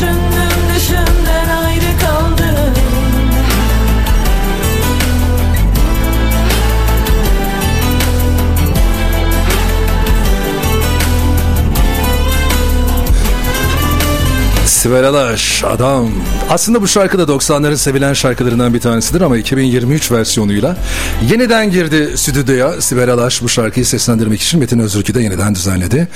düşündüm Sibel Alaş, adam. Aslında bu şarkı da 90'ların sevilen şarkılarından bir tanesidir ama 2023 versiyonuyla yeniden girdi stüdyoya. Sibel Alaş bu şarkıyı seslendirmek için Metin Özürk'ü de yeniden düzenledi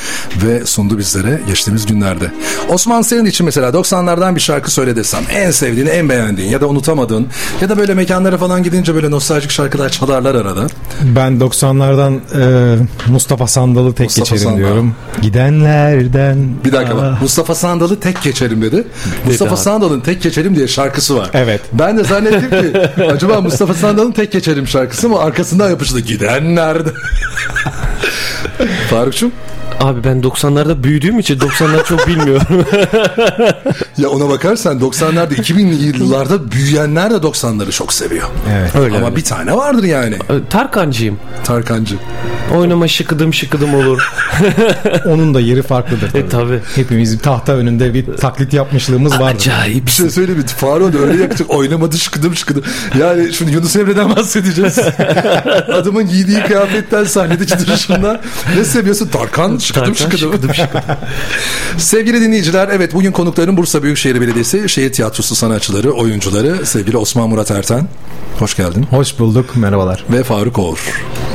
ve sundu bizlere geçtiğimiz günlerde. Osman senin için mesela 90'lardan bir şarkı söyle desem en sevdiğin, en beğendiğin ya da unutamadığın ya da böyle mekanlara falan gidince böyle nostaljik şarkılar çalarlar arada. Ben 90'lardan e, Mustafa Sandal'ı tek Mustafa geçerim Sandal. diyorum. Gidenlerden. Bir dakika bak. Mustafa Sandal'ı tek geçerim dedi. Mustafa abi. Sandal'ın tek geçerim diye şarkısı var. Evet. Ben de zannettim ki acaba Mustafa Sandal'ın tek geçerim şarkısı mı? Arkasından yapıştı. Giden nerede? Farukçum Abi ben 90'larda büyüdüğüm için 90'lar çok bilmiyorum. ya ona bakarsan 90'larda 2000'li yıllarda büyüyenler de 90'ları çok seviyor. Evet. Öyle Ama öyle. bir tane vardır yani. Tarkancıyım. Tarkancı. Oynama şıkıdım şıkıdım olur. Onun da yeri farklıdır tabii. E tabi. Hepimiz tahta önünde bir taklit yapmışlığımız vardı. Acayip. Bir şey söyleyeyim mi? Faruk da öyle yakacak. Oynamadı şıkıdım şıkıdım. Yani şimdi Yunus Emre'den bahsedeceğiz. Adamın giydiği kıyafetten sahnedeki duruşundan. Ne seviyorsun? Tarkan şıkıdım Tarkan, şıkıdım. şıkıdım şıkıdım. Sevgili dinleyiciler evet bugün konuklarım Bursa Büyükşehir Belediyesi Şehir Tiyatrosu sanatçıları, oyuncuları sevgili Osman Murat Erten. Hoş geldin. Hoş bulduk. Merhabalar. Ve Faruk Oğur.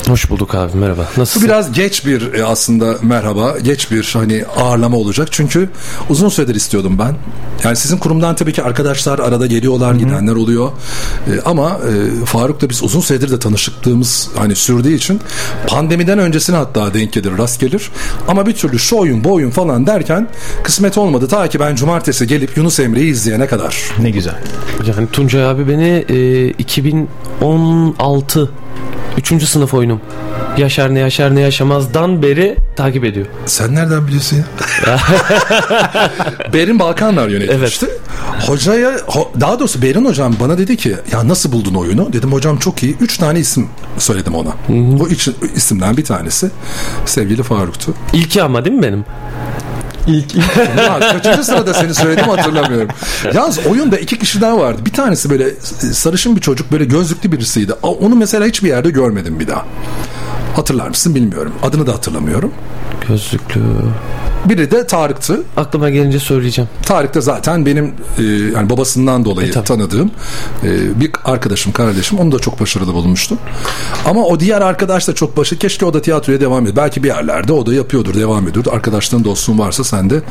Hoş bulduk abi merhaba. Bu Nasılsın? biraz geç bir e, aslında merhaba, geç bir hani ağırlama olacak. Çünkü uzun süredir istiyordum ben. Yani sizin kurumdan tabii ki arkadaşlar arada geliyorlar, gidenler oluyor. E, ama e, Faruk'la biz uzun süredir de tanışıklığımız hani sürdüğü için pandemiden öncesine hatta denk gelir, rast gelir. Ama bir türlü şu oyun, bu oyun falan derken kısmet olmadı. Ta ki ben cumartesi gelip Yunus Emre'yi izleyene kadar. Ne güzel. Yani Tuncay abi beni e, 2016 3. sınıf oyunum. Yaşar ne yaşar ne yaşamazdan beri takip ediyor. Sen nereden biliyorsun ya? Berin Balkanlar yönetmişti. Hocaya, ho- daha doğrusu Berin hocam bana dedi ki ya nasıl buldun oyunu? Dedim hocam çok iyi. Üç tane isim söyledim ona. O üç isimden bir tanesi sevgili Faruk'tu. İlki ama değil mi benim? İlk, ilk kaçıncı sırada seni söyledim hatırlamıyorum. Yalnız oyunda iki kişi daha vardı. Bir tanesi böyle sarışın bir çocuk böyle gözlüklü birisiydi. Onu mesela hiçbir yerde görmedim bir daha. Hatırlar mısın bilmiyorum. Adını da hatırlamıyorum. Gözlüklü. Biri de Tarık'tı. Aklıma gelince söyleyeceğim. Tarık da zaten benim e, yani babasından dolayı E, tabii. tanıdığım e, bir arkadaşım, kardeşim. Onu da çok başarılı bulmuştum. Ama o diğer arkadaş da çok başı. Keşke o da tiyatroya devam ediyor. Belki bir yerlerde o da yapıyordur, devam ediyordur. Arkadaşların dostluğun varsa sen de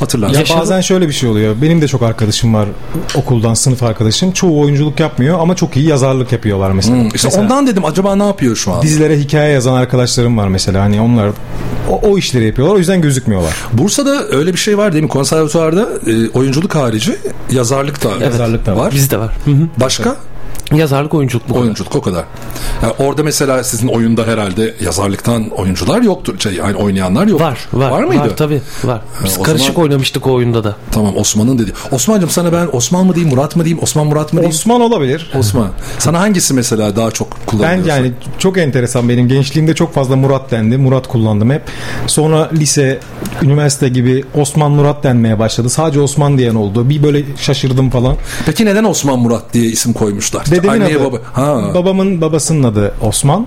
hatırlarsın. ya Yaşadım. bazen şöyle bir şey oluyor. Benim de çok arkadaşım var okuldan sınıf arkadaşım. Çoğu oyunculuk yapmıyor ama çok iyi yazarlık yapıyorlar mesela. Hmm, işte Mesela ondan dedim acaba ne yapıyor şu an? dizilere hikaye yazan arkadaşlarım var mesela. Hani onlar o, o işleri yapıyorlar. O yüzden gözükmüyorlar. Bursa'da öyle bir şey var değil mi? Konservatuvarda e, oyunculuk harici yazarlık da Yazarlık da var. Bizde var. Hı hı. Başka? Yazarlık oyunculuk bu kadar. Oyunculuk o kadar. Yani orada mesela sizin oyunda herhalde yazarlıktan oyuncular yoktur. Şey, yani oynayanlar yok. Var, var. Var mıydı? Var tabii, var. Biz o karışık zaman- oynamıştık o oyunda da. Tamam Osman'ın dedi. Osman'cığım sana ben Osman mı diyeyim Murat mı diyeyim Osman Murat mı diyeyim? Osman olabilir. Osman. Sana hangisi mesela daha çok Ben kullanılıyorsun? yani çok enteresan benim gençliğimde çok fazla Murat dendi. Murat kullandım hep. Sonra lise, üniversite gibi Osman Murat denmeye başladı. Sadece Osman diyen oldu. Bir böyle şaşırdım falan. Peki neden Osman Murat diye isim koymuşlar? Dedemin Anneye adı. baba. Ha. Babamın babasının adı Osman.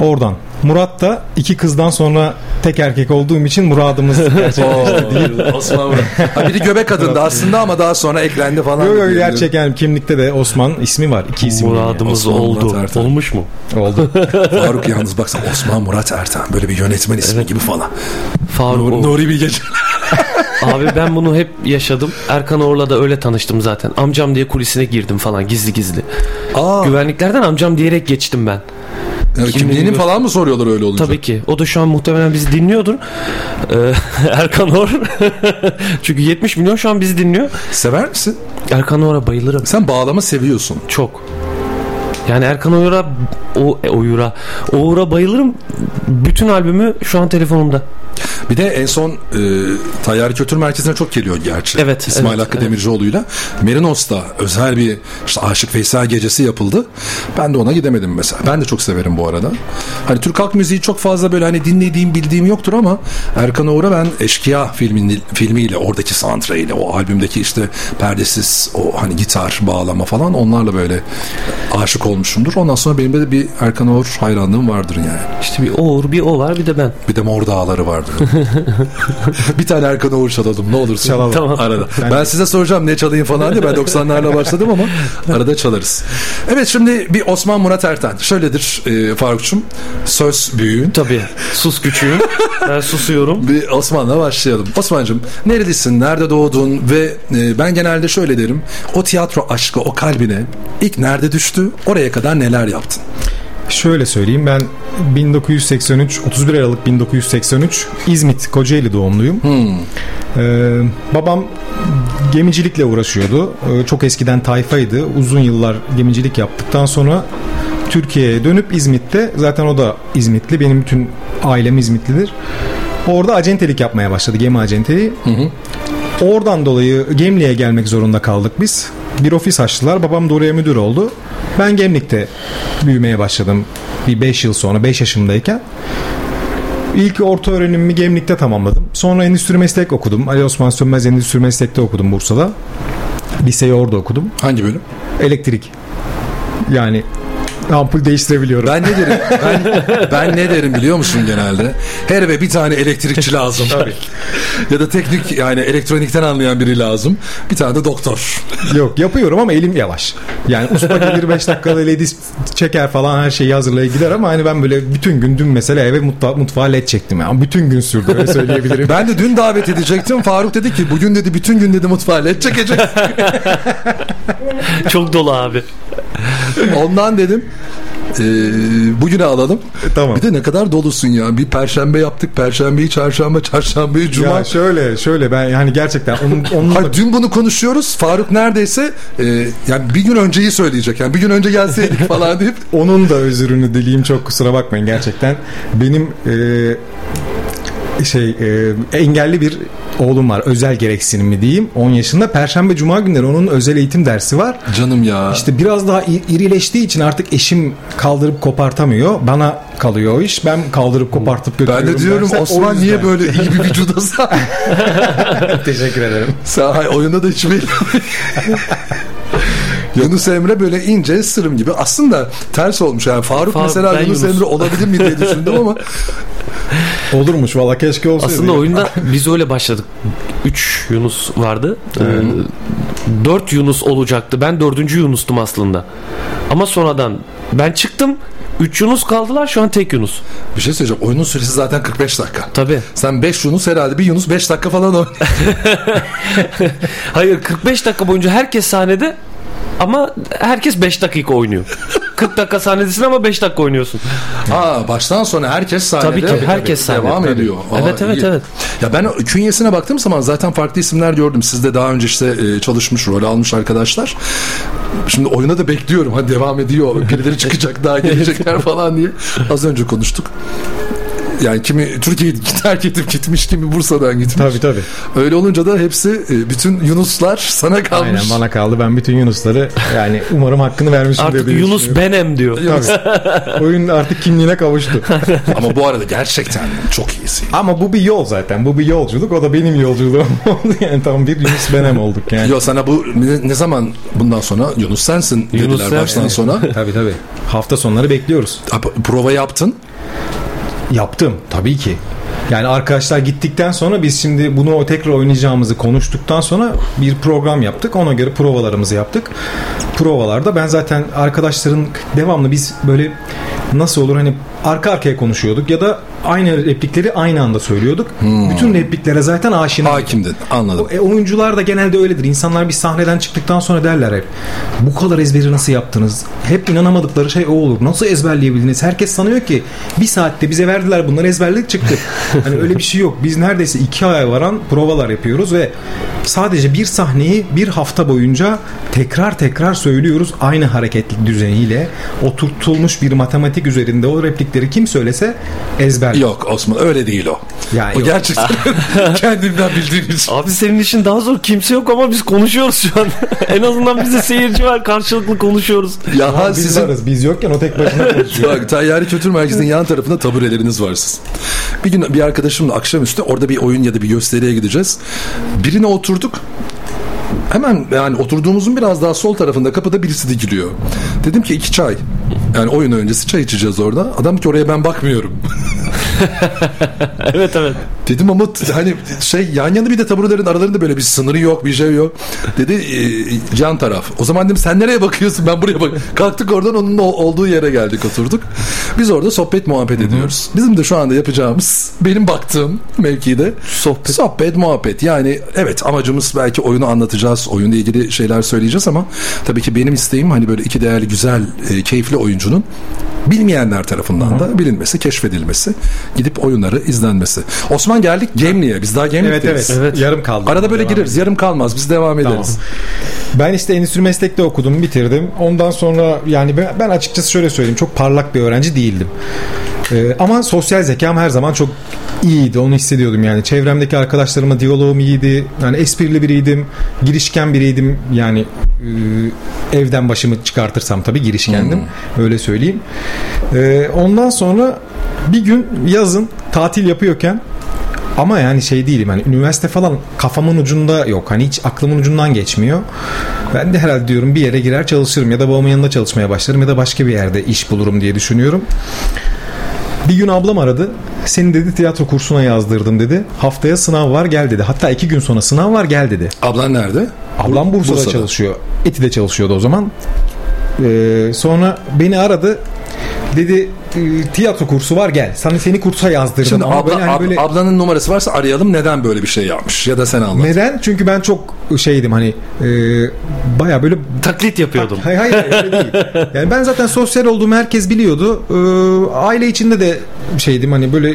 Oradan. Murat da iki kızdan sonra tek erkek olduğum için muradımız Oo, Osman Murat. Ha, biri göbek adında aslında ama daha sonra eklendi falan. Yok yok gerçek yani kimlikte de Osman ismi var. İki isim. Muradımız Osman oldu. Murat. Olmuş mu? oldu. Faruk yalnız baksana Osman Murat Ertan. Böyle bir yönetmen ismi gibi falan. Faruk. Nuri, Nuri Bilge. Abi ben bunu hep yaşadım. Erkan Or'la da öyle tanıştım zaten. Amcam diye kulisine girdim falan gizli gizli. Aa, Güvenliklerden amcam diyerek geçtim ben. yani kimliğini falan mı soruyorlar öyle olunca? Tabii ki. O da şu an muhtemelen bizi dinliyordur. Ee, Erkan Or. Çünkü 70 milyon şu an bizi dinliyor. Sever misin? Erkan Or'a bayılırım. Sen bağlama seviyorsun. Çok. Yani Erkan Oğur'a o e, Oğur'a Oğur'a bayılırım. Bütün albümü şu an telefonumda. Bir de en son e, Tayyari Kültür Merkezi'ne çok geliyor gerçi. Evet, İsmail evet, Hakkı evet. Demircioğlu'yla. Merinos'ta özel bir işte Aşık Veysel gecesi yapıldı. Ben de ona gidemedim mesela. Ben de çok severim bu arada. Hani Türk halk müziği çok fazla böyle hani dinlediğim bildiğim yoktur ama Erkan Oğur'a ben Eşkıya filmin, filmiyle oradaki soundtrack'iyle o albümdeki işte perdesiz o hani gitar bağlama falan onlarla böyle aşık olmuşumdur. Ondan sonra benim de bir Erkan Oğur hayranlığım vardır yani. İşte bir Oğur bir o var bir de ben. Bir de Mor Dağları vardır. bir tane Erkan Oğur çalalım ne olursun. Çalalım. Tamam. Arada. Ben, size soracağım ne çalayım falan diye. Ben 90'larla başladım ama arada çalarız. Evet şimdi bir Osman Murat Erten. Şöyledir e, Farukçum. Söz büyüğün. Tabii. Sus küçüğüm. Ben susuyorum. Bir Osman'la başlayalım. Osman'cığım nerelisin, nerede doğdun ve e, ben genelde şöyle derim. O tiyatro aşkı, o kalbine ilk nerede düştü, oraya kadar neler yaptın? Şöyle söyleyeyim ben 1983 31 Aralık 1983 İzmit Kocaeli doğumluyum. Ee, babam gemicilikle uğraşıyordu. Ee, çok eskiden tayfaydı. Uzun yıllar gemicilik yaptıktan sonra Türkiye'ye dönüp İzmit'te zaten o da İzmitli. Benim bütün ailem İzmitlidir. Orada acentelik yapmaya başladı. Gemi acenteliği. Oradan dolayı Gemli'ye gelmek zorunda kaldık biz. Bir ofis açtılar. Babam da oraya müdür oldu. Ben Gemlik'te büyümeye başladım. Bir 5 yıl sonra 5 yaşımdayken. İlk orta öğrenimimi Gemlik'te tamamladım. Sonra endüstri meslek okudum. Ali Osman Sönmez Endüstri Meslek'te okudum Bursa'da. Liseyi orada okudum. Hangi bölüm? Elektrik. Yani ampul değiştirebiliyorum. Ben ne derim? Ben, ben ne derim biliyor musun genelde? Her eve bir tane elektrikçi lazım. ya da teknik yani elektronikten anlayan biri lazım. Bir tane de doktor. Yok yapıyorum ama elim yavaş. Yani usta gelir 5 dakikada led çeker falan her şeyi hazırlayıp gider ama hani ben böyle bütün gün dün mesela eve mutfağa, mutfağa led çektim. Yani bütün gün sürdü öyle söyleyebilirim. Ben de dün davet edecektim. Faruk dedi ki bugün dedi bütün gün dedi mutfağa led çekecek. Çok dolu abi. Ondan dedim e, bugüne alalım. tamam. Bir de ne kadar dolusun ya. Bir perşembe yaptık. Perşembeyi çarşamba, çarşambayı cuma. Ya şöyle şöyle ben yani gerçekten onun, onun Hayır, dün bunu konuşuyoruz. Faruk neredeyse e, yani bir gün önceyi söyleyecek. Yani bir gün önce gelseydik falan deyip onun da özürünü dileyim çok kusura bakmayın gerçekten. Benim e, şey e, engelli bir oğlum var. Özel gereksinimli diyeyim. 10 yaşında. Perşembe cuma günleri onun özel eğitim dersi var. canım ya. İşte biraz daha ir- irileştiği için artık eşim kaldırıp kopartamıyor. Bana kalıyor o iş. Ben kaldırıp kopartıp ben götürüyorum. de diyorum derse. O Osman niye böyle iyi bir vücuda sahip? Teşekkür ederim. Hay, oyunda da hiç belli. Yunus Emre böyle ince sırım gibi. Aslında ters olmuş yani. Faruk, Faruk, mesela ben Yunus, Yunus. Emre olabilir mi diye düşündüm ama Olurmuş valla keşke olsaydı. Aslında oyunda biz öyle başladık. 3 Yunus vardı. 4 Yunus olacaktı. Ben 4. Yunus'tum aslında. Ama sonradan ben çıktım. 3 Yunus kaldılar şu an tek Yunus. bir şey söyleyeceğim. Oyunun süresi zaten 45 dakika. Tabii. Sen 5 Yunus herhalde bir Yunus 5 dakika falan oynuyor. Hayır 45 dakika boyunca herkes sahnede ama herkes 5 dakika oynuyor. 40 dakika sahnedesin ama 5 dakika oynuyorsun. Aa baştan sona herkes sahnede. Tabii ki, herkes sahnede, Devam tabii. ediyor. Aa, Evet, evet, iyi. evet. Ya ben künyesine baktığım zaman zaten farklı isimler gördüm. Siz de daha önce işte e, çalışmış, rol almış arkadaşlar. Şimdi oyuna da bekliyorum. Hadi devam ediyor. Birileri çıkacak daha gelecekler falan diye. Az önce konuştuk. Yani kimi Türkiye'yi terk edip gitmiş, kimi Bursa'dan gitmiş. Tabii tabii. Öyle olunca da hepsi e, bütün Yunuslar sana kalmış. Aynen bana kaldı. Ben bütün Yunusları yani umarım hakkını vermişim Artık diye Yunus benem diyor. Tabii. Oyun artık kimliğine kavuştu. Ama bu arada gerçekten çok iyisin. Ama bu bir yol zaten. Bu bir yolculuk. O da benim yolculuğum oldu. Yani tam bir Yunus Benem olduk yani. Yo sana bu ne, ne zaman bundan sonra Yunus sensin dediler Yunus sen- baştan Evet. sona. Tabii tabii. Hafta sonları bekliyoruz. Prova yaptın. Yaptım tabii ki. Yani arkadaşlar gittikten sonra biz şimdi bunu tekrar oynayacağımızı konuştuktan sonra bir program yaptık. Ona göre provalarımızı yaptık. Provalarda ben zaten arkadaşların devamlı biz böyle nasıl olur hani arka arkaya konuşuyorduk ya da aynı replikleri aynı anda söylüyorduk. Bütün repliklere zaten aşina. Hakimdin. Anladım. O- E, oyuncular da genelde öyledir. İnsanlar bir sahneden çıktıktan sonra derler hep. Bu kadar ezberi nasıl yaptınız? Hep inanamadıkları şey o olur. Nasıl ezberleyebildiniz? Herkes sanıyor ki bir saatte bize verdiler bunları ezberledik çıktık. hani öyle bir şey yok. Biz neredeyse iki aya varan provalar yapıyoruz ve sadece bir sahneyi bir hafta boyunca tekrar tekrar söylüyoruz. Aynı hareketlik düzeniyle oturtulmuş bir matematik üzerinde o replikleri kim söylese ezber. Yok Osman öyle değil o. Ya o yok. gerçekten kendimden bildiğim için. Abi senin işin daha zor. Kimse yok ama biz konuşuyoruz şu an. en azından bizde seyirci var. Karşılıklı konuşuyoruz. Ya ha, Biz sizin varız. Biz yokken o tek başına konuşuyor. Bak Tayyari Kültür Merkezi'nin yan tarafında tabureleriniz var siz. Bir gün bir arkadaşımla akşamüstü orada bir oyun ya da bir gösteriye gideceğiz. Birine oturduk. Hemen yani oturduğumuzun biraz daha sol tarafında kapıda birisi dikiliyor. Dedim ki iki çay. Yani oyun öncesi çay içeceğiz orada. Adam ki oraya ben bakmıyorum. evet evet. Dedim ama hani şey yan yana bir de taburelerin aralarında böyle bir sınırı yok bir şey yok. Dedi e, yan taraf. O zaman dedim sen nereye bakıyorsun ben buraya bak. Kalktık oradan onun olduğu yere geldik oturduk. Biz orada sohbet muhabbet ediyoruz. Bizim de şu anda yapacağımız benim baktığım mevkide Sohbet. sohbet muhabbet. Yani evet amacımız belki oyunu anlatacağız. Oyunla ilgili şeyler söyleyeceğiz ama tabii ki benim isteğim hani böyle iki değerli güzel e, keyifli oyuncunun bilmeyenler tarafından da bilinmesi, keşfedilmesi, gidip oyunları izlenmesi. Osman geldik Gemli'ye. Biz daha evet Gemlik'teyiz. evet. Evet. Yarım kaldı. Arada böyle Devam gireriz. Yarım kalmaz. Biz devam ederiz. Ben işte endüstri meslekte okudum, bitirdim. Ondan sonra yani ben açıkçası şöyle söyleyeyim. Çok parlak bir öğrenci değildim. Ee, ama sosyal zekam her zaman çok iyiydi. Onu hissediyordum yani. Çevremdeki arkadaşlarımla diyaloğum iyiydi. Yani esprili biriydim. Girişken biriydim. Yani e, evden başımı çıkartırsam tabii girişkendim. Öyle söyleyeyim. Ee, ondan sonra bir gün yazın tatil yapıyorken ama yani şey değilim hani üniversite falan kafamın ucunda yok. Hani hiç aklımın ucundan geçmiyor. Ben de herhalde diyorum bir yere girer çalışırım ya da babamın yanında çalışmaya başlarım ya da başka bir yerde iş bulurum diye düşünüyorum. Bir gün ablam aradı. Seni dedi tiyatro kursuna yazdırdım dedi. Haftaya sınav var gel dedi. Hatta iki gün sonra sınav var gel dedi. Ablan nerede? Ablam Bursa'da, Bursa'da. çalışıyor. Eti'de çalışıyordu o zaman. Ee, sonra beni aradı. Dedi "E, tiyatro kursu var gel. Sana seni kursa yazdırdım. Şimdi Ama abla, böyle hani böyle- ablanın numarası varsa arayalım. Neden böyle bir şey yapmış? Ya da sen anlat. Neden? Çünkü ben çok şeydim hani e, baya böyle Taklit yapıyordum. hayır hayır öyle değil. Yani ben zaten sosyal olduğumu herkes biliyordu. E, aile içinde de şeydim hani böyle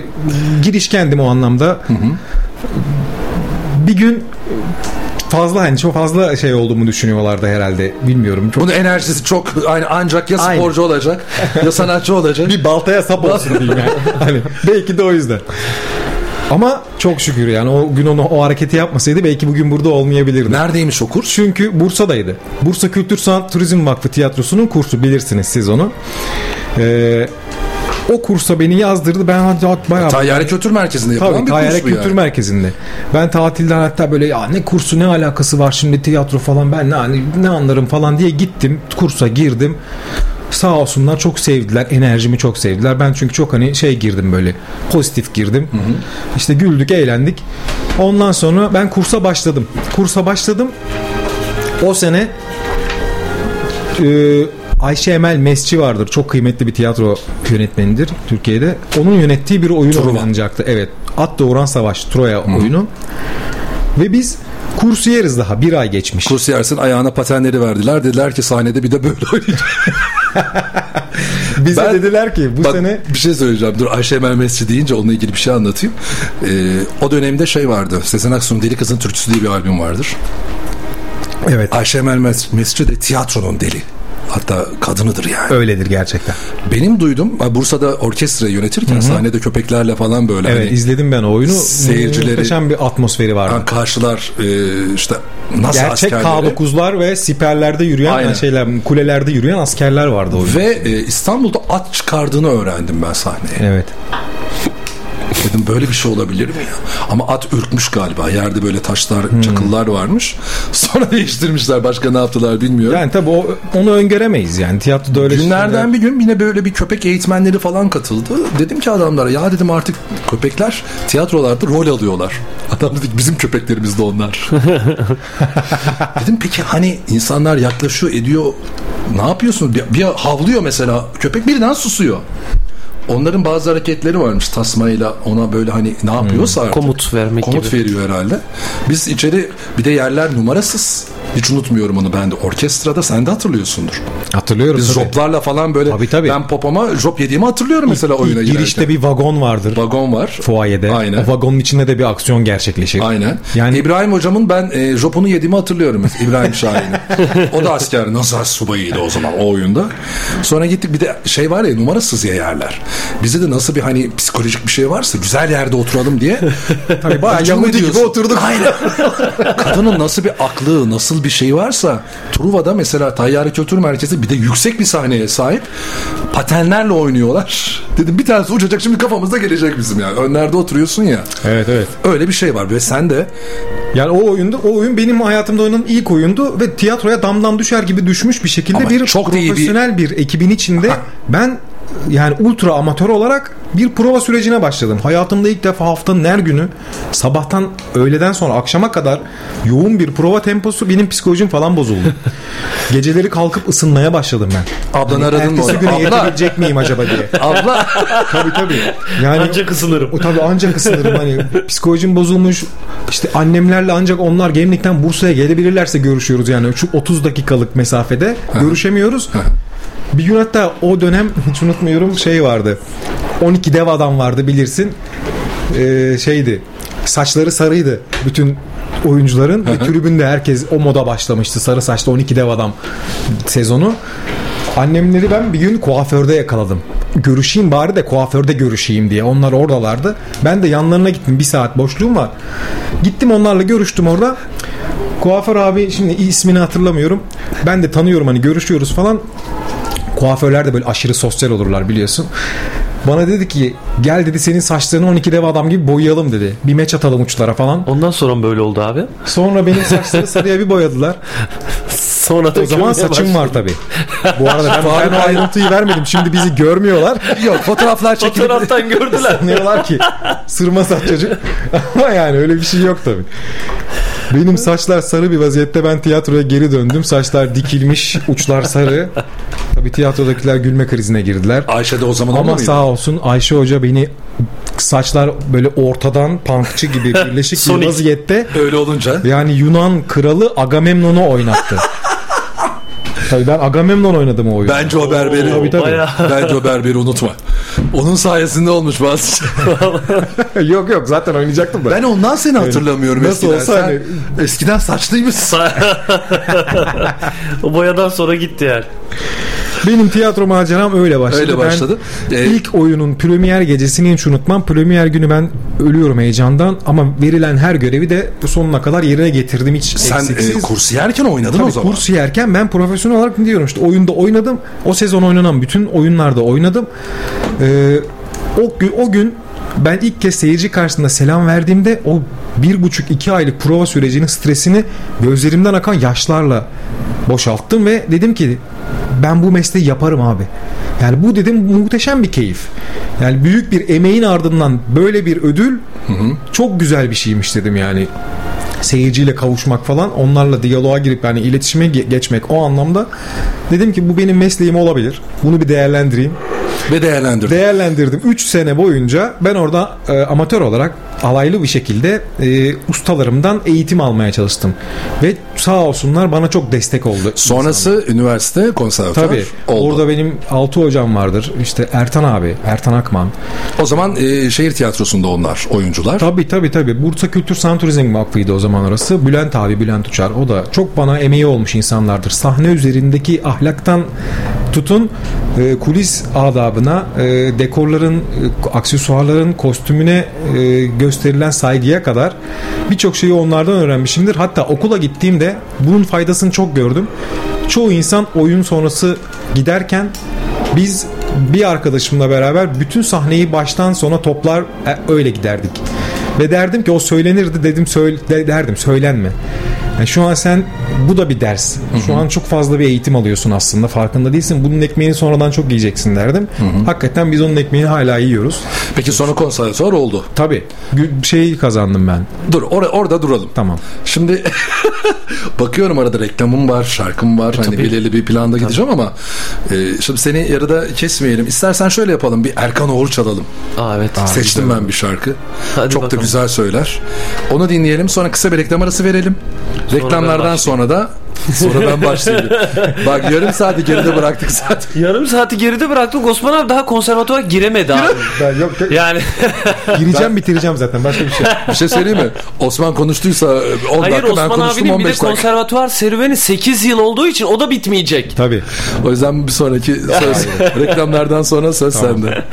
girişkendim o anlamda. Bir gün fazla hani çok fazla şey olduğumu düşünüyorlardı herhalde. Bilmiyorum. Çok Bunun enerjisi çok aynı ancak ya sporcu olacak ya sanatçı olacak. bir baltaya sap olsun diyeyim yani. hani belki de o yüzden. Ama çok şükür yani o gün onu o hareketi yapmasaydı belki bugün burada olmayabilirdim. Neredeymiş o kurs? Çünkü Bursa'daydı. Bursa Kültür Sanat Turizm Vakfı Tiyatrosu'nun kursu bilirsiniz siz onu. Ee, o kursa beni yazdırdı. Ben hatta bayağı Tayyare Kültür Merkezi'nde yapılan Tabii bir Tayyare kurs bu Kültür yani. Merkezi'nde. Ben tatilden hatta böyle ya ne kursu ne alakası var şimdi tiyatro falan ben ne, hani ne anlarım falan diye gittim. Kursa girdim. Sağ olsunlar çok sevdiler. Enerjimi çok sevdiler. Ben çünkü çok hani şey girdim böyle pozitif girdim. İşte güldük, eğlendik. Ondan sonra ben kursa başladım. Kursa başladım. O sene e, Ayşe Emel Mesci vardır. Çok kıymetli bir tiyatro yönetmenidir Türkiye'de. Onun yönettiği bir oyun Truva. oynanacaktı. Evet. At Doğuran Savaş Troya oyunu. Ve biz kursiyeriz daha. Bir ay geçmiş. Kurs yersin ayağına patenleri verdiler. Dediler ki sahnede bir de böyle oynayacak. Bize Ben- dediler ki bu Bak sene bir şey söyleyeceğim. Dur Ayşe Emel Mesci deyince onunla ilgili bir şey anlatayım. Ee, o dönemde şey vardı. Sezen Aksu'nun Deli Kızın Türküsü diye bir albüm vardır. evet Ayşe Emel Mes- Mesci de tiyatronun deli. Hatta kadınıdır yani. öyledir gerçekten. Benim duydum Bursa'da orkestra yönetirken sahnede köpeklerle falan böyle Evet hani izledim ben o oyunu. Seyircileri- Muhteşem bir atmosferi vardı. hani karşılar e, işte nasıl Gerçek askerleri K9'lar ve siperlerde yürüyen Aynen. yani şeyler kulelerde yürüyen askerler vardı o oyunda. ve e, İstanbul'da at çıkardığını öğrendim ben sahneye. Evet. Dedim böyle bir şey olabilir mi ya? Ama at ürkmüş galiba. Yerde böyle taşlar, çakıllar varmış. Sonra değiştirmişler. Başka ne yaptılar bilmiyorum. Yani tabii o, onu öngöremeyiz yani. Tiyatroda öyle Günlerden şeyler- bir gün yine böyle bir köpek eğitmenleri falan katıldı. Dedim ki adamlara ya dedim artık köpekler tiyatrolarda rol alıyorlar. Adam dedi ki, bizim köpeklerimiz de onlar. dedim peki hani insanlar yaklaşıyor ediyor ne yapıyorsunuz? Bir, bir havlıyor mesela köpek birden susuyor. Onların bazı hareketleri varmış tasmayla ona böyle hani ne yapıyorsa artık. Komut vermek Komut gibi. veriyor herhalde. Biz içeri bir de yerler numarasız. Hiç unutmuyorum onu ben de. Orkestrada sen de hatırlıyorsundur. Hatırlıyorum Biz tabii. joplarla falan böyle Tabii, tabii. ben popoma jop yediğimi hatırlıyorum mesela oyuna İlk girişte girerken. bir vagon vardır. vagon var. Fuayede. Aynen. O vagonun içinde de bir aksiyon gerçekleşir. Aynen. Yani- İbrahim hocamın ben e, jopunu yediğimi hatırlıyorum. mesela, İbrahim Şahin'i. o da asker. Nasıl subayıydı o zaman o oyunda. Sonra gittik bir de şey var ya numarasız ya yerler. Bize de nasıl bir hani psikolojik bir şey varsa güzel yerde oturalım diye. Tabii bayağı Yahudi gibi oturduk. Aynen. Kadının nasıl bir aklı, nasıl bir şey varsa Truva'da mesela Tayyare Kültür Merkezi bir de yüksek bir sahneye sahip. Patenlerle oynuyorlar. Dedim bir tanesi uçacak şimdi kafamızda gelecek bizim yani. Önlerde oturuyorsun ya. Evet evet. Öyle bir şey var ve sen de Yani o oyunda o oyun benim hayatımda oynanan ilk oyundu ve tiyatroya damdan düşer gibi düşmüş bir şekilde Ama bir çok iyi bir- profesyonel bir... ekibin içinde ben yani ultra amatör olarak bir prova sürecine başladım. Hayatımda ilk defa haftanın her günü sabahtan öğleden sonra akşama kadar yoğun bir prova temposu benim psikolojim falan bozuldu. Geceleri kalkıp ısınmaya başladım ben. ablanı aradın mı? Ertesi güne yetebilecek miyim acaba diye. abla. tabii tabii. Yani Ancak ısınırım. o tabii ancak ısınırım hani psikolojim bozulmuş işte annemlerle ancak onlar Gemlik'ten Bursa'ya gelebilirlerse görüşüyoruz yani şu 30 dakikalık mesafede görüşemiyoruz. Bir gün hatta o dönem hiç unutmuyorum şey vardı 12 dev adam vardı bilirsin Ee, şeydi saçları sarıydı bütün oyuncuların ve tribünde herkes o moda başlamıştı sarı saçlı 12 dev adam sezonu Annemleri ben bir gün kuaförde yakaladım. Görüşeyim bari de kuaförde görüşeyim diye. Onlar oradalardı. Ben de yanlarına gittim. Bir saat boşluğum var. Gittim onlarla görüştüm orada. Kuaför abi şimdi ismini hatırlamıyorum. Ben de tanıyorum hani görüşüyoruz falan. Kuaförler de böyle aşırı sosyal olurlar biliyorsun. Bana dedi ki gel dedi senin saçlarını 12 dev adam gibi boyayalım dedi. Bir meç atalım uçlara falan. Ondan sonra mı böyle oldu abi? Sonra benim saçları sarıya bir boyadılar. Sonra O zaman saçım var başladım. tabi. Bu arada ben, ben o ayrıntıyı vermedim. Şimdi bizi görmüyorlar. Yok fotoğraflar çekilip Fotoğraftan gördüler. Sanıyorlar ki sırma saç çocuk. Ama yani öyle bir şey yok tabi. Benim saçlar sarı bir vaziyette ben tiyatroya geri döndüm. Saçlar dikilmiş, uçlar sarı. Tabi tiyatrodakiler gülme krizine girdiler. Ayşe de o zaman Ama sağ olsun Ayşe Hoca beni saçlar böyle ortadan punkçı gibi birleşik bir vaziyette Öyle olunca yani Yunan kralı Agamemnon'u oynattı. Tabii ben Agamemnon oynadım o oyunu. bence o berberi Tabii, tabii. Bayağı. bence o berberi unutma. Onun sayesinde olmuş bazı şey. yok yok zaten oynayacaktım da. Ben ondan seni hatırlamıyorum Nasıl eskiden. olsa Sen hani- eskiden saçlıymışsın. o boyadan sonra gitti yani. Benim tiyatro maceram öyle başladı. Öyle başladı. Ben Ee, ilk oyunun premier gecesini hiç unutmam. Premier günü ben ölüyorum heyecandan ama verilen her görevi de sonuna kadar yerine getirdim hiç Sen e, eksiksiz. kursiyerken oynadın Tabii o zaman. kurs yerken ben profesyonel olarak diyorum işte oyunda oynadım. O sezon oynanan bütün oyunlarda oynadım. Ee, o o gün ben ilk kez seyirci karşısında selam verdiğimde o bir buçuk iki aylık prova sürecinin stresini gözlerimden akan yaşlarla boşalttım ve dedim ki ben bu mesleği yaparım abi. Yani bu dedim muhteşem bir keyif. Yani büyük bir emeğin ardından böyle bir ödül çok güzel bir şeymiş dedim yani seyirciyle kavuşmak falan onlarla diyaloğa girip yani iletişime ge- geçmek o anlamda dedim ki bu benim mesleğim olabilir. Bunu bir değerlendireyim. Ve değerlendirdin. Değerlendirdim. 3 sene boyunca ben orada e, amatör olarak alaylı bir şekilde e, ustalarımdan eğitim almaya çalıştım. Ve sağ olsunlar bana çok destek oldu. Sonrası üniversite konservatuar Tabii. oldu. Orada benim altı hocam vardır. İşte Ertan abi, Ertan Akman. O zaman e, şehir tiyatrosunda onlar oyuncular. Tabii tabii tabii. Bursa Kültür Sanat Turizm Vakfı'ydı o zaman orası. Bülent abi, Bülent Uçar. O da çok bana emeği olmuş insanlardır. Sahne üzerindeki ahlaktan tutun e, kulis adabına, e, dekorların, e, aksesuarların, kostümüne e, gösterilen saygıya kadar birçok şeyi onlardan öğrenmişimdir. Hatta okula gittiğimde bunun faydasını çok gördüm. Çoğu insan oyun sonrası giderken biz bir arkadaşımla beraber bütün sahneyi baştan sona toplar e, öyle giderdik. Ve derdim ki o söylenirdi dedim söyle, de- derdim söylenme. Yani şu an sen bu da bir ders. Şu an çok fazla bir eğitim alıyorsun aslında farkında değilsin. Bunun ekmeğini sonradan çok yiyeceksin derdim. Hakikaten biz onun ekmeğini hala yiyoruz. Peki sonra konservatuvar oldu. Tabii. Şeyi kazandım ben. Dur or- orada duralım. Tamam. Şimdi bakıyorum arada reklamım var, şarkım var. Hani tabii. belirli bir planda gideceğim ama e, şimdi seni yarıda kesmeyelim. İstersen şöyle yapalım. Bir Erkan Oğur çalalım. Aa evet. Seçtim ben bir şarkı. Hadi Çok da bakalım. güzel söyler. Onu dinleyelim. Sonra kısa bir reklam arası verelim. Reklamlardan ben sonra da sonra ben başlayayım. Bak yarım saati geride bıraktık zaten. Yarım saati geride bıraktık. Osman abi daha konservatuvar giremedi abi. Ben yok. Yani gireceğim bitireceğim zaten başka bir şey. Bir şey söyleyeyim mi? Osman konuştuysa 10 hayır dakika ben Osman konuştum abinin bir de 15 dakika. konservatuvar serüveni 8 yıl olduğu için o da bitmeyecek. Tabii. O yüzden bir sonraki söz reklamlardan sonra söz sende.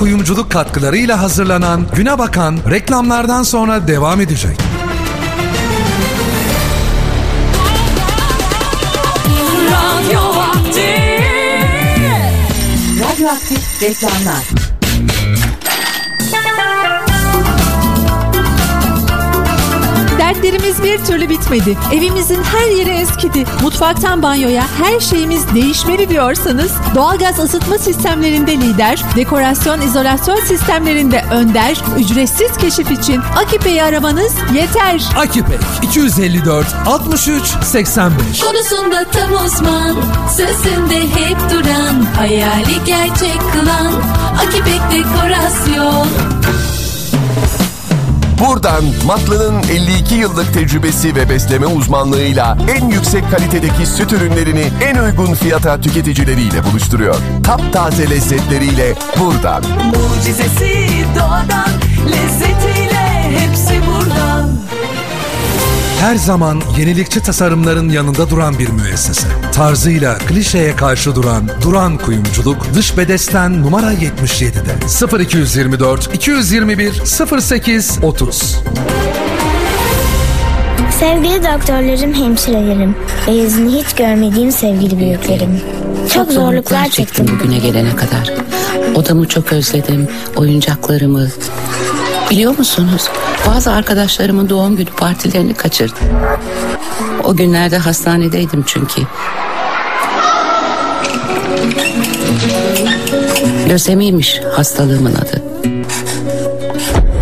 Kuyumculuk katkılarıyla hazırlanan Güne Bakan reklamlardan sonra devam edecek. Radyo vakti Radyoaktif reklamlar. Dertlerimiz bir türlü bitmedi. Evimizin her yeri eskidi. Mutfaktan banyoya her şeyimiz değişmeli diyorsanız doğalgaz ısıtma sistemlerinde lider, dekorasyon izolasyon sistemlerinde önder, ücretsiz keşif için Akipe'yi aramanız yeter. Akipek 254 63 85 Konusunda tam uzman, sözünde hep duran, hayali gerçek kılan, Akipek Dekorasyon. Buradan Matlı'nın 52 yıllık tecrübesi ve besleme uzmanlığıyla en yüksek kalitedeki süt ürünlerini en uygun fiyata tüketicileriyle buluşturuyor. Taptaze lezzetleriyle buradan. Mucizesi doğadan, lezzetiyle hepsi buradan. Her zaman yenilikçi tasarımların yanında duran bir müessese. Tarzıyla klişeye karşı duran Duran Kuyumculuk dış bedesten numara 77'de 0224 221 08 30. Sevgili doktorlarım, hemşirelerim ve yüzünü hiç görmediğim sevgili büyüklerim. Çok zorluklar çektim. bugüne gelene kadar. Odamı çok özledim, oyuncaklarımı. Biliyor musunuz? Bazı arkadaşlarımın doğum günü partilerini kaçırdım. O günlerde hastanedeydim çünkü. Lösemiymiş hastalığımın adı.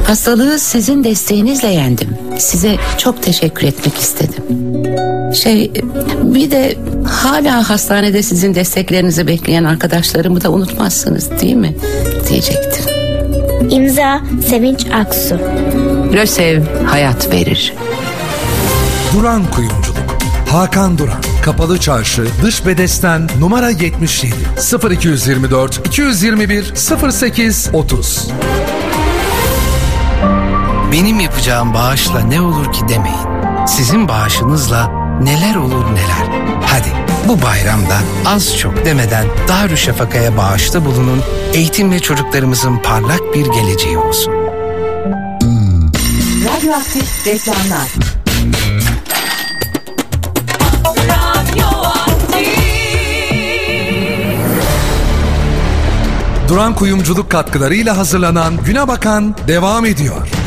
Hastalığı sizin desteğinizle yendim. Size çok teşekkür etmek istedim. Şey bir de hala hastanede sizin desteklerinizi bekleyen arkadaşlarımı da unutmazsınız değil mi? Diyecektim. İmza Sevinç Aksu. Lösev hayat verir. Duran Kuyumculuk. Hakan Duran. Kapalı Çarşı, Dış Bedesten numara 77 0224 221 08 30. Benim yapacağım bağışla ne olur ki demeyin. Sizin bağışınızla neler olur neler. Hadi bu bayramda az çok demeden Darüşşafaka'ya bağışta bulunun. Eğitimle çocuklarımızın parlak bir geleceği olsun. Radyoaktif reklamlar. Duran Kuyumculuk katkılarıyla hazırlanan Güne Bakan devam ediyor.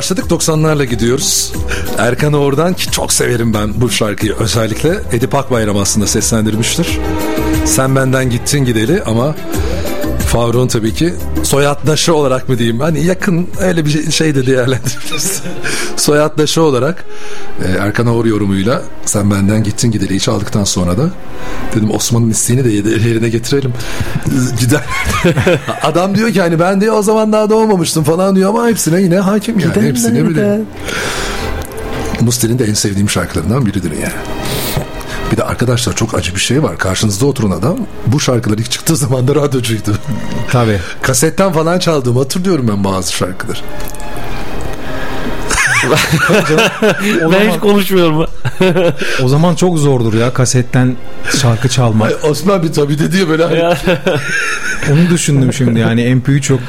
Başladık 90'larla gidiyoruz. Erkan Oğur'dan ki çok severim ben bu şarkıyı özellikle Edip Akbayram aslında seslendirmiştir. Sen benden gittin gideli ama Faruk'un tabii ki soyaddaşı olarak mı diyeyim hani yakın öyle bir şey de değerlendiririz. soyaddaşı olarak e, Erkan Oğur yorumuyla sen benden gittin gideli çaldıktan sonra da dedim Osman'ın isteğini de yerine getirelim. Gider. Adam diyor ki hani ben diyor o zaman daha doğmamıştım falan diyor ama hepsine yine hakim yani. hepsine biliyor. Musti'nin de en sevdiğim şarkılarından biridir yani. Bir de arkadaşlar çok acı bir şey var. Karşınızda oturan adam bu şarkılar ilk çıktığı zaman da radyocuydu. Tabii. Kasetten falan çaldığımı hatırlıyorum ben bazı şarkıları. ben hiç konuşmuyorum. O zaman çok zordur ya kasetten şarkı çalmak. Ay, Osman bir tabii dedi ya böyle hani Onu düşündüm şimdi yani MP3 yok.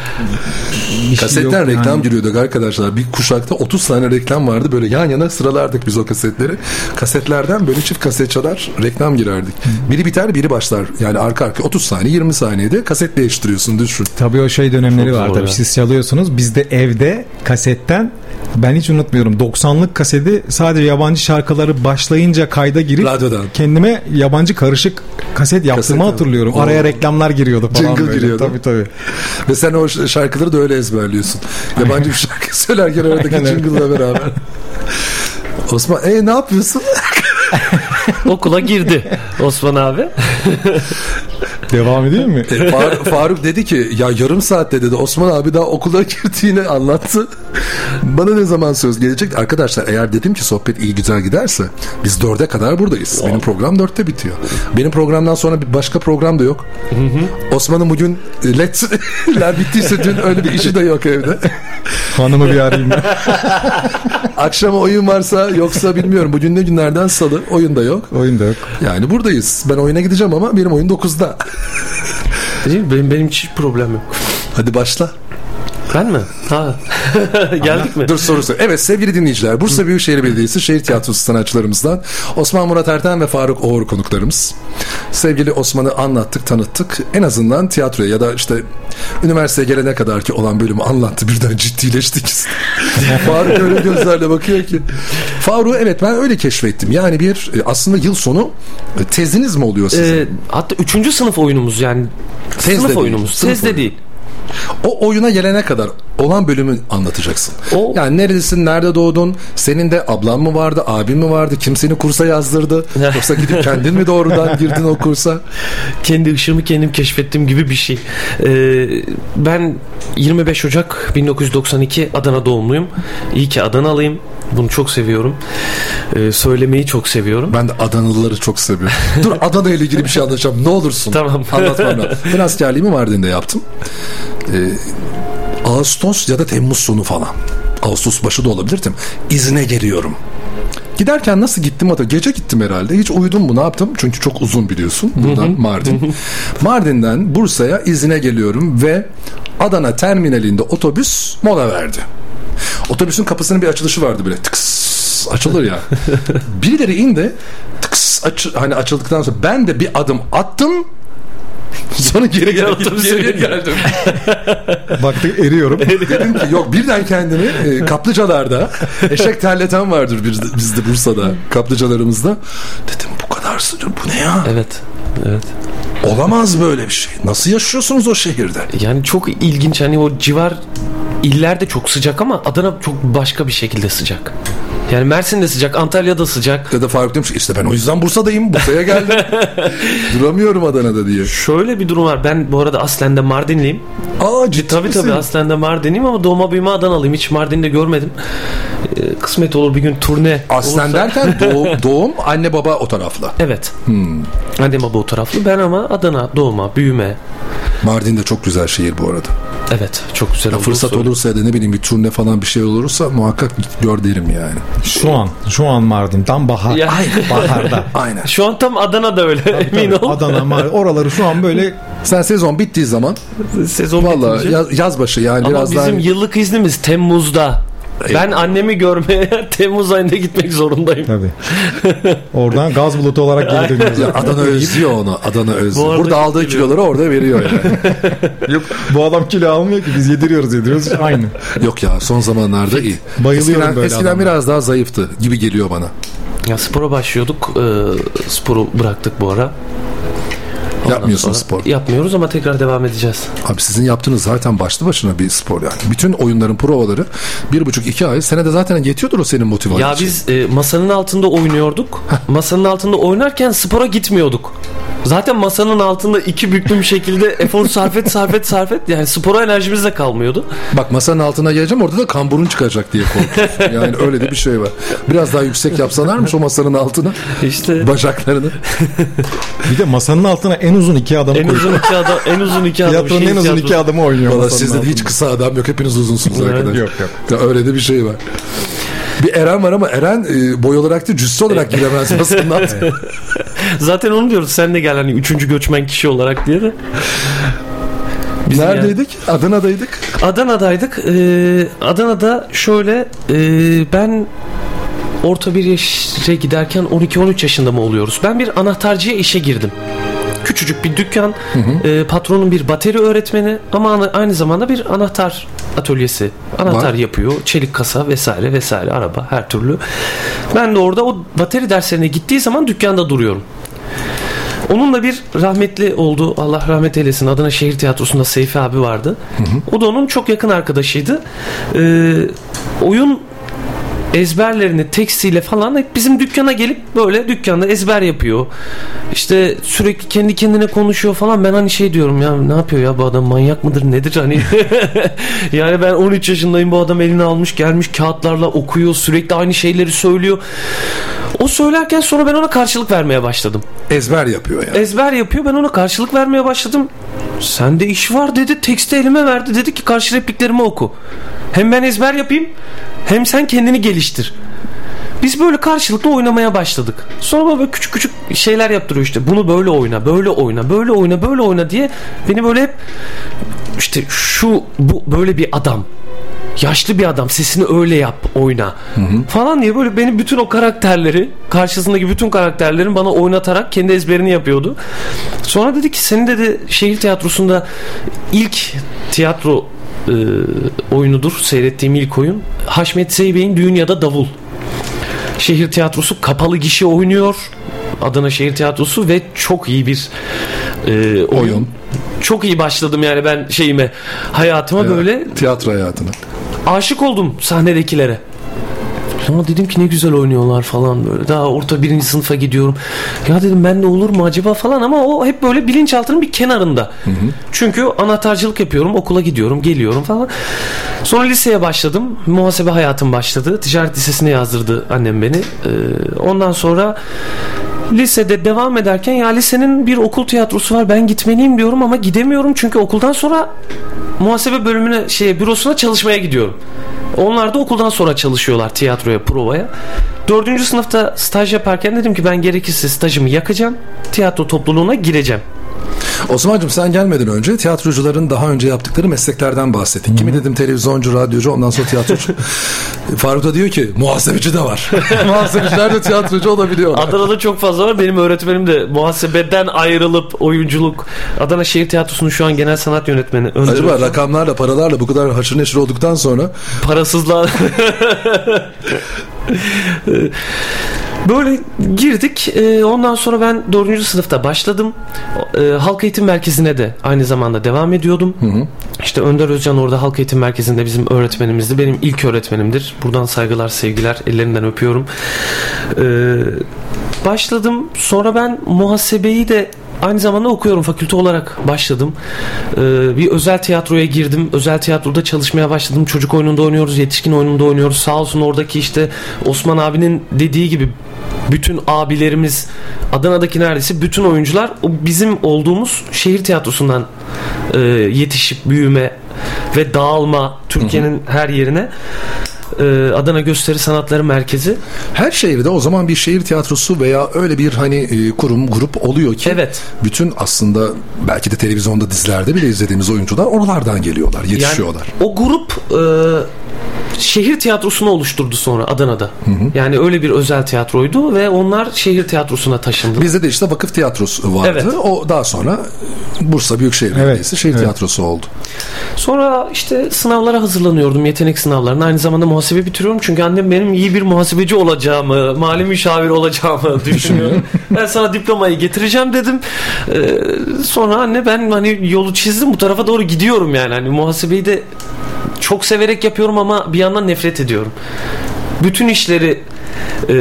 bir şey Kasetten yok reklam yani. giriyorduk arkadaşlar. Bir kuşakta 30 tane reklam vardı. Böyle yan yana sıralardık biz o kasetleri. Kasetlerden böyle çift kaset çalar reklam girerdik. Biri biter biri başlar. Yani arka arka 30 saniye 20 saniyede kaset değiştiriyorsun düşün. Tabii o şey dönemleri Çok var tabii siz çalıyorsunuz. Biz de evde kasetten ben hiç unutmuyorum 90'lık kaseti sadece yabancı şarkıları başlayınca kayda girip Radyodan. kendime yabancı karışık kaset yaptığımı Kaset, hatırlıyorum. o- Araya reklamlar giriyordu falan Jingle böyle. giriyordu. Tabii tabii. Ve sen o şarkıları da öyle ezberliyorsun. Yabancı bir şarkı söylerken aradaki jingle'la beraber. Osman e ne yapıyorsun? Okula girdi Osman abi. Devam edeyim mi? E, Far- Faruk dedi ki ya yarım saatte dedi Osman abi daha okula girdiğini anlattı. Bana ne zaman söz gelecek? Arkadaşlar eğer dedim ki sohbet iyi güzel giderse biz dörde kadar buradayız. Benim program dörtte bitiyor. Benim programdan sonra bir başka program da yok. Osman'ın bugün e, ledler bittiyse dün öyle bir işi de yok evde. Hanımı bir arayayım. Akşama oyun varsa yoksa bilmiyorum. Bugün ne günlerden salı oyun da yok. Oyun da yok. Yani buradayız. Ben oyuna gideceğim ama benim oyun 9'da. Benim, benim hiç problem yok. Hadi başla. Ben mi? Ha. Geldik mi? Dur soru sor. Evet sevgili dinleyiciler Bursa Büyükşehir Belediyesi Şehir Tiyatrosu sanatçılarımızdan Osman Murat Erten ve Faruk Oğur konuklarımız. Sevgili Osman'ı anlattık tanıttık. En azından tiyatroya ya da işte üniversiteye gelene kadar ki olan bölümü anlattı. Birden ciddileştik. Faruk öyle gözlerle bakıyor ki. Faruk evet ben öyle keşfettim. Yani bir e, aslında yıl sonu e, teziniz mi oluyor sizin? Ee, hatta üçüncü sınıf oyunumuz yani. Tezde sınıf değil, oyunumuz. sınıf Tezde oyunu. değil. O oyuna gelene kadar olan bölümü anlatacaksın. O- Yani neredesin, nerede doğdun, senin de ablan mı vardı, abin mi vardı, kim seni kursa yazdırdı, yoksa gidip kendin mi doğrudan girdin o kursa? Kendi ışığımı kendim keşfettiğim gibi bir şey. Ee, ben 25 Ocak 1992 Adana doğumluyum. İyi ki Adanalıyım. Bunu çok seviyorum. Ee, söylemeyi çok seviyorum. Ben de Adanalıları çok seviyorum. Dur Adana ile ilgili bir şey anlatacağım. Ne olursun. Tamam. Anlatmam lazım. Ben askerliğimi Mardin'de yaptım. Ee, Ağustos ya da Temmuz sonu falan. Ağustos başı da olabilirdim. İzne geliyorum. Giderken nasıl gittim hatta gece gittim herhalde. Hiç uyudum mu ne yaptım? Çünkü çok uzun biliyorsun. Buradan Mardin. Mardin'den Bursa'ya izine geliyorum ve Adana terminalinde otobüs mola verdi. Otobüsün kapısının bir açılışı vardı böyle tıks açılır ya. Birileri indi tıks aç, hani açıldıktan sonra ben de bir adım attım sonra geri geri, Otobüse geri geldim. Baktık eriyorum. Dedim ki yok birden kendimi e, kaplıcalarda eşek terleten vardır bizde, bizde Bursa'da kaplıcalarımızda. Dedim bu kadar sıcak bu ne ya? Evet. Evet. Olamaz böyle bir şey. Nasıl yaşıyorsunuz o şehirde? Yani çok ilginç hani o civar illerde çok sıcak ama Adana çok başka bir şekilde sıcak. Yani Mersin'de sıcak, Antalya'da sıcak. Ya da Faruk demiş ki, işte ben o yüzden Bursa'dayım. Bursa'ya geldim. Duramıyorum Adana'da diye. Şöyle bir durum var. Ben bu arada aslen de Mardinliyim. Aa ciddi Tabii misin? tabii aslen de Mardinliyim ama doğma büyüme Adanalıyım. Hiç Mardin'de görmedim. Ee, kısmet olur bir gün turne Aslen olursa- derken doğum, doğum anne baba o taraflı. Evet. Hmm. Annem baba o taraflı. Ben ama Adana doğma, büyüme. Mardin de çok güzel şehir bu arada. Evet çok güzel Ya fırsat olursa ya da ne bileyim bir turne falan bir şey olursa muhakkak gör derim yani. Şu an, şu an Mardin tam bahar. Ya- Baharda. Aynen. Şu an tam Adana'da öyle emin ol. Adana, Mardin oraları şu an böyle Sen sezon bittiği zaman Sezon valla bitince. yaz, yaz başı yani Ama biraz bizim daha yıllık iznimiz Temmuz'da. Ben annemi görmeye Temmuz ayında gitmek zorundayım. tabii. Oradan gaz bulutu olarak geri dönüyoruz. Ya Adana özlüyor onu. Adana özlüyor. Bu arada Burada aldığı geliyor. kiloları orada veriyor yani. Yok bu adam kilo almıyor ki biz yediriyoruz yediriyoruz aynı. Yok ya son zamanlarda iyi. Bayılıyorum eskiden, böyle eskiden adamlara. biraz daha zayıftı gibi geliyor bana. Ya spora başlıyorduk. Ee, sporu bıraktık bu ara. Ondan Yapmıyorsun spor. Yapmıyoruz ama tekrar devam edeceğiz. Abi sizin yaptığınız zaten başlı başına bir spor yani. Bütün oyunların provaları bir buçuk iki ay senede zaten yetiyordur o senin motivasyonun. Ya biz e, masanın altında oynuyorduk. masanın altında oynarken spora gitmiyorduk. Zaten masanın altında iki büklüm şekilde efor sarf et sarf et sarf et. Yani spora enerjimiz de kalmıyordu. Bak masanın altına geleceğim orada da kamburun çıkacak diye korkuyorsun. yani öyle de bir şey var. Biraz daha yüksek yapsalarmış o masanın altına İşte bacaklarını. Bir de masanın altına en uzun iki adamı en koyuyor. uzun iki adam en uzun iki adam. Tiyatronun şehir en uzun iki adamı oynuyor. Valla sizde de hiç kısa adam yok hepiniz uzunsunuz Evet, arkadaş. yok, yok. Ya öyle de bir şey var. Bir Eren var ama Eren e, boy olarak değil cüssü olarak giremez masanın altına. Zaten onu diyoruz. Sen de gel hani üçüncü göçmen kişi olarak diye de. Bizim Neredeydik? Adana'daydık. Adana'daydık. Ee, Adana'da şöyle e, ben orta bir yaşa giderken 12-13 yaşında mı oluyoruz? Ben bir anahtarcıya işe girdim. Küçücük bir dükkan, e, patronun bir bateri öğretmeni ama aynı zamanda bir anahtar atölyesi. Anahtar Var. yapıyor, çelik kasa vesaire vesaire araba her türlü. Ben de orada o bateri derslerine gittiği zaman dükkanda duruyorum. Onunla bir rahmetli oldu. Allah rahmet eylesin. Adana Şehir Tiyatrosu'nda Seyfi abi vardı. O da onun çok yakın arkadaşıydı. Ee, oyun ezberlerini tekstiyle falan hep bizim dükkana gelip böyle dükkanda ezber yapıyor. İşte sürekli kendi kendine konuşuyor falan. Ben hani şey diyorum ya ne yapıyor ya bu adam manyak mıdır nedir hani yani ben 13 yaşındayım bu adam elini almış gelmiş kağıtlarla okuyor sürekli aynı şeyleri söylüyor. O söylerken sonra ben ona karşılık vermeye başladım. Ezber yapıyor yani. Ezber yapıyor ben ona karşılık vermeye başladım. Sende iş var dedi teksti elime verdi dedi ki karşı repliklerimi oku. Hem ben ezber yapayım hem sen kendini geliştir. Biz böyle karşılıklı oynamaya başladık. Sonra böyle küçük küçük şeyler yaptırıyor işte. Bunu böyle oyna, böyle oyna, böyle oyna, böyle oyna diye beni böyle hep işte şu bu böyle bir adam. Yaşlı bir adam sesini öyle yap oyna falan diye böyle beni bütün o karakterleri karşısındaki bütün karakterlerin bana oynatarak kendi ezberini yapıyordu. Sonra dedi ki senin dedi şehir tiyatrosunda ilk tiyatro e, oyunudur seyrettiğim ilk oyun Haşmet Zeybek'in Düğün ya da Davul. Şehir tiyatrosu kapalı gişe oynuyor. Adana Şehir Tiyatrosu ve çok iyi bir e, oyun. Oyun. Çok iyi başladım yani ben şeyime hayatıma böyle Tiyatro hayatına. aşık oldum sahnedekilere. Sonra dedim ki ne güzel oynuyorlar falan böyle. Daha orta birinci sınıfa gidiyorum. Ya dedim ben de olur mu acaba falan ama o hep böyle bilinçaltının bir kenarında. Çünkü anahtarcılık yapıyorum, okula gidiyorum, geliyorum falan. Sonra liseye başladım. Muhasebe hayatım başladı. Ticaret lisesine yazdırdı annem beni. Ee, ondan sonra lisede devam ederken ya lisenin bir okul tiyatrosu var ben gitmeliyim diyorum ama gidemiyorum çünkü okuldan sonra muhasebe bölümüne şey bürosuna çalışmaya gidiyorum. Onlar da okuldan sonra çalışıyorlar tiyatroya, provaya. Dördüncü sınıfta staj yaparken dedim ki ben gerekirse stajımı yakacağım. Tiyatro topluluğuna gireceğim. Osman'cığım sen gelmeden önce tiyatrocuların daha önce yaptıkları mesleklerden bahsettin. Kimi dedim televizyoncu, radyocu ondan sonra tiyatrocu. Faruk da diyor ki muhasebeci de var. Muhasebeciler de tiyatrocu olabiliyorlar. Adana'da çok fazla var. Benim öğretmenim de muhasebeden ayrılıp oyunculuk. Adana Şehir Tiyatrosu'nun şu an genel sanat yönetmeni. Önder Acaba rakamlarla paralarla bu kadar haşır neşir olduktan sonra parasızlığa Böyle girdik. Ee, ondan sonra ben 4. sınıfta başladım. Ee, halk eğitim merkezine de aynı zamanda devam ediyordum. İşte Önder Özcan orada halk eğitim merkezinde bizim öğretmenimizdi. Benim ilk öğretmenimdir. Buradan saygılar, sevgiler. Ellerinden öpüyorum. Ee, başladım. Sonra ben muhasebeyi de Aynı zamanda okuyorum fakülte olarak başladım. Ee, bir özel tiyatroya girdim. Özel tiyatroda çalışmaya başladım. Çocuk oyununda oynuyoruz, yetişkin oyununda oynuyoruz. Sağ olsun oradaki işte Osman abinin dediği gibi bütün abilerimiz Adana'daki neredeyse bütün oyuncular o bizim olduğumuz şehir tiyatrosundan e, yetişip büyüme ve dağılma Türkiye'nin her yerine e, Adana Gösteri Sanatları Merkezi. Her şehirde o zaman bir şehir tiyatrosu veya öyle bir hani e, kurum grup oluyor ki Evet. bütün aslında belki de televizyonda dizilerde bile izlediğimiz oyuncular oralardan geliyorlar, yetişiyorlar. Yani o grup e, şehir tiyatrosunu oluşturdu sonra Adana'da. Yani öyle bir özel tiyatroydu ve onlar şehir tiyatrosuna taşındı. Bizde de işte vakıf tiyatrosu vardı. Evet. O daha sonra Bursa Büyükşehir Belediyesi şehir tiyatrosu oldu. Sonra işte sınavlara hazırlanıyordum, yetenek sınavlarına. Aynı zamanda muhasebe bitiriyorum çünkü annem benim iyi bir muhasebeci olacağımı, mali müşavir olacağımı düşünüyor. ben sana diplomayı getireceğim dedim. Ee, sonra anne ben hani yolu çizdim bu tarafa doğru gidiyorum yani. Hani muhasebeyi de çok severek yapıyorum ama bir yandan nefret ediyorum. Bütün işleri e,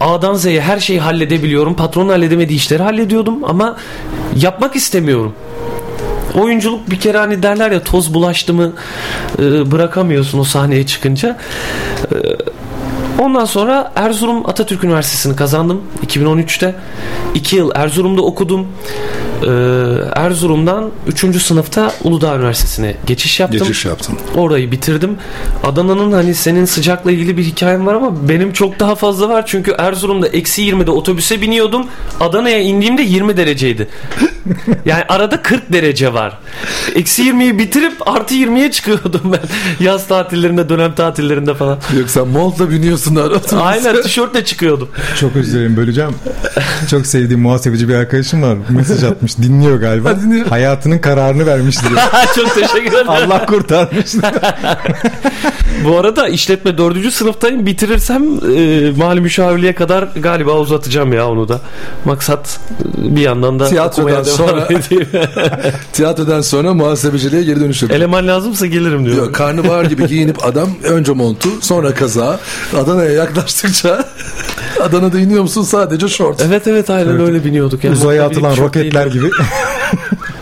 A'dan Z'ye her şeyi halledebiliyorum. Patronun halledemediği işleri hallediyordum ama yapmak istemiyorum. Oyunculuk bir kere hani derler ya toz bulaştı mı e, bırakamıyorsun o sahneye çıkınca. E, ondan sonra Erzurum Atatürk Üniversitesi'ni kazandım 2013'te. 2 yıl Erzurum'da okudum. E, Erzurum'dan 3. sınıfta Uludağ Üniversitesi'ne geçiş yaptım. Geçiş yaptın. Orayı bitirdim. Adana'nın hani senin sıcakla ilgili bir hikayem var ama benim çok daha fazla var. Çünkü Erzurum'da eksi 20'de otobüse biniyordum. Adana'ya indiğimde 20 dereceydi. Yani arada 40 derece var. Eksi 20'yi bitirip artı 20'ye çıkıyordum ben. Yaz tatillerinde, dönem tatillerinde falan. Yoksa montla biniyorsun arada. Aynen tişörtle çıkıyordum. Çok özür dilerim böleceğim. Çok sevdiğim muhasebeci bir arkadaşım var. Mesaj atmış. Dinliyor galiba. Hayatının kararını vermiş diyor. çok teşekkür ederim. Allah kurtarmış. Bu arada işletme 4. sınıftayım. Bitirirsem e, mali müşavirliğe kadar galiba uzatacağım ya onu da. Maksat e, bir yandan da Tiyatrodan sonra-. Tiyatrodan sonra muhasebeciliğe geri dönüş yapıyor. Eleman lazımsa gelirim diyor. Yok, karnabahar gibi giyinip adam önce montu sonra kaza Adana'ya yaklaştıkça Adana'da iniyor musun sadece şort. Evet evet aynen öyle biniyorduk. Yani. Uzaya atılan roketler gibi.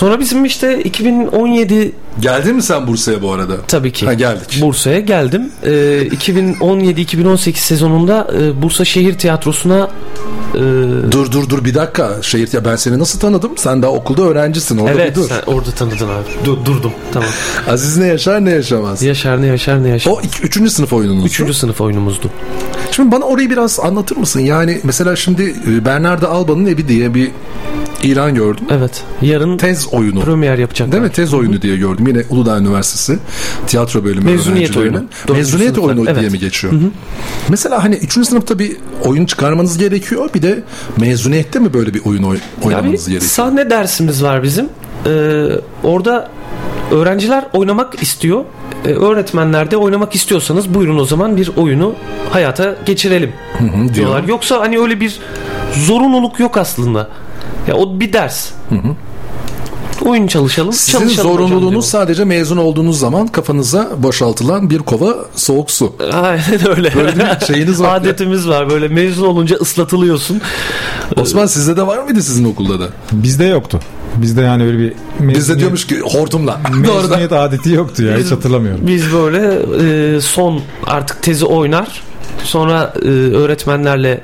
Sonra bizim işte 2017 Geldin mi sen Bursa'ya bu arada? tabii ki Ha geldik. Bursa'ya geldim. Ee, 2017-2018 sezonunda e, Bursa Şehir Tiyatrosu'na e, Dur dur dur bir dakika. Şehir ya ben seni nasıl tanıdım? Sen daha okulda öğrencisin. Orada evet bir dur. sen orada tanıdın abi. Dur, durdum tamam. Aziz ne yaşar ne yaşamaz. Yaşar ne yaşar ne yaşar. O iki, üçüncü sınıf oyununuz. Üçüncü sınıf oyunumuzdu. Şimdi bana orayı biraz anlatır mısın? Yani mesela şimdi e, Bernardo Alba'nın evi diye bir ilan gördüm. Evet. Yarın Tez oyunu. premier yapacaklar. Değil mi? Tez oyunu diye gördüm. Yine Uludağ Üniversitesi tiyatro bölümü Mezuniyet oyunu. Mezuniyet sınıflar, oyunu diye evet. mi geçiyor? Mesela hani 3. sınıfta bir oyun çıkarmanız gerekiyor. Bir de mezuniyette mi böyle bir oyun oy- oynamanız Yani gerekiyor? sahne dersimiz var bizim. Ee, orada öğrenciler oynamak istiyor. Ee, öğretmenler de oynamak istiyorsanız buyurun o zaman bir oyunu hayata geçirelim diyor. diyorlar. Yoksa hani öyle bir zorunluluk yok aslında. Ya o bir ders. Oyun çalışalım. Sizin çalışalım zorunluluğunuz sadece mezun olduğunuz zaman kafanıza boşaltılan bir kova soğuk su. Aynen öyle. Böyle bir şeyiniz var. Adetimiz var. Böyle mezun olunca ıslatılıyorsun. Osman sizde de var mıydı sizin okulda da? Bizde yoktu. Bizde yani öyle bir mezuniyet, Bizde diyormuş ki hortumla. Doğrudan. mezuniyet adeti yoktu ya. Hiç Biz- hatırlamıyorum. Biz böyle e, son artık tezi oynar. Sonra e, öğretmenlerle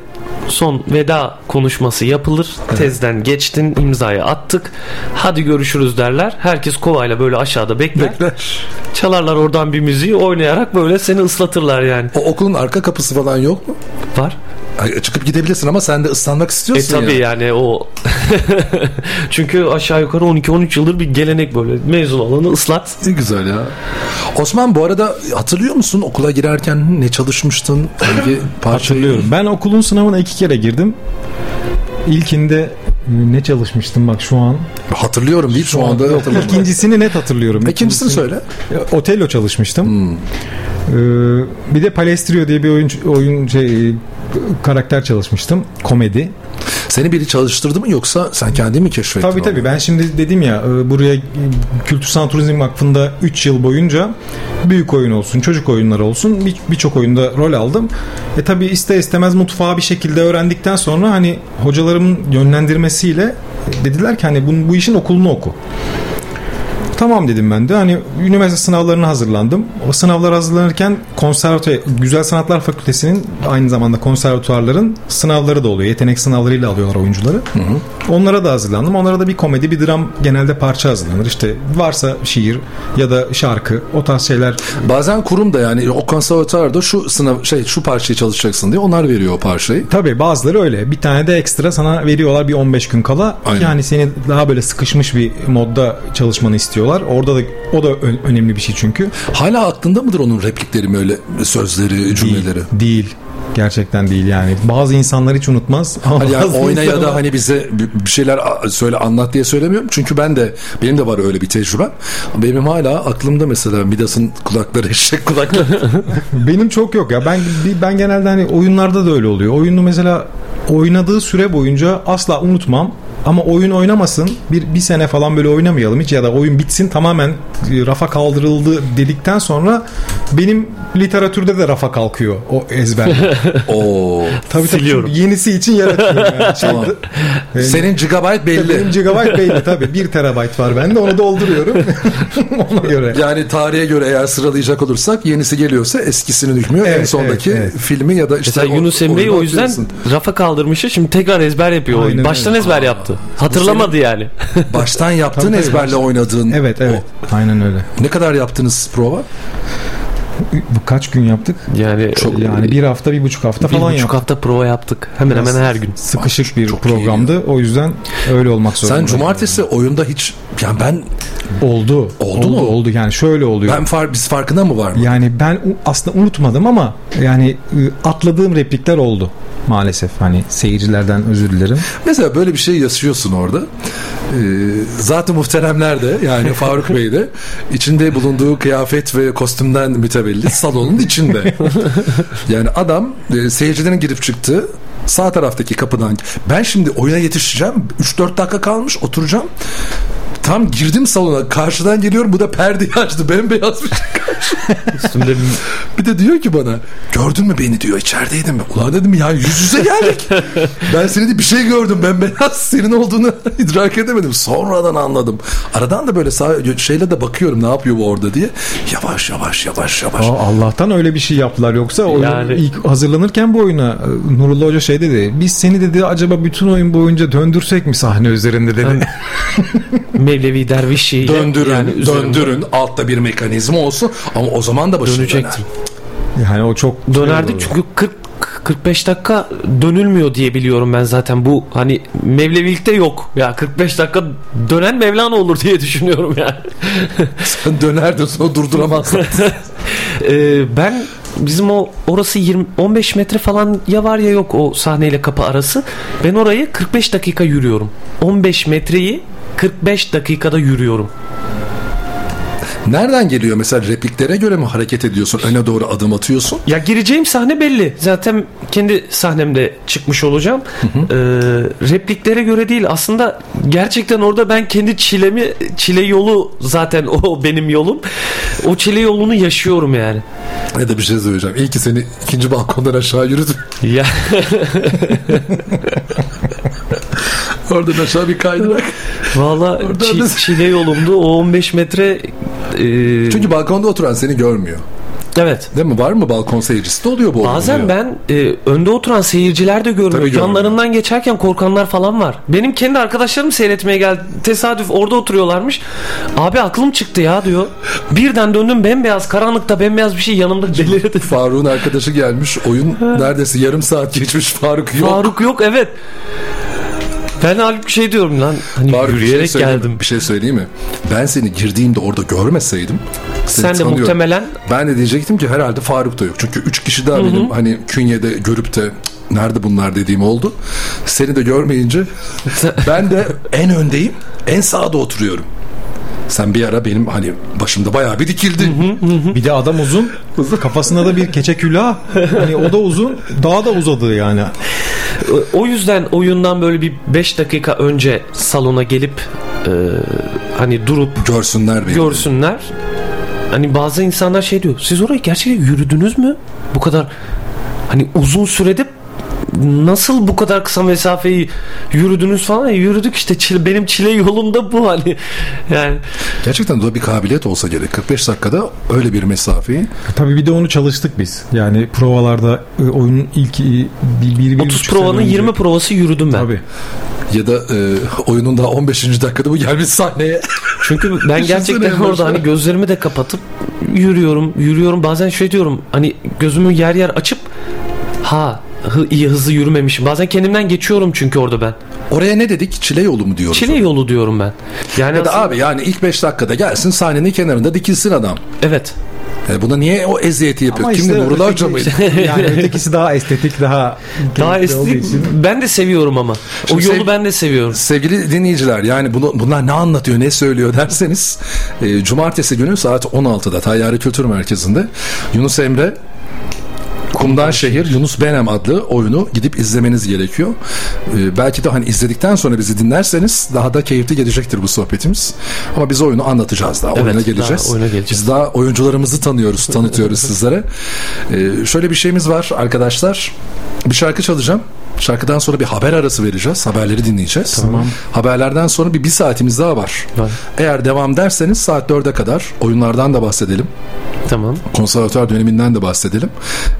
son veda konuşması yapılır. Tezden geçtin, imzayı attık. Hadi görüşürüz derler. Herkes kovayla böyle aşağıda bekler. Çalarlar oradan bir müziği oynayarak böyle seni ıslatırlar yani. O okulun arka kapısı falan yok mu? Var. Ay, Çıkıp gidebilirsin ama sen de ıslanmak E istiyorsun tabii ya. yani o çünkü aşağı yukarı 12-13 yıldır bir gelenek böyle mezun olanı ıslat. Ne güzel ya. Osman bu arada hatırlıyor musun okula girerken ne çalışmıştın? Hangi parçayı? Hatırlıyorum. Ben okulun sınavına iki kere girdim. İlkinde ne çalışmıştım bak şu an. Hatırlıyorum değil şu anda Yok, ikincisini net hatırlıyorum. İkincisini söyle. Otelo çalışmıştım. Ee, bir de Palestrio diye bir oyun oyun şey, e, karakter çalışmıştım. Komedi. Seni biri çalıştırdı mı yoksa sen kendin mi keşfettin? Tabii onu? tabii ben şimdi dedim ya e, buraya e, Kültür Sanat Turizm Vakfı'nda 3 yıl boyunca büyük oyun olsun çocuk oyunları olsun bir- birçok oyunda rol aldım. E tabii ister istemez mutfağı bir şekilde öğrendikten sonra hani hocalarımın yönlendirmesiyle dediler ki hani bu, bu işin okulunu oku. Tamam dedim ben de. Hani üniversite sınavlarına hazırlandım. O sınavlar hazırlanırken konservatuar, Güzel Sanatlar Fakültesi'nin aynı zamanda konservatuarların sınavları da oluyor. Yetenek sınavlarıyla alıyorlar oyuncuları. Onlara da hazırlandım. Onlara da bir komedi, bir dram genelde parça hazırlanır. İşte varsa şiir ya da şarkı o tarz şeyler. Bazen kurum da yani o konservatuarda şu sınav şey şu parçayı çalışacaksın diye onlar veriyor o parçayı. Tabii bazıları öyle. Bir tane de ekstra sana veriyorlar bir 15 gün kala. Aynen. Yani seni daha böyle sıkışmış bir modda çalışmanı istiyorlar. Orada da o da önemli bir şey çünkü. Hala aklında mıdır onun replikleri mi öyle sözleri, cümleleri? Değil. Gerçekten değil yani. Bazı insanlar hiç unutmaz. Ama Hani yani oyna ya da hani bize bir- şeyler söyle anlat diye söylemiyorum. Çünkü ben de benim de var öyle bir tecrübem. Benim hala aklımda mesela Midas'ın kulakları eşek kulakları. Benim çok yok ya. Ben ben genelde hani oyunlarda da öyle oluyor. Oyunu mesela oynadığı süre boyunca asla unutmam. Ama oyun oynamasın bir, bir sene falan böyle oynamayalım hiç ya da oyun bitsin tamamen e, rafa kaldırıldı dedikten sonra benim literatürde de rafa kalkıyor o ezber. Oo. tabii tabii Siliyorum. yenisi için yaratıyorum yani. Şey- Tamam. E, Senin gigabyte belli. Benim gigabyte belli tabii. 1 terabayt var bende onu dolduruyorum. Ona göre. Yani tarihe göre eğer sıralayacak olursak yenisi geliyorsa eskisini hükmüyor. en Evet, sondaki evet, evet. filmi ya da işte Mesela Yunus Emre'yi o yüzden atıyorsun. rafa kaldırmışı şimdi tekrar ezber yapıyor. Aynen Baştan öyle. ezber yaptı. Hatırlamadı yani. baştan yaptığın Tabii, tabii, ezberle baştan. oynadığın. Evet evet. o. Aynen öyle. Ne kadar yaptınız prova? Bu kaç gün yaptık? Yani Çok yani bir hafta bir buçuk hafta bir falan buçuk yaptık. hafta prova yaptık. Hemen hemen her gün. Sıkışık bir Çok programdı. O yüzden öyle olmak zorunda. Sen cumartesi oyunda hiç yani ben oldu. Oldu mu? Oldu. Yani şöyle oluyor. ben far, biz farkında mı var mı? Yani ben aslında unutmadım ama yani atladığım replikler oldu maalesef. Hani seyircilerden özür dilerim. Mesela böyle bir şey yaşıyorsun orada. Ee, zaten muhteremler de yani Faruk Bey de içinde bulunduğu kıyafet ve kostümden mütevellit salonun içinde. yani adam e, seyircilerin girip çıktığı sağ taraftaki kapıdan ben şimdi oyuna yetişeceğim 3-4 dakika kalmış oturacağım Tam girdim salona karşıdan geliyorum bu da perdeyi açtı bembeyaz bir şey. Üstümde bir Bir de diyor ki bana gördün mü beni diyor içerideydim mi? Ulan dedim ya yüz yüze geldik. ben seni de bir şey gördüm ben beyaz senin olduğunu idrak edemedim. Sonradan anladım. Aradan da böyle sağ, şeyle de bakıyorum ne yapıyor bu orada diye. Yavaş yavaş yavaş yavaş. Aa, Allah'tan öyle bir şey yaptılar yoksa oyun Yani- ilk hazırlanırken bu oyuna e, Nurullah Hoca şey dedi. Biz seni dedi acaba bütün oyun boyunca döndürsek mi sahne üzerinde dedi. Mevlevi dervişiyle Döndürün, yani üzerinde döndürün. Altta bir mekanizma olsun. Ama o zaman da başına dönecektim. döner. Yani o çok Dönerdik çünkü 40 45 dakika dönülmüyor diye biliyorum ben zaten bu hani Mevlevilikte yok. Ya 45 dakika dönen Mevlana olur diye düşünüyorum yani. Sen dönerdin sonra durduramazsın. Ee, ben bizim o orası 20 15 metre falan ya var ya yok o sahneyle kapı arası. Ben orayı 45 dakika yürüyorum. 15 metreyi 45 dakikada yürüyorum. Nereden geliyor mesela repliklere göre mi hareket ediyorsun? Öne doğru adım atıyorsun. Ya gireceğim sahne belli. Zaten kendi sahnemde çıkmış olacağım. Ee, repliklere göre değil. Aslında gerçekten orada ben kendi çilemi, çile yolu zaten o benim yolum. O çile yolunu yaşıyorum yani. Ne de bir şey söyleyeceğim. İyi ki seni ikinci balkondan aşağı yürüdüm. Ya Oradan aşağı bir kaydırak. valla Oradan çi- da- çile yolumdu. O 15 metre e, Çünkü balkonda oturan seni görmüyor. evet. Değil mi? Var mı balkon seyircisi de oluyor bu Bazen oluyor. ben e, önde oturan seyirciler de görmüyor. Tabii görmüyor. Yanlarından geçerken korkanlar falan var. Benim kendi arkadaşlarım seyretmeye geldi. Tesadüf orada oturuyorlarmış. Abi aklım çıktı ya diyor. Birden döndüm bembeyaz karanlıkta bembeyaz bir şey yanımda belirdi. Faruk'un arkadaşı gelmiş. Oyun neredeyse yarım saat geçmiş. Faruk yok. Faruk yok evet. Ben halbuki şey diyorum lan hani Faruk, bir şey yürüyerek mi? geldim. Bir şey söyleyeyim mi? Ben seni girdiğimde orada görmeseydim seni Sen de tanıyorum. muhtemelen Ben de diyecektim ki herhalde Faruk da yok. Çünkü üç kişi daha benim hani künyede görüp de "Cık, nerede bunlar dediğim oldu. Seni de görmeyince ben de en öndeyim en sağda oturuyorum. Sen bir ara benim hani başımda bayağı bir dikildin. Bir de adam uzun. Kafasında da bir keçe külah. Hani o da uzun. Daha da uzadı yani. O yüzden oyundan böyle bir 5 dakika önce salona gelip e, hani durup Görsünler beni. görsünler. Hani bazı insanlar şey diyor. Siz orayı gerçekten yürüdünüz mü? Bu kadar hani uzun sürede nasıl bu kadar kısa mesafeyi yürüdünüz falan? E, yürüdük işte çile, benim çile yolumda bu hani. Yani Gerçekten de bir kabiliyet olsa gerek. 45 dakikada öyle bir mesafeyi. Tabii bir de onu çalıştık biz. Yani provalarda e, oyunun ilk e, bir, bir, bir 30 buçuk sene provanın önce- 20 provası yürüdüm ben. Tabii. Ya da e, oyunun daha 15. dakikada bu gelmiş sahneye. Çünkü ben gerçekten en orada hani gözlerimi de kapatıp yürüyorum, yürüyorum. Bazen şey diyorum hani gözümü yer yer açıp ha hı, iyi hızlı yürümemişim. Bazen kendimden geçiyorum çünkü orada ben. Oraya ne dedik? Çile yolu mu diyoruz? Çile yolu diyorum ben. Yani Ya da aslında- abi yani ilk 5 dakikada gelsin sahnenin kenarında dikilsin adam. Evet. E buna niye o eziyeti yapıyor? Ama Kim işte Nurullah Hoca mıydı? yani ötekisi daha estetik, daha Daha estetik. Ben de seviyorum ama. Şimdi o yolu sev- ben de seviyorum. Sevgili dinleyiciler yani bunu, bunlar ne anlatıyor ne söylüyor derseniz e, cumartesi günü saat 16'da Tayyare Kültür Merkezi'nde Yunus Emre Kumdan Şehir Yunus Benem adlı oyunu gidip izlemeniz gerekiyor. Ee, belki de hani izledikten sonra bizi dinlerseniz daha da keyifli gelecektir bu sohbetimiz. Ama biz oyunu anlatacağız daha. Evet, oyuna daha geleceğiz. oyuna geleceğiz. Biz daha oyuncularımızı tanıyoruz, tanıtıyoruz sizlere. Ee, şöyle bir şeyimiz var arkadaşlar. Bir şarkı çalacağım. Şarkıdan sonra bir haber arası vereceğiz. Haberleri dinleyeceğiz. Tamam. Haberlerden sonra bir, bir saatimiz daha var. Var. Eğer devam derseniz saat 4'e kadar oyunlardan da bahsedelim. Tamam. Konservatör döneminden de bahsedelim.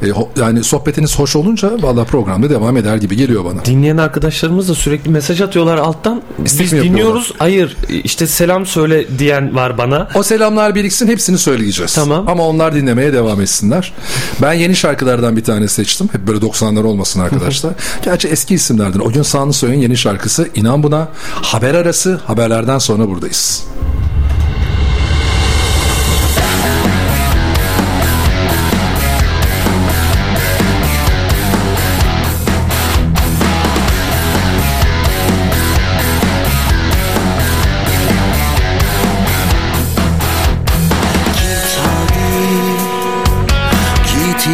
E, ho- yani sohbetiniz hoş olunca valla programda devam eder gibi geliyor bana. Dinleyen arkadaşlarımız da sürekli mesaj atıyorlar alttan. İstek Biz dinliyoruz. Hayır işte selam söyle diyen var bana. O selamlar biriksin hepsini söyleyeceğiz. Tamam. Ama onlar dinlemeye devam etsinler. Ben yeni şarkılardan bir tane seçtim. Hep böyle 90'lar olmasın arkadaşlar. Gerçi eski isimlerden. O gün Sağını Söyleyin yeni şarkısı. İnan buna. Haber arası. Haberlerden sonra buradayız. Git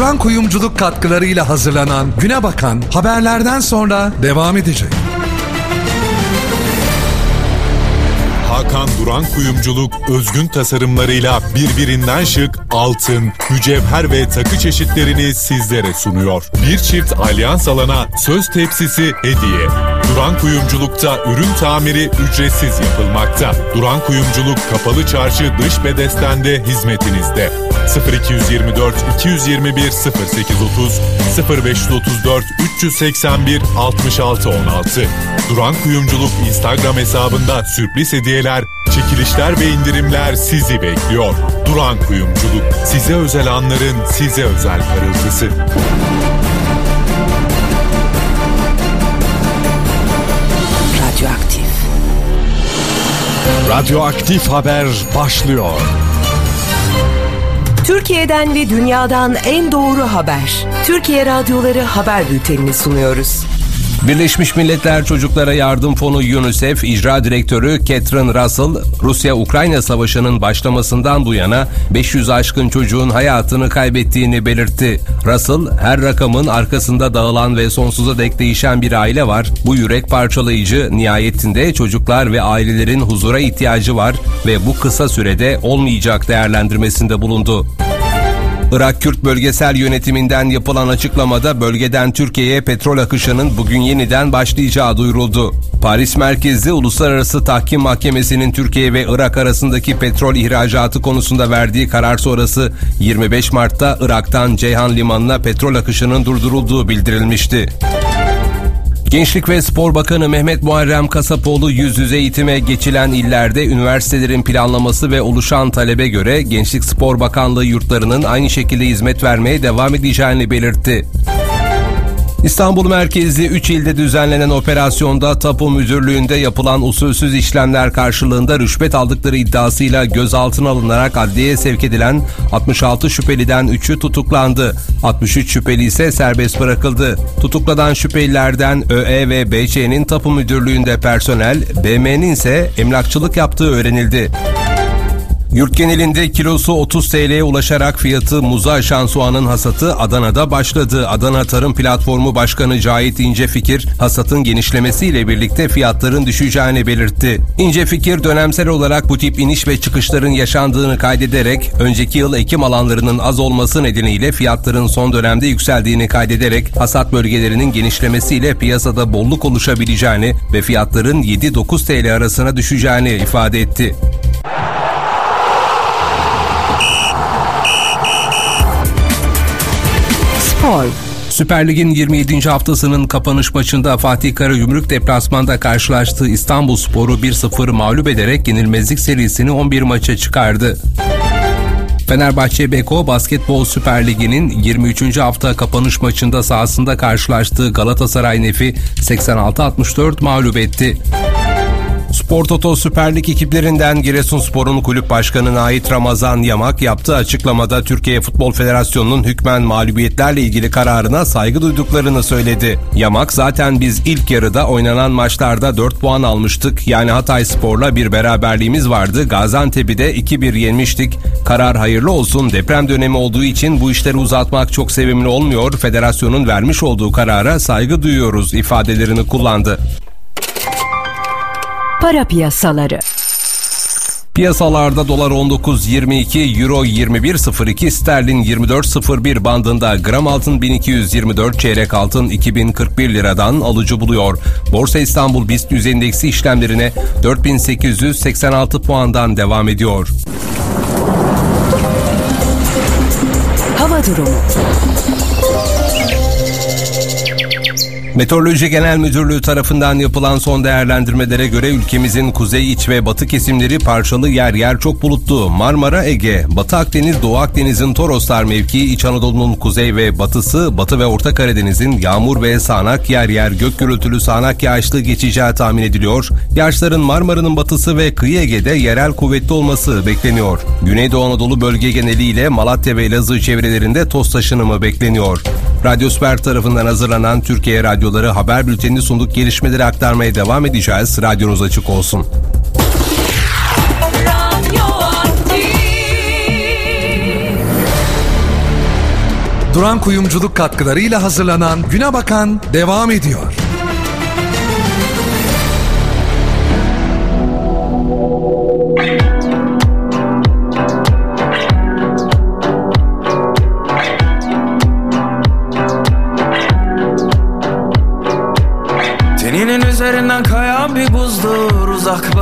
Duran Kuyumculuk katkılarıyla hazırlanan Güne Bakan haberlerden sonra devam edecek. Hakan Duran Kuyumculuk özgün tasarımlarıyla birbirinden şık altın, mücevher ve takı çeşitlerini sizlere sunuyor. Bir çift alyans alana söz tepsisi hediye. Duran Kuyumculuk'ta ürün tamiri ücretsiz yapılmakta. Duran Kuyumculuk Kapalı Çarşı dış bedestende hizmetinizde. 0224 221 0830 0534 381 66 16 Duran Kuyumculuk Instagram hesabında sürpriz hediyeler, çekilişler ve indirimler sizi bekliyor. Duran Kuyumculuk size özel anların size özel parıltısı. Radyoaktif. Radyoaktif haber başlıyor. Türkiye'den ve dünyadan en doğru haber. Türkiye Radyoları Haber Bülteni'ni sunuyoruz. Birleşmiş Milletler Çocuklara Yardım Fonu UNICEF İcra Direktörü Catherine Russell, Rusya-Ukrayna Savaşı'nın başlamasından bu yana 500 aşkın çocuğun hayatını kaybettiğini belirtti. Russell, her rakamın arkasında dağılan ve sonsuza dek değişen bir aile var. Bu yürek parçalayıcı nihayetinde çocuklar ve ailelerin huzura ihtiyacı var ve bu kısa sürede olmayacak değerlendirmesinde bulundu. Irak Kürt Bölgesel Yönetiminden yapılan açıklamada bölgeden Türkiye'ye petrol akışının bugün yeniden başlayacağı duyuruldu. Paris merkezli Uluslararası Tahkim Mahkemesi'nin Türkiye ve Irak arasındaki petrol ihracatı konusunda verdiği karar sonrası 25 Mart'ta Irak'tan Ceyhan Limanı'na petrol akışının durdurulduğu bildirilmişti. Gençlik ve Spor Bakanı Mehmet Muharrem Kasapoğlu yüz yüze eğitime geçilen illerde üniversitelerin planlaması ve oluşan talebe göre Gençlik Spor Bakanlığı yurtlarının aynı şekilde hizmet vermeye devam edeceğini belirtti. İstanbul merkezli 3 ilde düzenlenen operasyonda Tapu Müdürlüğü'nde yapılan usulsüz işlemler karşılığında rüşvet aldıkları iddiasıyla gözaltına alınarak adliyeye sevk edilen 66 şüpheliden 3'ü tutuklandı. 63 şüpheli ise serbest bırakıldı. Tutuklanan şüphelilerden ÖE ve BÇ'nin Tapu Müdürlüğü'nde personel, BM'nin ise emlakçılık yaptığı öğrenildi. Yurt genelinde kilosu 30 TL'ye ulaşarak fiyatı muza aşan soğanın hasatı Adana'da başladı. Adana Tarım Platformu Başkanı Cahit İnce Fikir, hasatın genişlemesiyle birlikte fiyatların düşeceğini belirtti. İnce Fikir dönemsel olarak bu tip iniş ve çıkışların yaşandığını kaydederek, önceki yıl ekim alanlarının az olması nedeniyle fiyatların son dönemde yükseldiğini kaydederek, hasat bölgelerinin genişlemesiyle piyasada bolluk oluşabileceğini ve fiyatların 7-9 TL arasına düşeceğini ifade etti. Spor. Süper Lig'in 27. haftasının kapanış maçında Fatih Karagümrük deplasmanda karşılaştığı İstanbul Sporu 1-0 mağlup ederek yenilmezlik serisini 11 maça çıkardı. Fenerbahçe Beko Basketbol Süper Ligi'nin 23. hafta kapanış maçında sahasında karşılaştığı Galatasaray Nefi 86-64 mağlup etti. Spor Toto Süper Lig ekiplerinden Giresunspor'un kulüp başkanına ait Ramazan Yamak yaptığı açıklamada Türkiye Futbol Federasyonu'nun hükmen mağlubiyetlerle ilgili kararına saygı duyduklarını söyledi. Yamak zaten biz ilk yarıda oynanan maçlarda 4 puan almıştık. Yani Hatay Spor'la bir beraberliğimiz vardı. Gaziantep'i de 2-1 yenmiştik. Karar hayırlı olsun. Deprem dönemi olduğu için bu işleri uzatmak çok sevimli olmuyor. Federasyonun vermiş olduğu karara saygı duyuyoruz ifadelerini kullandı. Para piyasaları. Piyasalarda dolar 19.22, euro 21.02, sterlin 24.01 bandında gram altın 1224, çeyrek altın 2041 liradan alıcı buluyor. Borsa İstanbul BIST 100 endeksi işlemlerine 4886 puandan devam ediyor. Hava durumu. Meteoroloji Genel Müdürlüğü tarafından yapılan son değerlendirmelere göre ülkemizin kuzey iç ve batı kesimleri parçalı yer yer çok bulutlu. Marmara, Ege, Batı Akdeniz, Doğu Akdeniz'in Toroslar mevkii, İç Anadolu'nun kuzey ve batısı, Batı ve Orta Karadeniz'in yağmur ve sağanak yer yer gök gürültülü sağanak yağışlı geçeceği tahmin ediliyor. Yağışların Marmara'nın batısı ve kıyı Ege'de yerel kuvvetli olması bekleniyor. Güneydoğu Anadolu bölge geneliyle Malatya ve Elazığ çevrelerinde toz taşınımı bekleniyor. Radyo Süper tarafından hazırlanan Türkiye Radyoları haber bültenini sunduk gelişmeleri aktarmaya devam edeceğiz. Radyonuz açık olsun. Duran Kuyumculuk katkılarıyla hazırlanan Güne Bakan devam ediyor.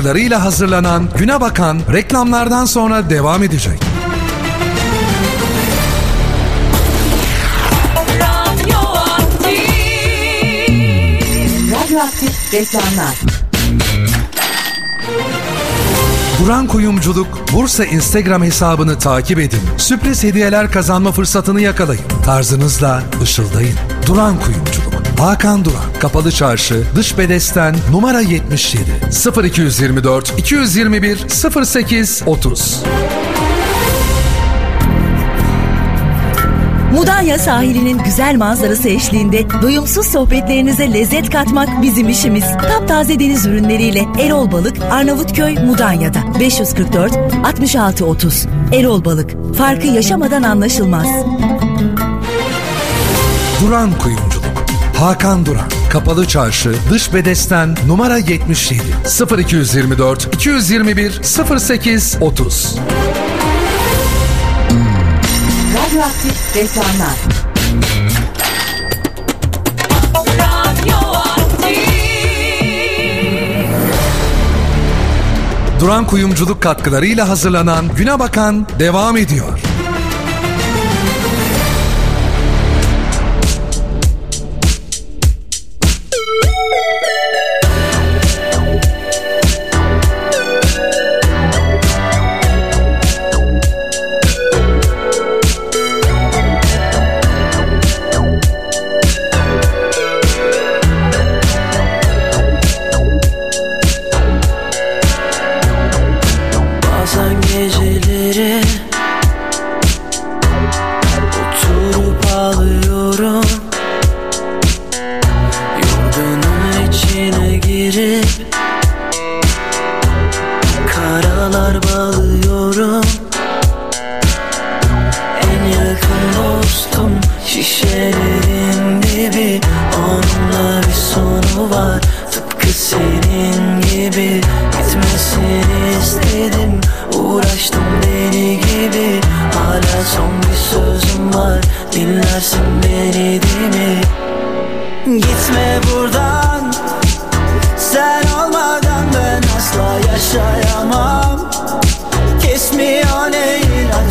katkılarıyla hazırlanan Güne Bakan reklamlardan sonra devam edecek. Radyoaktif reklamlar. Duran Kuyumculuk Bursa Instagram hesabını takip edin. Sürpriz hediyeler kazanma fırsatını yakalayın. Tarzınızla ışıldayın. Duran Kuyumculuk. Hakan Duran. Kapalı Çarşı, Dış Bedesten, numara 77. 0224 221 08 30. Mudanya sahilinin güzel manzarası eşliğinde doyumsuz sohbetlerinize lezzet katmak bizim işimiz. Taptaze deniz ürünleriyle Erol Balık, Arnavutköy, Mudanya'da. 544 66 30. Erol Balık. Farkı yaşamadan anlaşılmaz. Duran Kuyumculuk. Hakan Duran. Kapalı Çarşı, Dış Bedesten, numara 77. 0224 221 08 30. Radyoaktif reklamlar. Duran Kuyumculuk katkılarıyla hazırlanan Güne Bakan devam ediyor.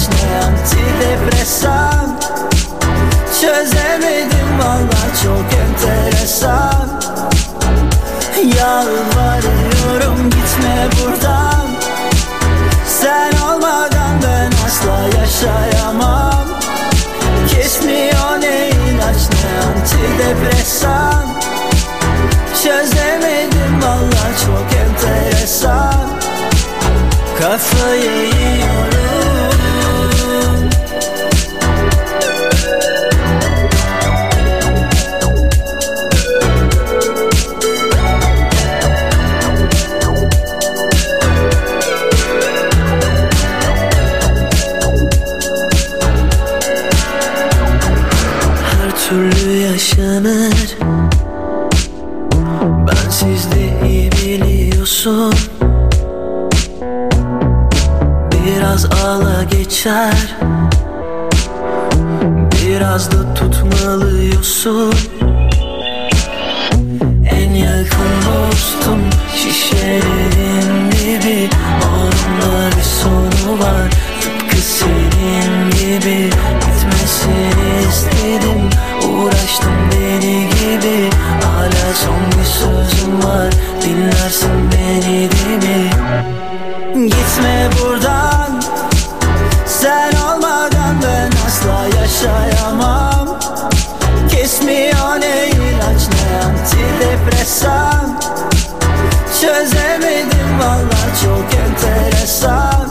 Ne antidepresan Çözemedim valla çok enteresan. Yalvarıyorum gitme buradan. Sen olmadan ben asla yaşayamam. Kesmiyor ne ilaç ne antidepresan Çözemedim valla çok enteresan. Kafayı yiyorum geçer. Biraz da tutmalıyorsun. En yakın dostum şişelerin dibi. Onunla bir sonu var Tıpkı senin gibi. Gitmesini istedim Uğraştım deli gibi. Hala son bir sözüm var Dinlersin beni değil mi? Gitme buradan yaşayamam. Kesmiyor ne ilaç ne antidepresan. Çözemedim valla çok enteresan.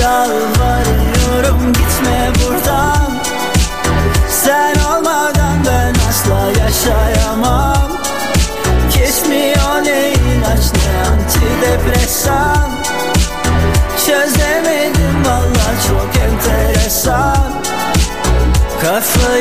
Yalvarıyorum gitme buradan. Sen olmadan ben asla yaşayamam. Kesmiyor ne ilaç ne antidepresan Kafayı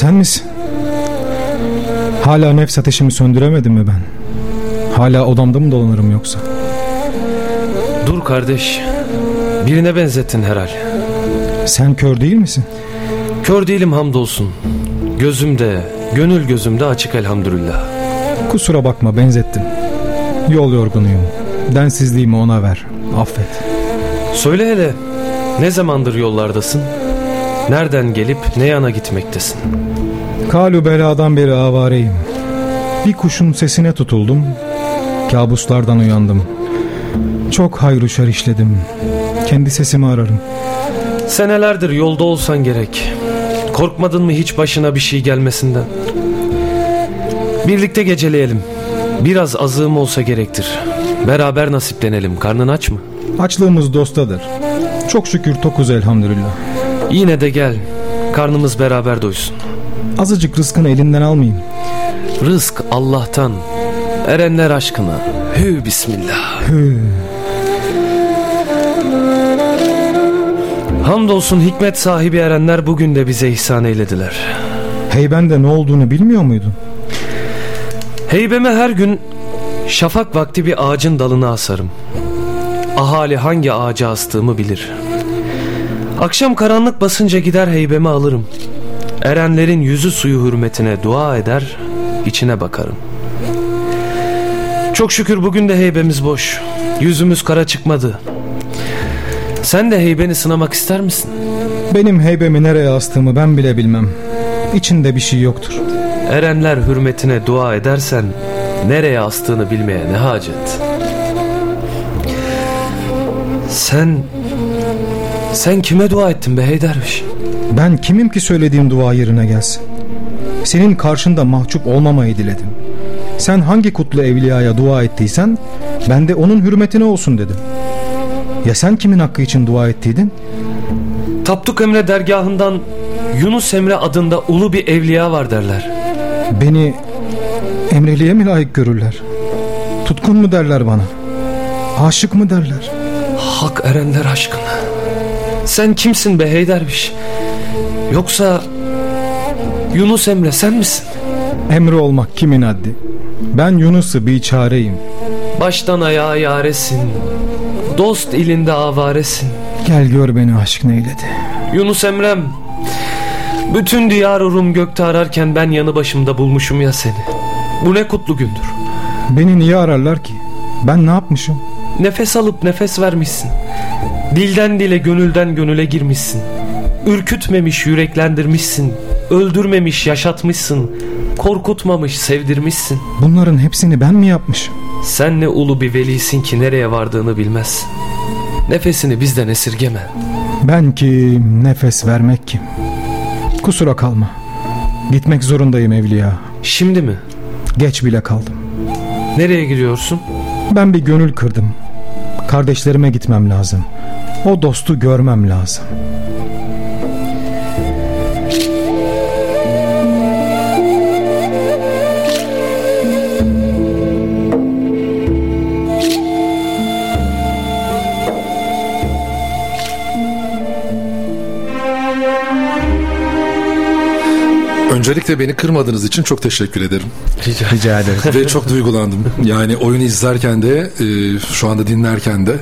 sen misin? Hala nefs ateşimi söndüremedim mi ben? Hala odamda mı dolanırım yoksa? Dur kardeş. Birine benzettin herhal. Sen kör değil misin? Kör değilim hamdolsun. Gözümde, gönül gözümde açık elhamdülillah. Kusura bakma benzettim. Yol yorgunuyum. Densizliğimi ona ver. Affet. Söyle hele, ne zamandır yollardasın? Nereden gelip ne yana gitmektesin? Kalu beladan beri avareyim. Bir kuşun sesine tutuldum. Kabuslardan uyandım. Çok hayır şer işledim. Kendi sesimi ararım. Senelerdir yolda olsan gerek. Korkmadın mı hiç başına bir şey gelmesinden? Birlikte geceleyelim. Biraz azığım olsa gerektir. Beraber nasiplenelim. Karnın aç mı? Açlığımız dostadır. Çok şükür tokuz elhamdülillah. Yine de gel. Karnımız beraber doysun. Azıcık rızkını elinden almayayım. Rızk Allah'tan. Erenler aşkına. Hü bismillah. Hü. Hamdolsun hikmet sahibi erenler bugün de bize ihsan eylediler. Heybende ne olduğunu bilmiyor muydun? Heybeme her gün Şafak vakti bir ağacın dalına asarım. Ahali hangi ağaca astığımı bilir. Akşam karanlık basınca gider heybemi alırım. Erenlerin yüzü suyu hürmetine dua eder, içine bakarım. Çok şükür bugün de heybemiz boş. Yüzümüz kara çıkmadı. Sen de heybeni sınamak ister misin? Benim heybemi nereye astığımı ben bile bilmem. İçinde bir şey yoktur. Erenler hürmetine dua edersen nereye astığını bilmeye ne hacet? Sen sen kime dua ettin be Heyderviş? Ben kimim ki söylediğim dua yerine gelsin? Senin karşında mahcup olmamayı diledim. Sen hangi kutlu evliyaya dua ettiysen ben de onun hürmetine olsun dedim. Ya sen kimin hakkı için dua ettiydin? Tapduk Emre dergahından Yunus Emre adında ulu bir evliya var derler. Beni emreliğe mi layık görürler? Tutkun mu derler bana? Aşık mı derler? Hak erenler aşkına. Sen kimsin be Heyderviş? Yoksa Yunus Emre sen misin? Emre olmak kimin haddi? Ben Yunus'u bir çareyim. Baştan ayağa yaresin. Dost ilinde avaresin. Gel gör beni aşk neyledi. Yunus Emrem. Bütün diyar Rum gökte ararken ben yanı başımda bulmuşum ya seni. Bu ne kutlu gündür. Beni niye ararlar ki? Ben ne yapmışım? Nefes alıp nefes vermişsin. Dilden dile gönülden gönüle girmişsin. Ürkütmemiş yüreklendirmişsin. Öldürmemiş yaşatmışsın. Korkutmamış sevdirmişsin. Bunların hepsini ben mi yapmışım? Sen ne ulu bir velisin ki nereye vardığını bilmezsin. Nefesini bizden esirgeme. Ben kim, nefes vermek kim? Kusura kalma. Gitmek zorundayım evliya. Şimdi mi? Geç bile kaldım. Nereye gidiyorsun? Ben bir gönül kırdım. Kardeşlerime gitmem lazım. O dostu görmem lazım. Öncelikle beni kırmadığınız için çok teşekkür ederim. Rica, Rica ederim. Ve çok duygulandım. Yani oyunu izlerken de e, şu anda dinlerken de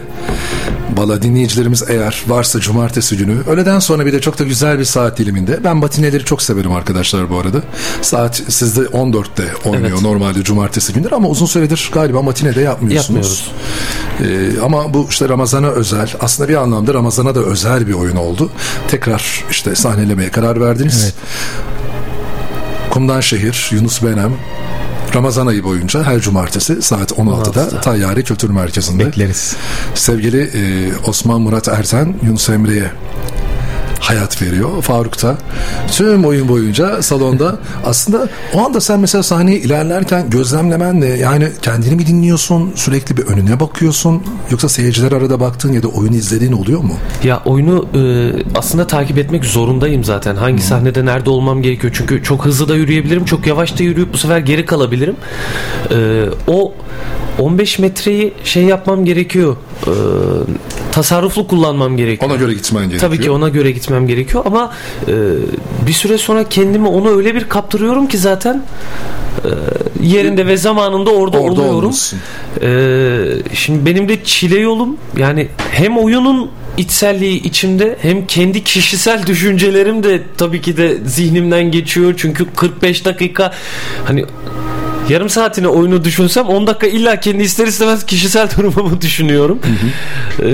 Valla dinleyicilerimiz eğer varsa cumartesi günü öğleden sonra bir de çok da güzel bir saat diliminde. Ben batineleri çok severim arkadaşlar bu arada. Saat sizde 14'te oynuyor Evet. normalde cumartesi günleri ama uzun süredir galiba matinede yapmıyorsunuz. Ee, ama bu işte Ramazan'a özel aslında bir anlamda Ramazan'a da özel bir oyun oldu. Tekrar işte sahnelemeye karar verdiniz. Kumdan Şehir, Yunus Benem, Ramazan ayı boyunca her cumartesi saat 16'da 16'da. Tayyare Kültür Merkezi'nde. Bekleriz. Sevgili e, Osman Murat Erten, Yunus Emre'ye hayat veriyor. Faruk da tüm oyun boyunca salonda aslında o anda sen mesela sahneye ilerlerken gözlemlemenle yani kendini mi dinliyorsun sürekli bir önüne bakıyorsun yoksa seyirciler arada baktığın ya da oyunu izlediğin oluyor mu? Ya oyunu e, aslında takip etmek zorundayım zaten. Hangi sahnede nerede olmam gerekiyor. Çünkü çok hızlı da yürüyebilirim. Çok yavaş da yürüyüp bu sefer geri kalabilirim. E, o 15 metreyi şey yapmam gerekiyor. E, tasarruflu kullanmam gerekiyor. Ona göre gitmen gerekiyor. Tabii ki ona göre gitmem gerekiyor ama e, bir süre sonra kendimi ona öyle bir kaptırıyorum ki zaten e, yerinde ve zamanında orada, Orada oluyorum. olmuşsun. E, şimdi benim de çile yolum yani hem oyunun içselliği içimde hem kendi kişisel düşüncelerim de tabii ki de zihnimden geçiyor çünkü 45 dakika hani yarım saatini oyunu düşünsem 10 dakika illa kendi ister istemez kişisel durumumu düşünüyorum. Ee,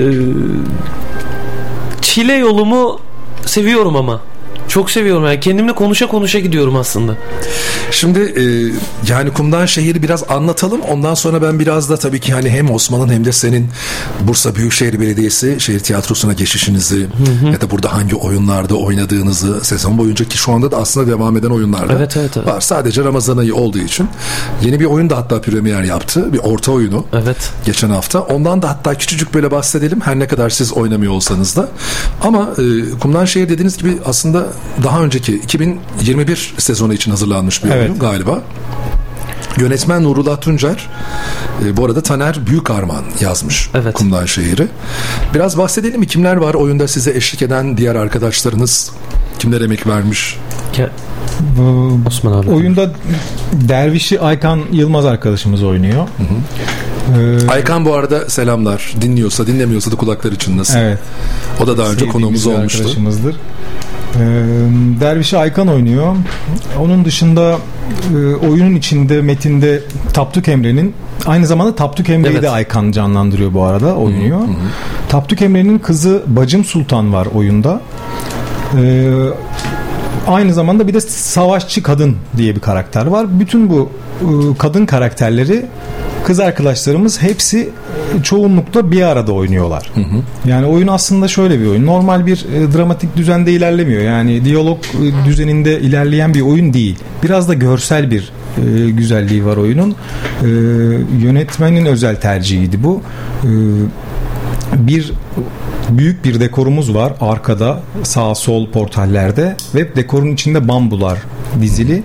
çile yolumu seviyorum ama. Çok seviyorum yani kendimle konuşa konuşa gidiyorum aslında. Şimdi e, yani Kumdan Şehir'i biraz anlatalım. Ondan sonra ben biraz da tabii ki hani hem Osman'ın hem de senin Bursa Büyükşehir Belediyesi şehir tiyatrosuna geçişinizi ya da burada hangi oyunlarda oynadığınızı sezon boyunca ki şu anda da aslında devam eden oyunlarda Evet, evet, evet. var. Sadece Ramazan ayı olduğu için yeni bir oyun da hatta premier yaptı. Bir orta oyunu. Evet. Geçen hafta. Ondan da hatta küçücük böyle bahsedelim. Her ne kadar siz oynamıyor olsanız da. Ama e, Kumdan Şehir dediğiniz gibi aslında daha önceki 2021 sezonu için hazırlanmış bir Evet. oyun galiba. Yönetmen Nurullah Tuncer. E, bu arada Taner Büyükarman yazmış Kumdan Şehir'i. Biraz bahsedelim mi? Kimler var oyunda size eşlik eden diğer arkadaşlarınız? Kimler emek vermiş? Ya, Osman abi. Oyunda Dervişi Aykan Yılmaz arkadaşımız oynuyor. Ee, Aykan bu arada selamlar. Dinliyorsa dinlemiyorsa da kulakları çınlasın. Evet. O da daha önce konuğumuz olmuştu. Arkadaşımızdır. Ee, Dervişi Aykan oynuyor. Onun dışında e, oyunun içinde metinde Tapduk Emre'nin aynı zamanda Tapduk Emre'yi Evet. de Aykan canlandırıyor bu arada oynuyor. Tapduk Emre'nin kızı Bacım Sultan var oyunda. Ee, aynı zamanda bir de savaşçı kadın diye bir karakter var. Bütün bu e, kadın karakterleri kız arkadaşlarımız hepsi çoğunlukla bir arada oynuyorlar. Yani oyun aslında şöyle bir oyun. Normal bir e, dramatik düzende ilerlemiyor. Yani diyalog e, düzeninde ilerleyen bir oyun değil. Biraz da görsel bir e, güzelliği var oyunun. E, yönetmenin özel tercihiydi bu. E, bir büyük bir dekorumuz var arkada sağ sol portallerde ve dekorun içinde bambular dizili.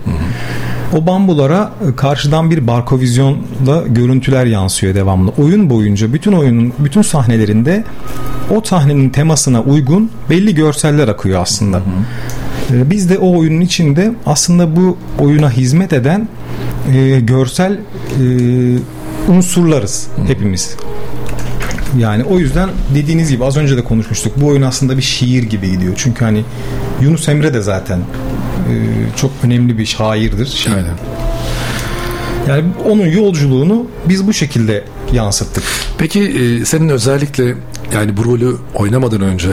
O bambulara e, karşıdan bir barkovizyonda görüntüler yansıyor devamlı. Oyun boyunca bütün oyunun bütün sahnelerinde o sahnenin temasına uygun belli görseller akıyor aslında. E, Biz de o oyunun içinde aslında bu oyuna hizmet eden e, görsel e, unsurlarız hepimiz. Yani o yüzden dediğiniz gibi az önce de konuşmuştuk. Bu oyun aslında bir şiir gibi gidiyor. Çünkü hani Yunus Emre de zaten e, çok önemli bir şairdir. Şiir. Yani onun yolculuğunu biz bu şekilde yansıttık. Peki e, senin özellikle yani bu rolü oynamadan önce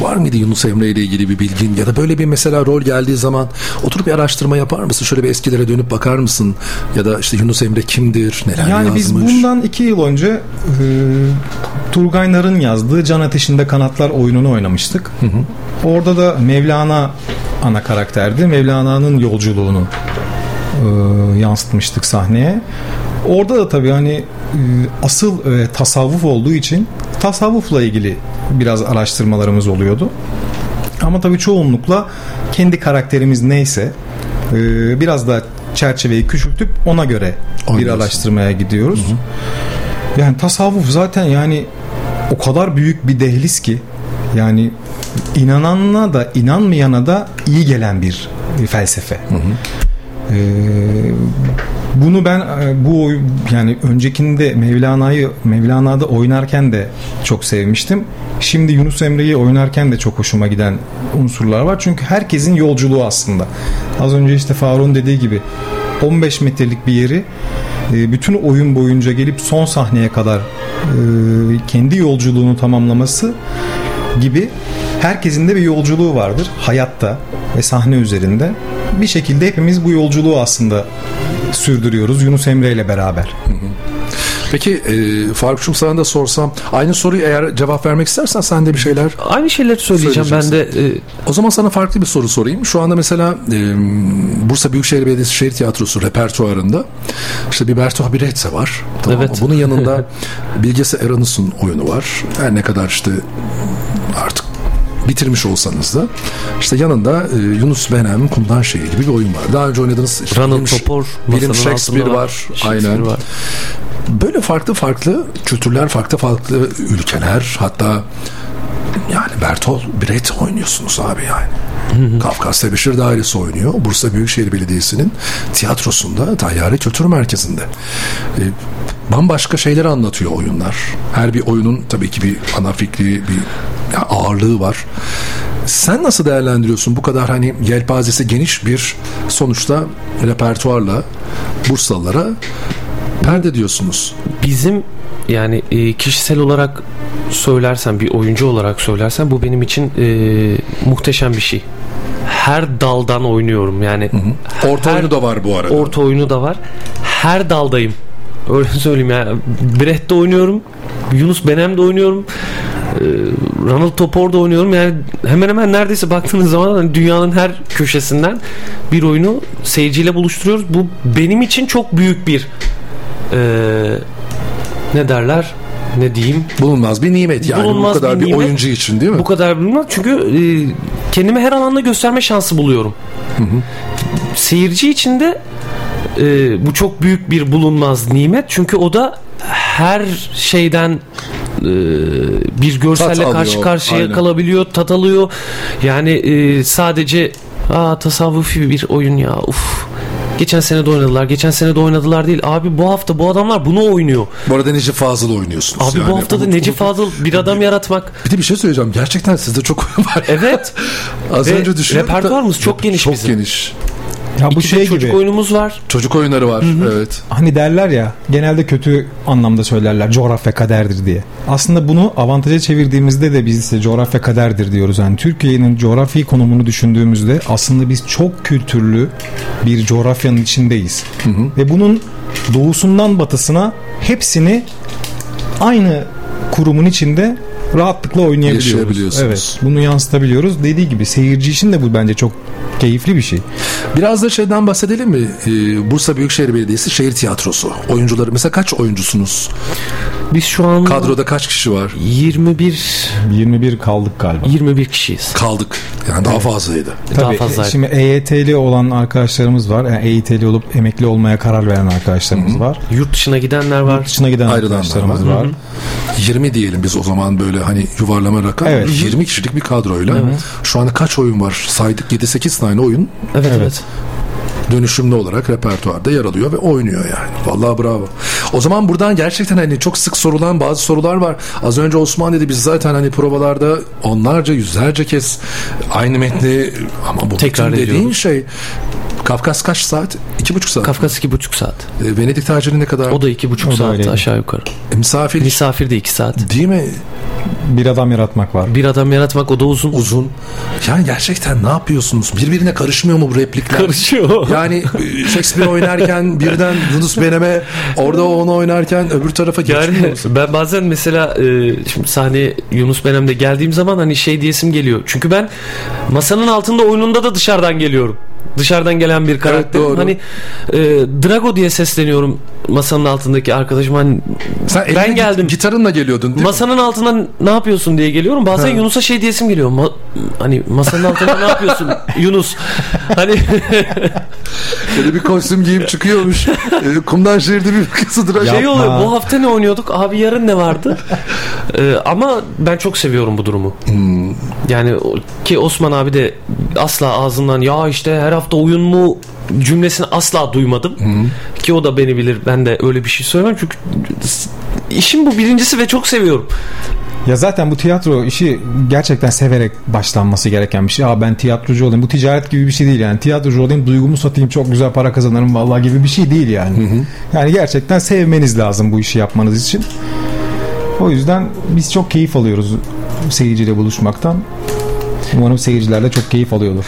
var mıydı Yunus Emre ile ilgili bir bilgin ya da böyle bir mesela rol geldiği zaman oturup bir araştırma yapar mısın? Şöyle bir eskilere dönüp bakar mısın? Ya da işte Yunus Emre kimdir? Neler Yani yazmış? biz bundan iki yıl önce e, Turgay Nar'ın yazdığı Can Ateşinde Kanatlar oyununu oynamıştık. Orada da Mevlana ana karakterdi. Mevlana'nın yolculuğunu e, yansıtmıştık sahneye. Orada da tabii hani asıl e, tasavvuf olduğu için tasavvufla ilgili biraz araştırmalarımız oluyordu. Ama tabii çoğunlukla kendi karakterimiz neyse e, biraz da çerçeveyi küçültüp ona göre bir araştırmaya gidiyoruz. Yani tasavvuf zaten yani o kadar büyük bir dehliz ki yani inananla da inanmayana da iyi gelen bir felsefe. Ee, bunu ben e, bu yani öncekinde Mevlana'yı Mevlana'da oynarken de çok sevmiştim. Şimdi Yunus Emre'yi oynarken de çok hoşuma giden unsurlar var. Çünkü herkesin yolculuğu aslında. Az önce işte Faruk'un dediği gibi 15 metrelik bir yeri e, bütün oyun boyunca gelip son sahneye kadar e, kendi yolculuğunu tamamlaması gibi herkesin de bir yolculuğu vardır hayatta ve sahne üzerinde. Bir şekilde hepimiz bu yolculuğu aslında sürdürüyoruz Yunus Emre ile beraber. Peki e, Faruk'cum sana da sorsam aynı soruyu eğer cevap vermek istersen sen de bir şeyler Aynı şeyleri söyleyeceğim ben de. e, O zaman sana farklı bir soru sorayım. Şu anda mesela e, Bursa Büyükşehir Belediyesi Şehir Tiyatrosu repertuarında işte bir Bertolt Brecht var. Tamam mı? Evet. Bunun yanında Bilgesi Eranus'un oyunu var. Her ne kadar işte artık bitirmiş olsanız da işte yanında e, Yunus Benem Kumdan Şehir gibi bir oyun var. Daha önce oynadığınız işte Ronald Topor masanın Shakespeare var. var. Shakespeare Aynen. var. Böyle farklı farklı kültürler, farklı farklı ülkeler hatta yani Bertolt Brecht oynuyorsunuz abi yani. Kafkas Tebeşir Dairesi oynuyor. Bursa Büyükşehir Belediyesi'nin tiyatrosunda Tayyare Kültür Merkezi'nde. Ee, bambaşka şeyler anlatıyor oyunlar. Her bir oyunun tabii ki bir ana fikri, bir ağırlığı var. Sen nasıl değerlendiriyorsun bu kadar hani yelpazesi geniş bir sonuçta repertuarla Bursalılara perde diyorsunuz. Bizim yani e, kişisel olarak söylersen bir oyuncu olarak söylersen bu benim için e, muhteşem bir şey. Her daldan oynuyorum yani. Orta oyunu da var bu arada. Orta oyunu da var. Her daldayım. Öyle söyleyeyim yani. Brecht'te oynuyorum. Yunus Benem'de oynuyorum. e, Ronald Topor'da oynuyorum. Yani hemen hemen neredeyse baktığınız zaman hani dünyanın her köşesinden bir oyunu seyirciyle buluşturuyoruz. Bu benim için çok büyük bir e, ne derler ne diyeyim bulunmaz bir nimet yani bu kadar bir oyuncu için değil mi? Bu kadar bulunmaz çünkü e, kendimi her alanda gösterme şansı buluyorum. Seyirci için de e, bu çok büyük bir bulunmaz nimet çünkü o da her şeyden e, bir görselle Tat alıyor, karşı karşıya aynen. kalabiliyor, tat alıyor. Yani e, sadece Aa tasavvufi bir oyun ya. Uf. Geçen sene de oynadılar. Geçen sene de oynadılar değil. Abi bu hafta bu adamlar bunu oynuyor. Bu arada Necip Fazıl oynuyorsunuz. Abi yani. bu hafta da Necip Fazıl bir adam yaratmak. Bir de bir şey söyleyeceğim. Gerçekten sizde çok oyun var. Evet. Az Ve önce düşünüyorduk da- repertuarımız çok geniş çok bizim. geniş. Ya bu İki şey çocuk gibi. oyunumuz var. Çocuk oyunları var. Evet. Hani derler ya genelde kötü anlamda söylerler coğrafya kaderdir diye. Aslında bunu avantaja çevirdiğimizde de biz ise coğrafya kaderdir diyoruz. Yani Türkiye'nin coğrafi konumunu düşündüğümüzde aslında biz çok kültürlü bir coğrafyanın içindeyiz. Ve bunun doğusundan batısına hepsini aynı kurumun içinde rahatlıkla oynayabiliyoruz. Evet. Bunu yansıtabiliyoruz. Dediği gibi seyirci için de bu bence çok keyifli bir şey. Biraz da şeyden bahsedelim mi? Ee, Bursa Büyükşehir Belediyesi Şehir Tiyatrosu. Oyuncuları mesela kaç oyuncusunuz? Biz şu an Kadroda kaç kişi var? 21 21 kaldık galiba. 21 kişiyiz. Kaldık. Yani daha fazlaydı. Daha Tabii fazla. şimdi EYT'li olan arkadaşlarımız var. Yani EYT'li olup emekli olmaya karar veren arkadaşlarımız var. Yurt dışına gidenler var. Yurt dışına giden Ayrılanlar arkadaşlarımız var. var. 20 diyelim biz o zaman böyle hani yuvarlama rakam. Evet. 20 kişilik bir kadroyla. Evet. Şu anda kaç oyun var? Saydık 7-8 tane oyun Evet evet. Dönüşümlü olarak repertuarda yer alıyor ve oynuyor yani. Vallahi bravo. O zaman buradan gerçekten hani çok sık sorulan bazı sorular var. Az önce Osman dedi biz zaten hani provalarda onlarca yüzlerce kez aynı metni ama bu Tekrar dediğin şey Kafkas kaç saat? İki buçuk saat. Kafkas iki buçuk saat. E, Venedik taciri ne kadar? O da iki buçuk saat aşağı yukarı. E, misafir Misafir de iki saat. değil mi? Bir adam yaratmak var. Bir adam yaratmak o da uzun. Uzun. Yani gerçekten ne yapıyorsunuz? Birbirine karışmıyor mu bu replikler? Karışıyor. Yani e, Shakespeare oynarken birden Yunus Benem'e orada onu oynarken öbür tarafa geçmiyor Yani musun? ben bazen mesela e, şimdi sahneye Yunus Benem'de geldiğim zaman hani şey diyesim geliyor. Çünkü ben masanın altında oyununda da dışarıdan geliyorum. Dışarıdan gelen bir karakter. doğru. hani e, Drago diye sesleniyorum masanın altındaki arkadaşıma. Hani Sen ben geldim. git- gitarınla geliyordun değil mi? Masanın altına ne yapıyorsun diye geliyorum. Bazen Ha. Yunus'a şey diyesim geliyor. Ma- hani masanın altında ne yapıyorsun Yunus? Hani Böyle bir kostüm giyip çıkıyormuş. E, Kumdan şehirde bir kızı drag. şey oluyor. Bu hafta ne oynuyorduk? Abi yarın ne vardı? Ee, ama ben çok seviyorum bu durumu. Hmm. Yani ki Osman abi de asla ağzından ya işte her hafta oyun mu cümlesini asla duymadım. Ki o da beni bilir. Ben de öyle bir şey söylemem çünkü işim bu birincisi ve çok seviyorum. Ya zaten bu tiyatro işi gerçekten severek başlanması gereken bir şey. Aa ben tiyatrocu olayım. Bu ticaret gibi bir şey değil yani. Tiyatrocu olayım, duygumu satayım, çok güzel para kazanırım vallahi gibi bir şey değil yani. Yani gerçekten sevmeniz lazım bu işi yapmanız için. O yüzden biz çok keyif alıyoruz seyirciyle buluşmaktan. Umarım seyirciler de çok keyif alıyordur.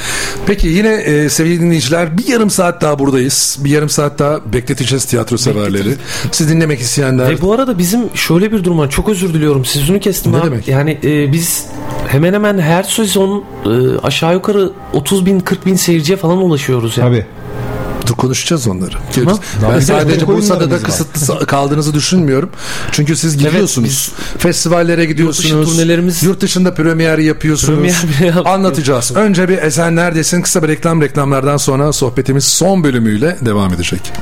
Peki yine e, sevgili dinleyiciler bir yarım saat daha buradayız. Bir yarım saat daha bekleteceğiz tiyatro severleri. Siz dinlemek isteyenler Ve bu arada bizim şöyle bir durum var. Çok özür diliyorum. Sözünü kestim Ne abi. demek? Yani e, biz hemen hemen her sezon e, aşağı yukarı 30 bin 40 bin seyirciye falan ulaşıyoruz ya. Tabii. Dur konuşacağız onları. Tamam. Ben sadece Bursa'da da kısıtlı kaldığınızı düşünmüyorum. Çünkü siz gidiyorsunuz. Festivallere gidiyorsunuz. Yurt dışı turnelerimiz- Yurt dışında premier yapıyorsunuz. Premier bile. Anlatacağız. Önce bir Esen Neredesin? Kısa bir reklam reklamlardan sonra sohbetimiz son bölümüyle devam edecek.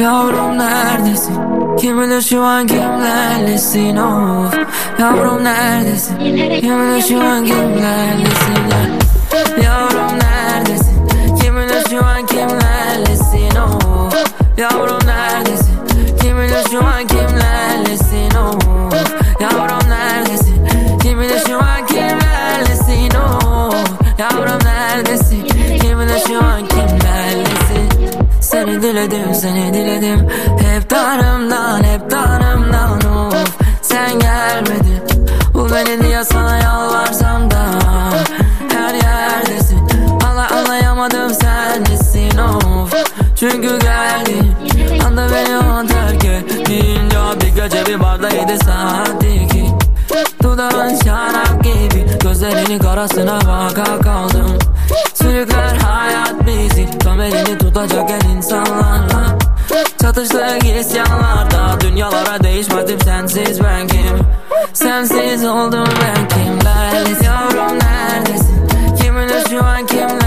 Yavrum neredesin? Kim bilir şu an kimlerlesin of Yavrum neredesin? Kim bilir şu an kimlerlesin ya Yavrum neredesin? Kim şu an kimlerlesin of Yavrum neredesin? Kim bilir şu an kimlerlesin of Yavrum neredesin? Kim bilir şu an kimlerlesin of Yavrum neredesin? Kim şu an kimlerlesin Seni diledim seni diledim. Hep darımdan hep darımdan. Of Sen gelmedin. Bu beni diye sana yalvarsam da? Her yerdesin. Hala anlayamadım sen nesin? Of Çünkü geldin. Anda beni o terk ettiğince Bir gece bir barda yedi saat iki. Dudağın şarap gibi Gözlerinin karasına baka kaldım Sürükler hayat bizi Tam elini tutacak el insanlarla. Çatıştık isyanlarda Dünyalara değişmedim. Sensiz ben kim Sensiz oldum ben kimlerlesin Yavrum neredesin? Kim bilir şu an kimlerlesin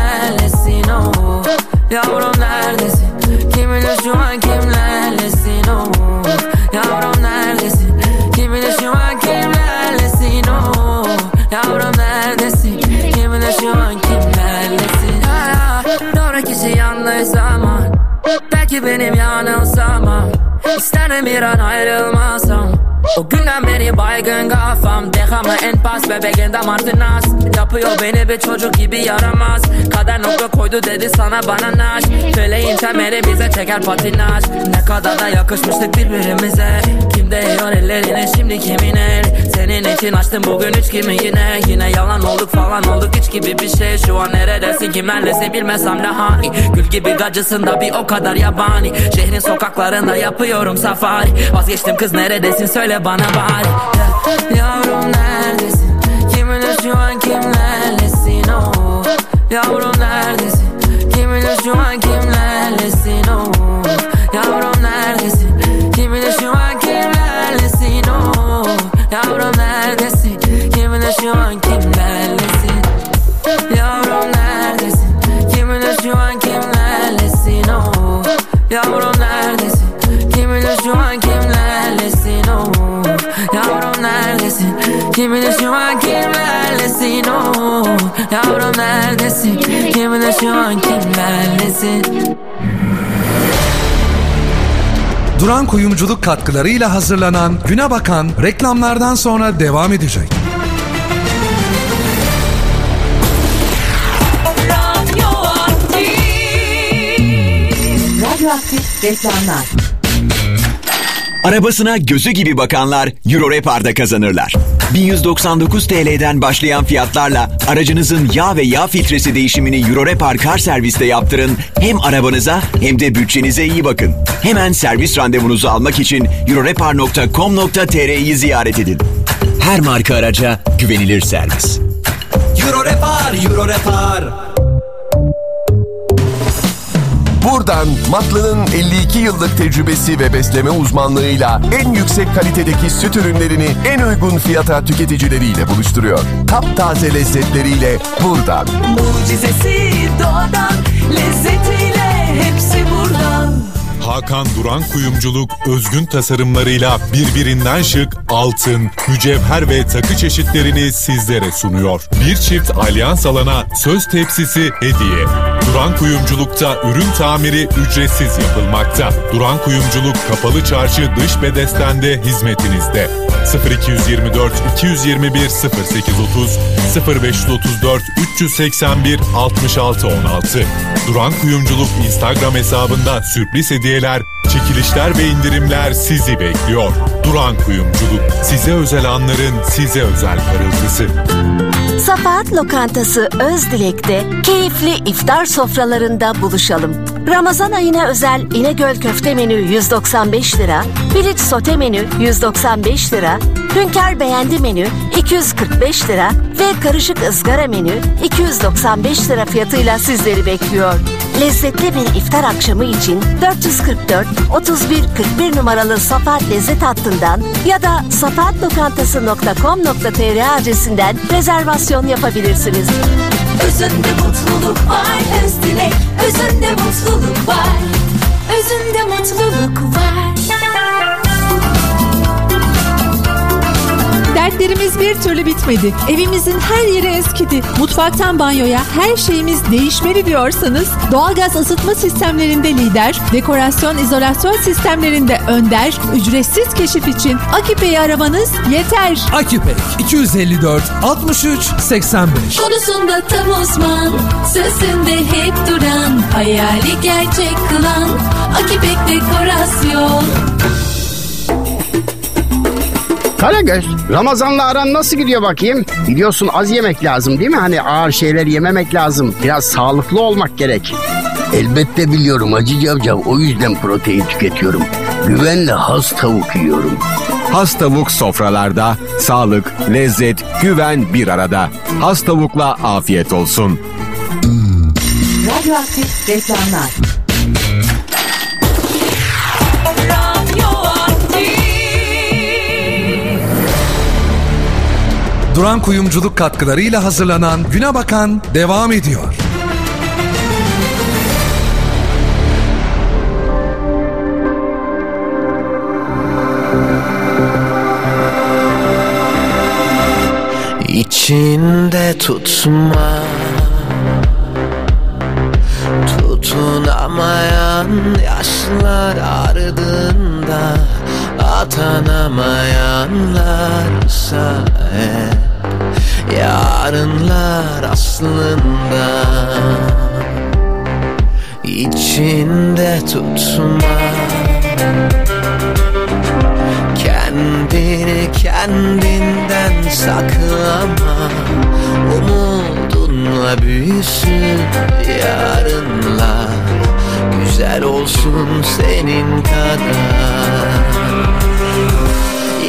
Senden bir baygın kafam. Dehamı en pas bebeğin damartı nas. Yapıyor beni bir çocuk gibi yaramaz. Kader nokta koydu dedi sana bana naş. Feleğin temeli bize çeker patinaj. Ne kadar da yakışmıştık birbirimize. Kim değiyor ellerine şimdi kimin el? Senin için açtım bugün üç kimi yine? Yine yalan olduk falan olduk hiç gibi bir şey. Şu an neredesin kimlerlesin bilmesem ne hani? Gül gibi gacısın da bir o kadar yabani. Şehrin sokaklarında yapıyorum safari. Vazgeçtim kız neredesin söyle bana bari Yavrum neredesin? Kim bilir şu an kimlerlesin? Oh Yavrum neredesin? Kim bilir şu an kimlerlesin şu an kimlerlesin oh Yavrum neredesin bilir şu an kimlerlesin Duran Kuyumculuk katkılarıyla hazırlanan Güne Bakan reklamlardan sonra devam edecek. Radyoaktif reklamlar. Arabasına gözü gibi bakanlar Euro Repar'da kazanırlar. 1199 TL'den başlayan fiyatlarla aracınızın yağ ve yağ filtresi değişimini Euro Repar Kar Servis'te yaptırın. Hem arabanıza hem de bütçenize iyi bakın. Hemen servis randevunuzu almak için eurorepar.com.tr'yi ziyaret edin. Her marka araca güvenilir servis. Euro Repar, Euro Repar. Buradan Matlı'nın 52 yıllık tecrübesi ve besleme uzmanlığıyla en yüksek kalitedeki süt ürünlerini en uygun fiyata tüketicileriyle buluşturuyor. Taptaze lezzetleriyle buradan. Mucizesi doğadan lezzetiyle hepsi buradan. Hakan Duran Kuyumculuk özgün tasarımlarıyla birbirinden şık altın, mücevher ve takı çeşitlerini sizlere sunuyor. Bir çift alyans alana söz tepsisi hediye. Duran Kuyumculuk'ta ürün tamiri ücretsiz yapılmakta. Duran Kuyumculuk Kapalı Çarşı dış bedestende hizmetinizde. 0224 221 0830 0534 381 66 16 Duran Kuyumculuk Instagram hesabında sürpriz hediyeler, çekilişler ve indirimler sizi bekliyor. Duran Kuyumculuk size özel anların size özel parıltısı. Safahat Lokantası Özdilek'te keyifli iftar sofralarında buluşalım. Ramazan ayına özel İnegöl köfte menü 195 lira, piliç sote menü 195 lira, hünkar beğendi menü 245 lira ve karışık ızgara menü 295 lira fiyatıyla sizleri bekliyor. Lezzetli bir iftar akşamı için 444 31 41 numaralı Safahat Lezzet hattından ya da safahatlokantası.com.tr adresinden rezervasyon yapabilirsiniz. Özünde mutluluk var Özdilek Özünde mutluluk var Özünde mutluluk var bir türlü bitmedi. Evimizin her yeri eskidi. Mutfaktan banyoya her şeyimiz değişmeli diyorsanız doğalgaz ısıtma sistemlerinde lider, dekorasyon izolasyon sistemlerinde önder, ücretsiz keşif için Akipe'yi aramanız yeter. Akipek 254 63 85 Konusunda tam uzman Sözünde hep duran Hayali gerçek kılan Akipek Dekorasyon Karagöz, Ramazan'la aran nasıl gidiyor bakayım? Biliyorsun az yemek lazım değil mi? Hani ağır şeyler yememek lazım. Biraz sağlıklı olmak gerek. Elbette biliyorum Hacı Cavcav o yüzden protein tüketiyorum. Güvenle has tavuk yiyorum. Has tavuk sofralarda sağlık, lezzet, güven bir arada. Has tavukla afiyet olsun. Radyoaktif reklamlar. Duran Kuyumculuk katkılarıyla hazırlanan Güne Bakan devam ediyor. İçinde tutma Tutunamayan yaşlar ardında tanımayanlarsa hep Yarınlar aslında içinde tutma Kendini kendinden saklama Umudunla büyüsün yarınlar. Güzel olsun senin kadar.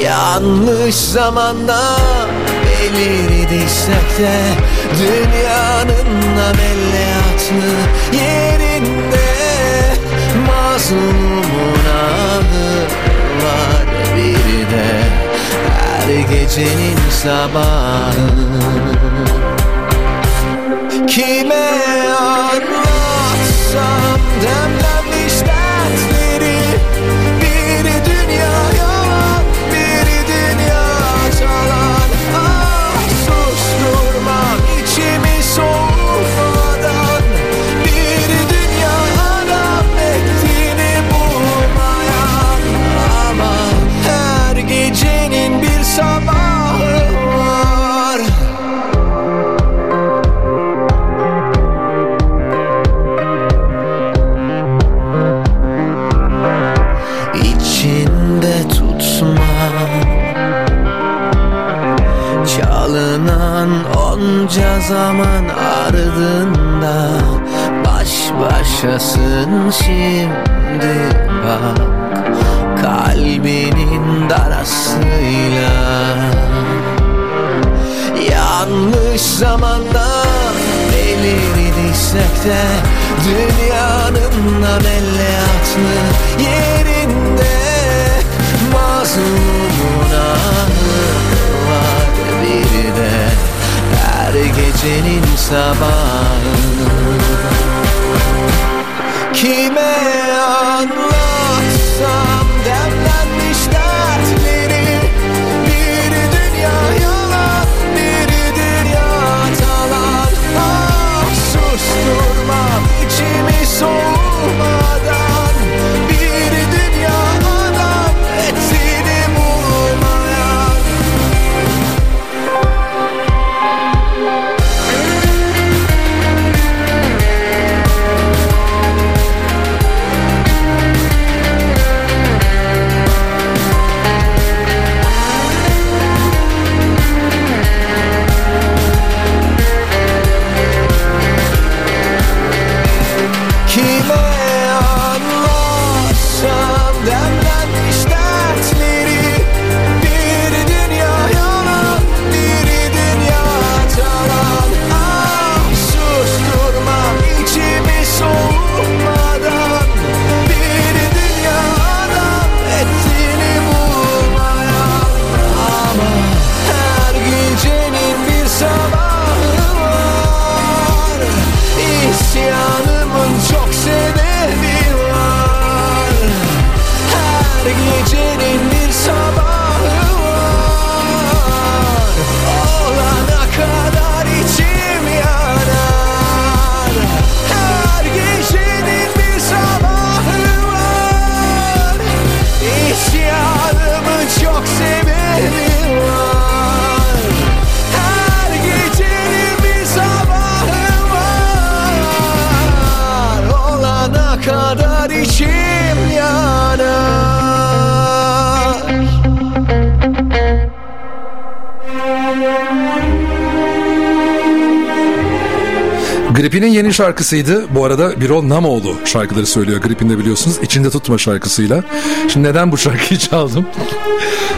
Yanlış zamanda belirdiysek de Dünyanın ameliyatlı yerinde Mazlumun ahı var bir de Her gecenin sabahı. Kime anlatsam demlenmiş zaman ardında Baş başasın şimdi bak. Kalbinin darasıyla Yanlış zamanda belirdiysek de Dünyanın ameliyatlı yerinde Mazlumun ahı var bir de Her gecenin sabahı. Kime anlatsam şarkısıydı. Bu arada Birol Namoğlu şarkıları söylüyor. Gripin'de biliyorsunuz. İçinde tutma şarkısıyla. Şimdi neden bu şarkıyı çaldım?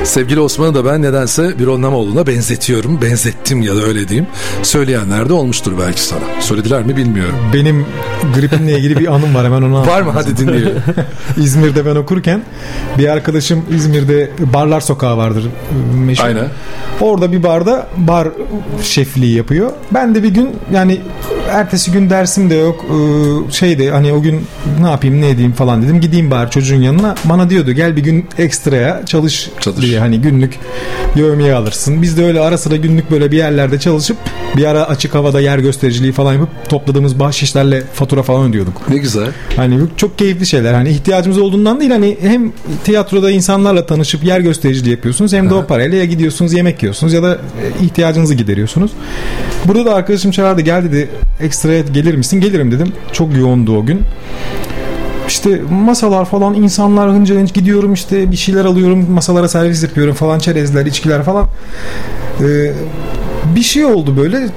Sevgili Osman'ı da ben nedense Birol Namoğlu'na benzetiyorum. Benzettim ya da öyle diyeyim. Söyleyenler de olmuştur belki sana. Söylediler mi bilmiyorum. Benim gripinle ilgili bir anım var hemen onu Var mı? Hadi dinleyelim. İzmir'de ben okurken bir arkadaşım İzmir'de Barlar Sokağı vardır meşhur. Aynen. Orada bir barda bar şefliği yapıyor. Ben de bir gün yani ertesi gün dersim de yok. Ee, şeyde hani o gün ne yapayım ne edeyim falan dedim. Gideyim bari çocuğun yanına. Bana diyordu gel bir gün ekstraya çalış, diye hani günlük yövmiye alırsın. Biz de öyle ara sıra günlük böyle bir yerlerde çalışıp bir ara açık havada yer göstericiliği falan yapıp topladığımız bahşişlerle fatura falan ödüyorduk. Ne güzel. Hani çok keyifli şeyler. Hani ihtiyacımız olduğundan değil hani hem tiyatroda insanlarla tanışıp yer göstericiliği yapıyorsunuz hem de o parayla ya gidiyorsunuz yemek yiyorsunuz ya da e, ihtiyacınızı gideriyorsunuz. Burada da arkadaşım çağırdı gel dedi ekstraya gelir misin? Gelirim dedim. Çok yoğundu o gün. İşte masalar falan insanlar hınca hınç gidiyorum işte bir şeyler alıyorum masalara servis yapıyorum falan çerezler içkiler falan. Ee, bir şey oldu böyle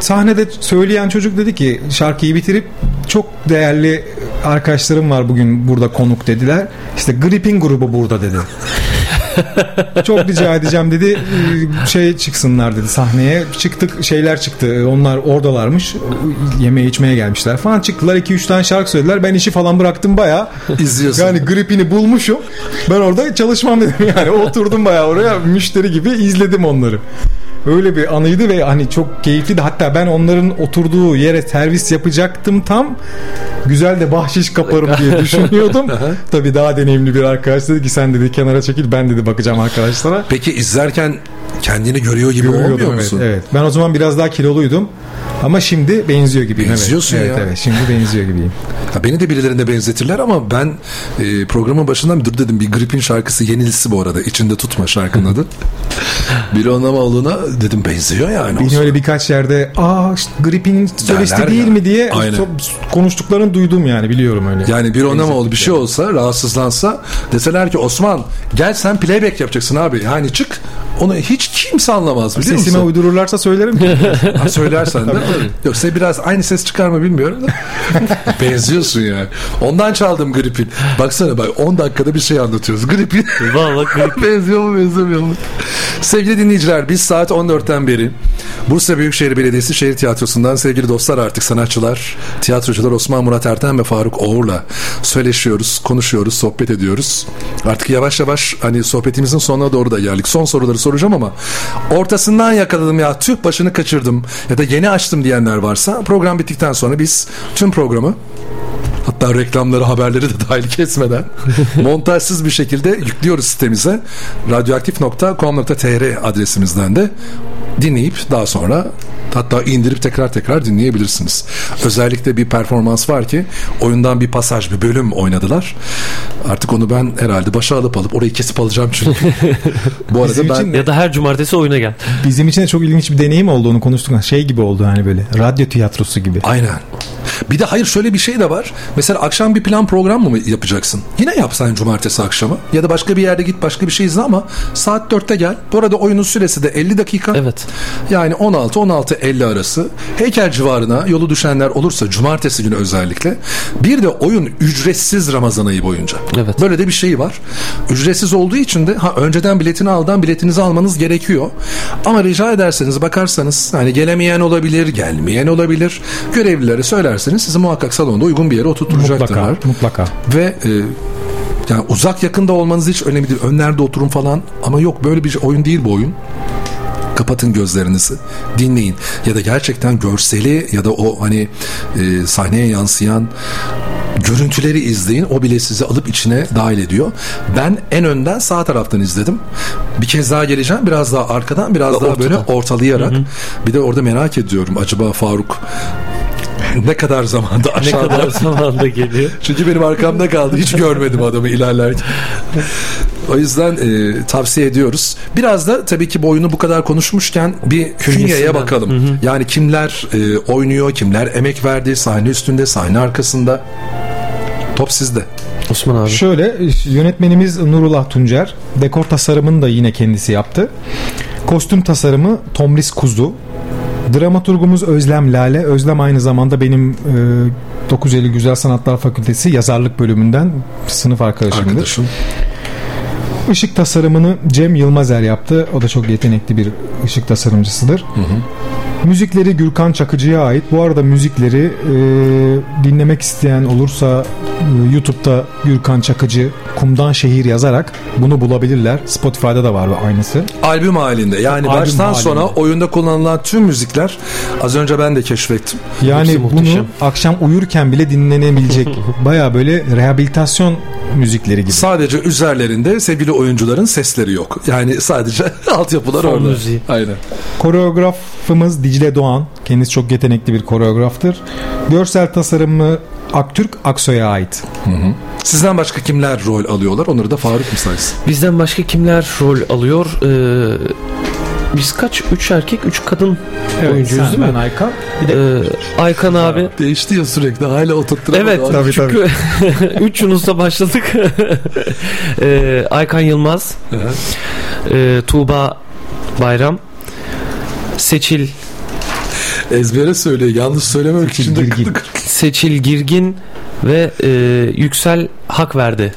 sahnede söyleyen çocuk dedi ki şarkıyı bitirip çok değerli arkadaşlarım var bugün burada konuk dediler. İşte Gripin grubu burada dedi. Çok rica edeceğim dedi şey çıksınlar dedi sahneye. Çıktık şeyler çıktı. Onlar oradalarmış. Yemeğe içmeye gelmişler falan. Çıktılar 2-3 tane şarkı söylediler. Ben işi falan bıraktım baya. İzliyorsun. Yani gripini bulmuşum. Ben orada çalışmam dedim yani. Oturdum baya oraya müşteri gibi izledim onları. Öyle bir anıydı ve hani çok keyifliydi. Hatta ben onların oturduğu yere servis yapacaktım tam. Güzel de bahşiş kaparım diye düşünüyordum. Tabii daha deneyimli bir arkadaş dedi ki sen dedi kenara çekil ben dedi bakacağım arkadaşlara. Peki izlerken kendini görüyor gibi Görüyordum, olmuyor evet, musun? Evet. Ben o zaman biraz daha kiloluydum. Ama şimdi benziyor gibiyim. Benziyorsun evet. ya. Evet, evet. Şimdi benziyor gibiyim. Ha, beni de birilerine benzetirler ama ben e, programın başından dur dedim bir gripin şarkısı yenilisi bu arada. İçinde tutma şarkının adı. Biri Onamaoğlu'na dedim benziyor yani. Beni öyle birkaç yerde aa işte gripin Derler değil ya. mi diye Aynen. konuştuklarını duydum yani biliyorum öyle. Yani bir Onamoğlu bir şey olsa rahatsızlansa deseler ki Osman gel sen playback yapacaksın abi. Yani çık onu hiç kimse anlamaz biliyor Sesime musun? uydururlarsa söylerim ki. Ha, söylersen de. Yoksa biraz aynı ses çıkar mı bilmiyorum da. Benziyorsun yani. Ondan çaldım gripin. Baksana bak 10 dakikada bir şey anlatıyoruz. Gripin. Vallahi gripin. Benziyor mu benzemiyor mu? Sevgili dinleyiciler biz saat 14'ten beri Bursa Büyükşehir Belediyesi Şehir Tiyatrosu'ndan sevgili dostlar artık sanatçılar, tiyatrocular Osman Murat Erten ve Faruk Oğur'la söyleşiyoruz, konuşuyoruz, sohbet ediyoruz. Artık yavaş yavaş hani sohbetimizin sonuna doğru da geldik. Son soruları soracağım ama ortasından yakaladım ya tüh başını kaçırdım ya da yeni açtım diyenler varsa program bittikten sonra biz tüm programı Hatta reklamları, haberleri de dahil kesmeden montajsız bir şekilde yüklüyoruz sitemize. radyoaktif.com.tr adresimizden de dinleyip daha sonra hatta indirip tekrar tekrar dinleyebilirsiniz. Özellikle bir performans var ki oyundan bir pasaj, bir bölüm oynadılar. Artık onu ben herhalde başa alıp alıp orayı kesip alacağım çünkü. Bu arada Bizim ben için Ya da her cumartesi oyuna gel. Bizim için de çok ilginç bir deneyim olduğunu konuştuk. Şey gibi oldu hani böyle radyo tiyatrosu gibi. Aynen. Bir de hayır şöyle bir şey de var. Mesela akşam bir plan program mı yapacaksın? Yine yapsan cumartesi akşamı. Ya da başka bir yerde git başka bir şey izle ama saat 4'te gel. Bu arada oyunun süresi de 50 dakika. Evet. Yani 16-16.50 arası. Heykel civarına yolu düşenler olursa cumartesi günü özellikle. Bir de oyun ücretsiz Ramazan ayı boyunca. Evet. Böyle de bir şey var. Ücretsiz olduğu için de ha önceden biletini aldan biletinizi almanız gerekiyor. Ama rica ederseniz bakarsanız hani gelemeyen olabilir, gelmeyen olabilir. Görevlilere söylerseniz sizi muhakkak salonda uygun bir yere oturtacaktırlar. Mutlaka, mutlaka. Ve e, yani uzak yakında olmanız hiç önemli değil. Önlerde oturun falan ama yok böyle bir oyun değil bu oyun. Kapatın gözlerinizi, dinleyin ya da gerçekten görseli ya da o hani e, sahneye yansıyan görüntüleri izleyin. O bile sizi alıp içine dahil ediyor. Ben en önden sağ taraftan izledim. Bir kez daha geleceğim. Biraz daha arkadan, biraz daha Ortadan. böyle ortalayarak. Bir de orada merak ediyorum. Acaba Faruk ne kadar zamanda Ne aşağıda kadar zamanda geliyor. çünkü benim arkamda kaldı. Hiç görmedim adamı ilerlerken. O yüzden e, tavsiye ediyoruz. Biraz da tabii ki bu oyunu bu kadar konuşmuşken bir künyeye bakalım. Hı hı. Yani kimler e, oynuyor, kimler emek verdi, sahne üstünde, sahne arkasında. Top sizde. Osman abi. Şöyle yönetmenimiz Nurullah Tuncer. Dekor tasarımını da yine kendisi yaptı. Kostüm tasarımı Tomris Kuzu. Dramaturgumuz Özlem Lale. Özlem aynı zamanda benim e, 9 Eylül Güzel Sanatlar Fakültesi yazarlık bölümünden sınıf arkadaşımdır. Arkadaşım. Işık tasarımını Cem Yılmazer yaptı. O da çok yetenekli bir ışık tasarımcısıdır. Müzikleri Gürkan Çakıcı'ya ait. Bu arada müzikleri e, dinlemek isteyen olursa e, YouTube'da Gürkan Çakıcı Kumdan Şehir yazarak bunu bulabilirler. Spotify'da da var aynısı. Albüm halinde. Yani Albüm baştan halinde. sona oyunda kullanılan tüm müzikler az önce ben de keşfettim. Yani Hepsi bunu muhteşem. akşam uyurken bile dinlenebilecek baya böyle rehabilitasyon müzikleri gibi. Sadece üzerlerinde sevgili oyuncuların sesleri yok. Yani sadece altyapılar Fon orada. müziği. Aynen. Koreografımız Dicle Doğan. Kendisi çok yetenekli bir koreograftır. Görsel tasarımı Aktürk Aksoy'a ait. Sizden başka kimler rol alıyorlar? Onları da Faruk mu saysın? Bizden başka kimler rol alıyor? Ee, biz kaç? Üç erkek, üç kadın Evet, oyuncuyuz değil mi? ben, Aykan. Ee, Aykan abi. Değişti ya sürekli hala oturtturamadı. Evet Abi. çünkü 3 Yunus'ta başladık. Ee, Aykan Yılmaz, ee, Tuğba Bayram, Seçil Ezbere söylüyor. Yanlış söylememek için de kırdık. Seçil Girgin ve ee, Yüksel Hak verdi.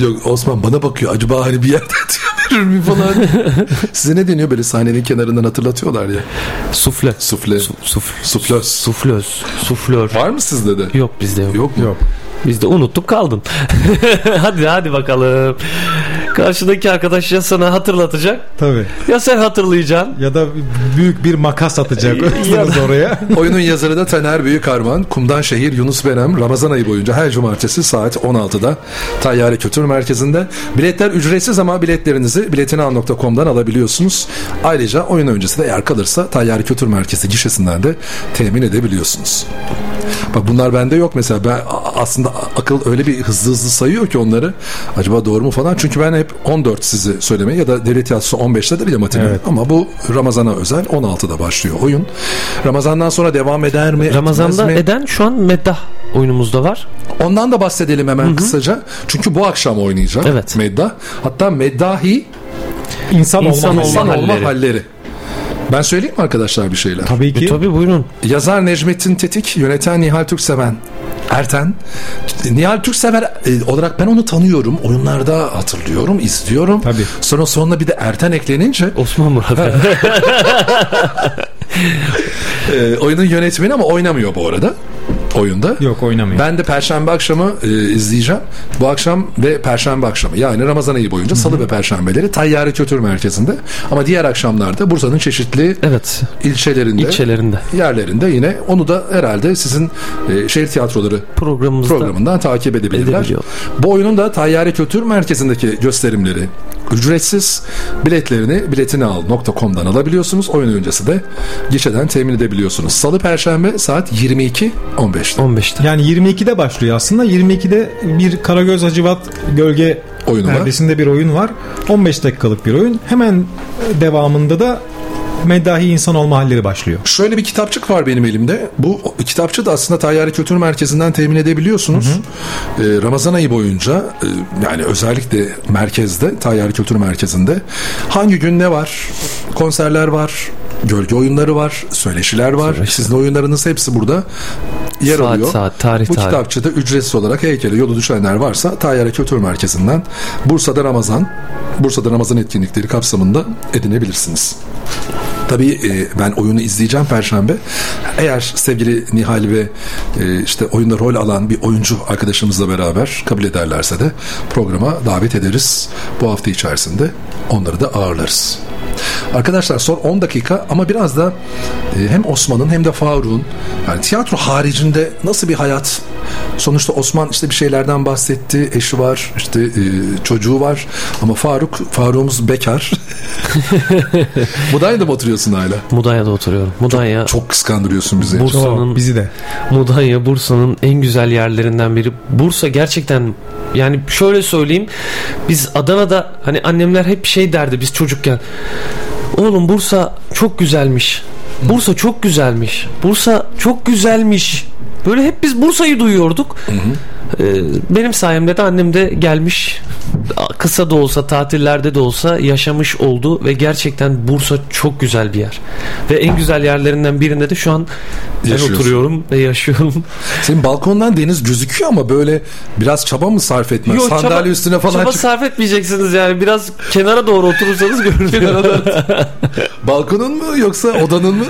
Yok Osman bana bakıyor. Acaba hani bir yerden diyor verir mi falan. Size ne deniyor böyle sahnenin kenarından hatırlatıyorlar ya. Sufle. Sufle. Suf, Suflöz. Suflöz. Suflör. Var mı sizde de? Yok bizde yok. Yok mu? Yok. Biz de unuttuk kaldın. hadi hadi bakalım. Karşıdaki arkadaş ya sana hatırlatacak Tabii. ya sen hatırlayacaksın. Ya da büyük bir makas atacak Ya da- oraya. Oyunun yazarı da Taner Büyükarman. Kumdan Şehir Yunus Berem Ramazan ayı boyunca her cumartesi saat 16'da Tayyare Kültür Merkezi'nde. Biletler ücretsiz ama biletlerinizi biletinal.com'dan alabiliyorsunuz. Ayrıca oyun öncesi de eğer kalırsa Tayyare Kültür Merkezi gişesinden de temin edebiliyorsunuz. Bak bunlar bende yok mesela. Ben aslında akıl öyle bir hızlı hızlı sayıyor ki onları. Acaba doğru mu falan. Çünkü ben hep 14 sizi söylemeye ya da devlet tiyatrosu 15'tedir ya matine. Evet. Ama bu Ramazan'a özel 16'da başlıyor oyun. Ramazan'dan sonra devam eder mi? Ramazan'da mi? eden şu an Meddah oyunumuzda var. Ondan da bahsedelim hemen kısaca. Çünkü bu akşam oynayacak Evet. Meddah. Hatta Meddahi İnsan, İnsan olma. olma insan olma halleri. Ben söyleyeyim mi arkadaşlar bir şeyler? Tabii ki. E, tabii buyurun. Yazar Necmettin Tetik, yöneten Nihal Türkseven. Erten. Nihal Türksever e, olarak ben onu tanıyorum. Oyunlarda hatırlıyorum, izliyorum. Tabii. Sonra sonuna bir de Erten eklenince Osman Murat. e, oyunun yönetmeni ama oynamıyor bu arada. Oyunda. Yok oynamıyor. Ben de perşembe akşamı e, izleyeceğim. Bu akşam ve perşembe akşamı yani Ramazan ayı boyunca salı ve perşembeleri Tayyare Kültür Merkezi'nde. Ama diğer akşamlarda Bursa'nın çeşitli evet. ilçelerinde, İlçelerinde. yerlerinde yine onu da herhalde sizin e, şehir tiyatroları Programımızda programından takip edebilirler. Bu oyunun da Tayyare Kültür Merkezi'ndeki gösterimleri ücretsiz. Biletlerini biletinial.com'dan alabiliyorsunuz. Oyun öncesi de gişeden temin edebiliyorsunuz. Salı Perşembe saat 22.15'te. 15'te. Yani 22'de başlıyor aslında. 22'de bir Karagöz Hacivat Gölge Oyunu var. perdesinde bir oyun var. 15 dakikalık bir oyun. Hemen devamında da Meddahi insan olma halleri başlıyor. Şöyle bir kitapçık var benim elimde. Bu kitapçı da aslında Tayyare Kültür Merkezi'nden temin edebiliyorsunuz. Ee, Ramazan ayı boyunca e, yani özellikle merkezde Tayyare Kültür Merkezi'nde hangi gün ne var? Konserler var, gölge oyunları var, söyleşiler var. Sizin oyunlarınız hepsi burada yer Saat alıyor. saat, tarih Bu tarih. kitapçıda ücretsiz olarak heykele yolu düşenler varsa Tayyare Kültür Merkezi'nden Bursa'da Ramazan, Bursa'da Ramazan etkinlikleri kapsamında edinebilirsiniz. Tabii e, ben oyunu izleyeceğim Perşembe. Eğer sevgili Nihal ve e, işte oyunda rol alan bir oyuncu arkadaşımızla beraber kabul ederlerse de programa davet ederiz. Bu hafta içerisinde onları da ağırlarız. Arkadaşlar son 10 dakika ama biraz da e, hem Osman'ın hem de Faruk'un yani tiyatro haricinde nasıl bir hayat Sonuçta Osman işte bir şeylerden bahsetti. Eşi var, işte e, çocuğu var. Ama Faruk, Faruk'umuz bekar. Mudanya'da mı oturuyorsun hala? Mudanya'da oturuyorum. Mudanya Çok kıskandırıyorsun bizi. Bursa'nın Bizi de. Mudanya Bursa'nın en güzel yerlerinden biri. Bursa gerçekten yani şöyle söyleyeyim biz Adana'da hani annemler hep şey derdi biz çocukken. Oğlum Bursa çok güzelmiş. Bursa çok güzelmiş. Bursa çok güzelmiş. Böyle hep biz Bursa'yı duyuyorduk. Ee, benim sayemde de annem de gelmiş kısa da olsa tatillerde de olsa yaşamış oldu ve gerçekten Bursa çok güzel bir yer. Ve en güzel yerlerinden birinde de şu an ben oturuyorum ve yaşıyorum. Senin balkondan deniz gözüküyor ama böyle biraz çaba mı sarf etmez? Yok, Sandalye çaba- üstüne falan çaba çık- sarf etmeyeceksiniz yani biraz kenara doğru oturursanız görünüyor. Balkonun mu yoksa odanın mı?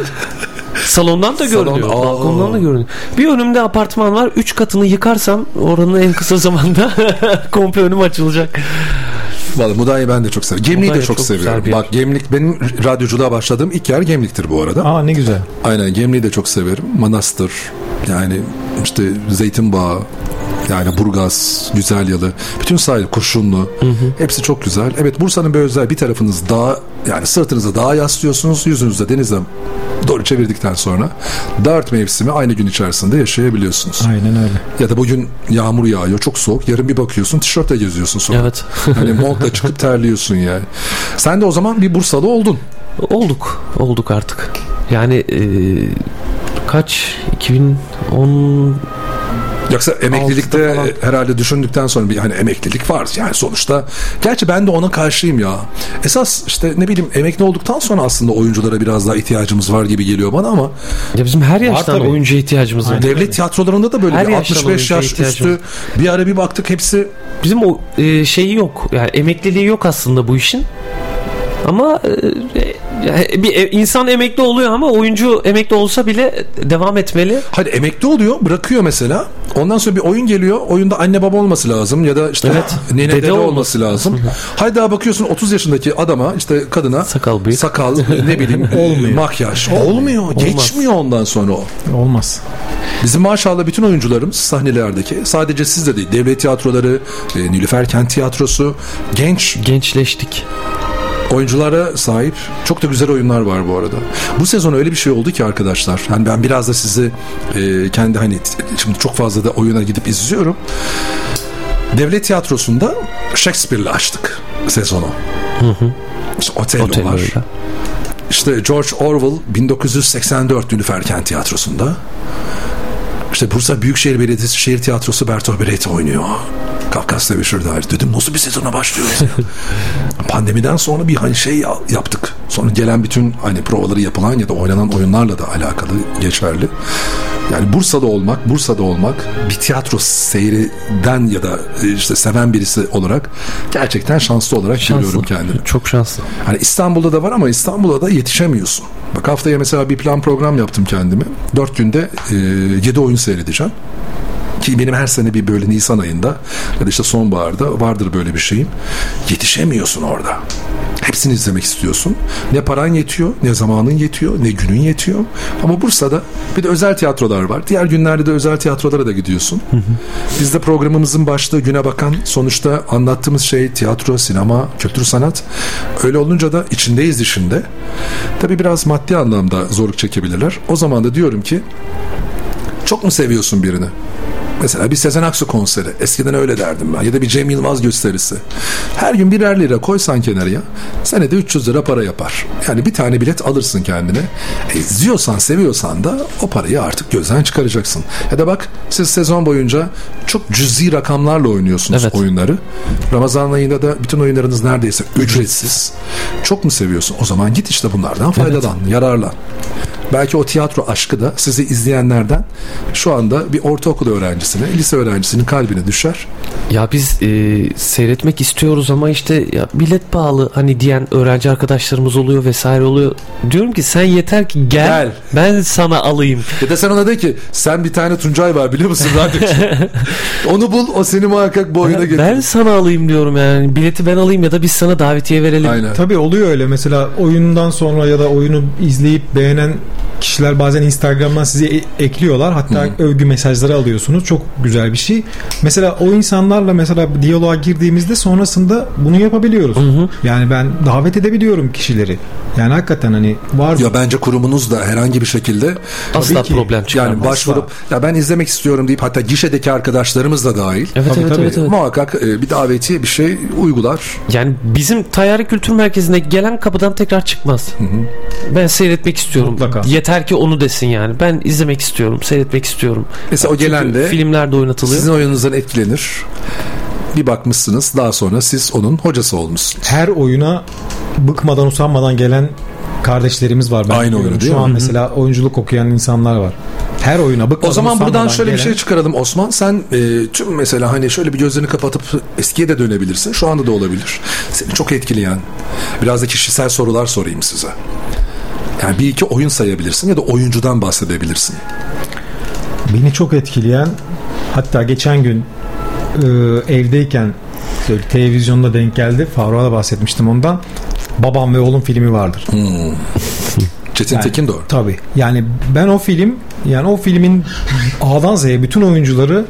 Salondan da Salon- görünüyor. Aa. Balkondan da görünüyor. Bir önümde apartman var. Üç katını yıkarsam oranın en kısa zamanda komple önüm açılacak. Vallahi Mudanya'yı ben de çok seviyorum. Gemlik'i de çok, çok seviyorum. Bak Gemlik benim radyoculuğa başladığım ilk yer Gemlik'tir bu arada. Aa ne güzel. Aynen Gemlik'i de çok severim. Manastır yani işte Zeytinbağı yani Burgaz, Güzelyalı, bütün sahil Kurşunlu hepsi çok güzel. Evet Bursa'nın böyle özel bir tarafınız dağ yani sırtınıza dağa yaslıyorsunuz, yüzünüzde denize doğru çevirdikten sonra dört mevsimi aynı gün içerisinde yaşayabiliyorsunuz. Aynen öyle. Ya da bugün yağmur yağıyor, çok soğuk. Yarın bir bakıyorsun tişörtle geziyorsun sonra. Evet. hani montla çıkıp terliyorsun yani. Sen de o zaman bir Bursalı oldun. Olduk. Olduk artık. Yani e, kaç 2010 Yoksa emeklilikte herhalde düşündükten sonra bir hani emeklilik var yani sonuçta. Gerçi ben de ona karşıyım ya. Esas işte ne bileyim emekli olduktan sonra aslında oyunculara biraz daha ihtiyacımız var gibi geliyor bana ama. Ya bizim her yaştan oyuncuya ihtiyacımız var. Devlet tiyatrolarında da böyle Her bir yaştan 65 oyuncuya yaş üstü bir ara bir baktık hepsi Bizim o e, şeyi yok. Yani emekliliği yok aslında bu işin. Ama e, e, bir insan emekli oluyor ama oyuncu emekli olsa bile devam etmeli. Hadi emekli oluyor bırakıyor mesela. Ondan sonra bir oyun geliyor. Oyunda anne baba olması lazım ya da işte Evet. nene Dede dede, olması olması lazım. Haydi daha bakıyorsun 30 yaşındaki adama işte kadına sakal bıyık sakal ne bileyim Olmuyor. makyaj olmuyor. Olmaz. Geçmiyor ondan sonra o. Olmaz. Bizim maşallah bütün oyuncularımız sahnelerdeki sadece siz de değil devlet tiyatroları, e, Nilüfer Kent Tiyatrosu genç gençleştik. Oyunculara sahip çok da güzel oyunlar var bu arada. Bu sezon öyle bir şey oldu ki arkadaşlar. Hani ben biraz da sizi e, kendi hani şimdi çok fazla da oyuna gidip izliyorum. Devlet tiyatrosunda Shakespeare'le açtık sezonu. İşte Otello, var. Otello'yla. İşte George Orwell 1984 Nilüfer Kent Tiyatrosu'nda. İşte Bursa Büyükşehir Belediyesi Şehir Tiyatrosu Bertolt Brecht oynuyor. Kafkas'ta bir dair. Dedim nasıl bir sezona başlıyoruz? Pandemiden sonra bir hani şey ya- yaptık. Sonra gelen bütün hani provaları yapılan ya da oynanan oyunlarla da alakalı geçerli. Yani Bursa'da olmak, Bursa'da olmak bir tiyatro seyriden ya da e, işte seven birisi olarak gerçekten şanslı olarak görüyorum kendimi. Çok şanslı. Hani İstanbul'da da var ama İstanbul'a da yetişemiyorsun. Bak haftaya mesela bir plan program yaptım kendime. Dört günde e, yedi oyun seyredeceğim. Ki benim her sene bir böyle Nisan ayında ya da işte sonbaharda vardır böyle bir şeyim. Yetişemiyorsun orada. Hepsini izlemek istiyorsun. Ne paran yetiyor, ne zamanın yetiyor, ne günün yetiyor. Ama Bursa'da bir de özel tiyatrolar var. Diğer günlerde de özel tiyatrolara da gidiyorsun. Biz de programımızın başlığı güne bakan sonuçta anlattığımız şey tiyatro, sinema, kültür sanat. Öyle olunca da içindeyiz işinde. Tabii biraz maddi anlamda zorluk çekebilirler. O zaman da diyorum ki çok mu seviyorsun birini? Mesela bir Sezen Aksu konseri. Eskiden öyle derdim ben. Ya da bir Cem Yılmaz gösterisi. Her gün birer lira koysan kenarıya senede 300 lira para yapar. Yani bir tane bilet alırsın kendine. E, izliyorsan, seviyorsan da o parayı artık gözden çıkaracaksın. Ya da bak siz sezon boyunca çok cüzi rakamlarla oynuyorsunuz oyunları. Ramazan ayında da bütün oyunlarınız neredeyse ücretsiz. Çok mu seviyorsun? O zaman git işte bunlardan faydalan, yararlan. Belki o tiyatro aşkı da sizi izleyenlerden şu anda bir ortaokul öğrencisine, lise öğrencisinin kalbine düşer. Ya biz e, seyretmek istiyoruz ama işte ya bilet pahalı hani diyen öğrenci arkadaşlarımız oluyor vesaire oluyor. Diyorum ki sen yeter ki gel, Gel. ben sana alayım. Ya da sen ona de ki sen bir tane Tuncay var biliyor musun radyocu? Onu bul o seni muhakkak bu oyuna getir. Ben sana alayım diyorum yani bileti ben alayım ya da biz sana davetiye verelim. Tabii oluyor öyle. Mesela oyundan sonra ya da oyunu izleyip beğenen kişiler bazen Instagram'dan sizi e- ekliyorlar. Hatta övgü mesajları alıyorsunuz. Çok güzel bir şey. Mesela o insanlarla mesela diyaloğa girdiğimizde sonrasında bunu yapabiliyoruz. Yani ben davet edebiliyorum kişileri. Yani hakikaten hani var Ya bence kurumunuz da herhangi bir şekilde Asla ki. problem çıkarmaz. Yani başvurup ya ben izlemek istiyorum deyip hatta gişedeki arkadaşlarımız da dahil. Evet, Tabii, evet, tabii. evet, evet. Muhakkak e, bir davetiye bir şey uygular. Yani bizim Tayyare Kültür Merkezi'ne gelen kapıdan tekrar çıkmaz. Ben seyretmek istiyorum. Mutlaka. Yeter Yeter ki onu desin yani. Ben izlemek istiyorum, seyretmek istiyorum. Mesela o gelen de filmlerde oynatılıyor. Sizin oyununuzdan etkilenir. Bir bakmışsınız daha sonra siz onun hocası olmuşsunuz. Her oyuna bıkmadan usanmadan gelen kardeşlerimiz var. Ben Aynı biliyorum. oyunu değil Şu mi? an mesela oyunculuk okuyan insanlar var. Her oyuna bıkmadan O zaman buradan şöyle bir gelen- şey çıkaralım Osman. Sen e, tüm mesela hani şöyle bir gözlerini kapatıp eskiye de dönebilirsin. Şu anda da olabilir. Seni çok etkileyen biraz da kişisel sorular sorayım size. Yani bir iki oyun sayabilirsin ya da oyuncudan bahsedebilirsin. Beni çok etkileyen hatta geçen gün e, evdeyken böyle televizyonda denk geldi. Faruk'a bahsetmiştim ondan. Babam ve Oğlum filmi vardır. Çetin Yani- Tekin doğru. Tabii. Yani ben o film yani o filmin A'dan Z'ye bütün oyuncuları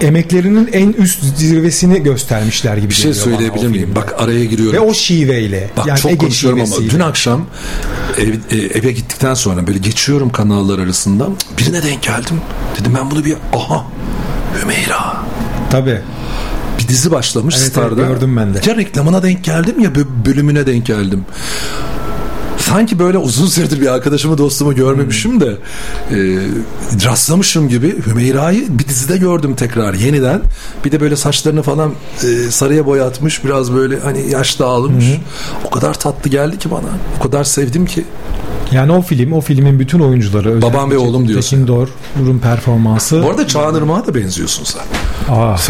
emeklerinin en üst zirvesini göstermişler gibi Bir şey geliyor söyleyebilir miyim? Bak araya giriyorum. Ve o şiveyle. Bak yani çok Ege konuşuyorum ama şivesiyle. dün akşam ev, e, eve gittikten sonra böyle geçiyorum kanallar arasında birine denk geldim. Dedim ben bunu bir aha Hümeyra. Tabii. Bir dizi başlamış Evet, evet, Star'da. gördüm ben de. Ya reklamına denk geldim ya bö- bölümüne denk geldim. Sanki böyle uzun süredir bir arkadaşımı dostumu görmemişim de e, rastlamışım gibi Hümeyra'yı bir dizide gördüm tekrar yeniden. Bir de böyle saçlarını falan e, sarıya boyatmış biraz böyle hani yaş dağılmış. O kadar tatlı geldi ki bana. O kadar sevdim ki. Yani o film, o filmin bütün oyuncuları Babam ve oğlum diyorsun. Tekin Doğru'nun performansı. Bu arada Çağan Irmak'a da benziyorsun sen. Aa.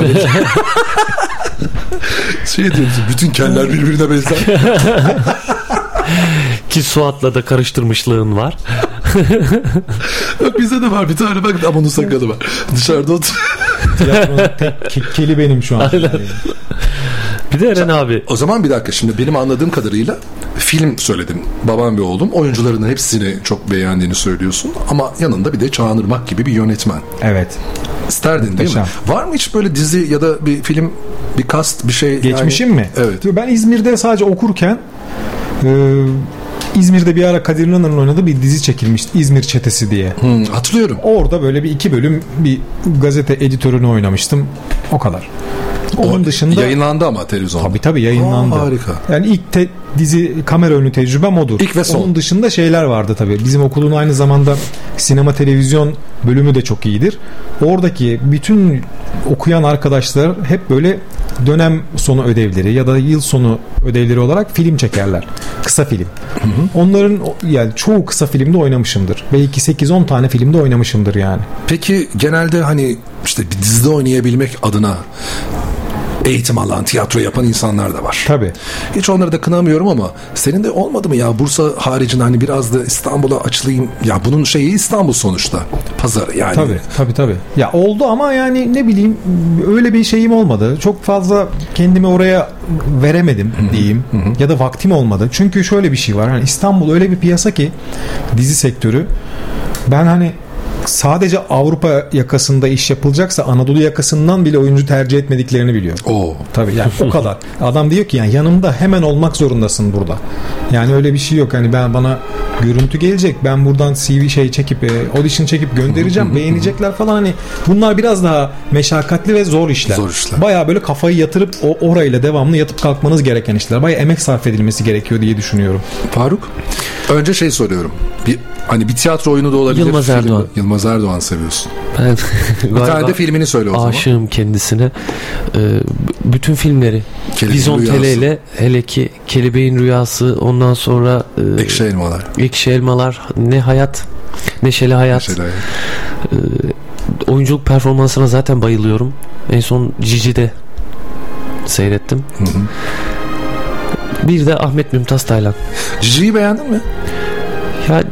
Şey diyorsun bütün keller birbirine benzer. Ki Suat'la da karıştırmışlığın var. Bak bizde de var bir tane bak ama onun sakalı var. Dışarıda otur. Tiyatronun tek ke- keli benim şu an. Aynen. Bir de Eren abi. O zaman bir dakika şimdi benim anladığım kadarıyla film söyledim. Babam ve oğlum oyuncuların hepsini çok beğendiğini söylüyorsun ama yanında bir de Çağan Irmak gibi bir yönetmen. Evet. İsterdin değil mi? Var mı hiç böyle dizi ya da bir film bir kast bir şey? Geçmişim yani? mi? Evet. Ben İzmir'de sadece okurken e, İzmir'de bir ara Kadir İnanır'ın oynadığı bir dizi çekilmişti. İzmir Çetesi diye. Hmm, hatırlıyorum. Orada böyle bir iki bölüm bir gazete editörünü oynamıştım. O kadar. Onun dışında Yayınlandı ama televizyonda. Tabii tabii yayınlandı. Aa, harika. Yani ilk te- dizi kamera önü tecrübem odur. İlk ve son. Onun dışında şeyler vardı tabii. Bizim okulun aynı zamanda sinema televizyon bölümü de çok iyidir. Oradaki bütün okuyan arkadaşlar hep böyle dönem sonu ödevleri ya da yıl sonu ödevleri olarak film çekerler. Kısa film. Onların o- yani çoğu kısa filmde oynamışımdır. Belki 8-10 tane filmde oynamışımdır yani. Peki genelde hani işte bir dizide oynayabilmek adına eğitim alan, tiyatro yapan insanlar da var. Tabii. Hiç onları da kınamıyorum ama senin de olmadı mı ya Bursa haricinde hani biraz da İstanbul'a açılayım. Ya bunun şeyi İstanbul sonuçta. Pazarı yani. Tabii tabii tabii. Ya oldu ama yani ne bileyim öyle bir şeyim olmadı. Çok fazla kendimi oraya veremedim diyeyim. Ya da vaktim olmadı. Çünkü şöyle bir şey var. Hani İstanbul öyle bir piyasa ki dizi sektörü. Ben hani sadece Avrupa yakasında iş yapılacaksa Anadolu yakasından bile oyuncu tercih etmediklerini biliyorum. Oo. Tabii yani o kadar. Adam diyor ki yani yanımda hemen olmak zorundasın burada. Yani öyle bir şey yok. Hani ben bana görüntü gelecek. Ben buradan CV şey çekip e, audition çekip göndereceğim. beğenecekler falan hani bunlar biraz daha meşakkatli ve zor işler. Zor işler. Baya böyle kafayı yatırıp o orayla devamlı yatıp kalkmanız gereken işler. Baya emek sarf edilmesi gerekiyor diye düşünüyorum. Faruk önce şey soruyorum. Bir hani bir tiyatro oyunu da olabilir. Yılmaz film- Erdoğan. Yılmaz Erdoğan seviyorsun. Ben Bir tane de filmini söyle o zaman. Aşığım kendisine. Ee, bütün filmleri Kelebeğin Vizon Rüyası. Tele ile hele ki Kelebeğin Rüyası ondan sonra e, Ekşi Elmalar. Ekşi Elmalar Ne Hayat Neşeli Hayat Neşeli Hayat. Ee, oyunculuk performansına zaten bayılıyorum. En son Cici'de seyrettim. Bir de Ahmet Mümtaz Taylan. Cici'yi beğendin mi? Ya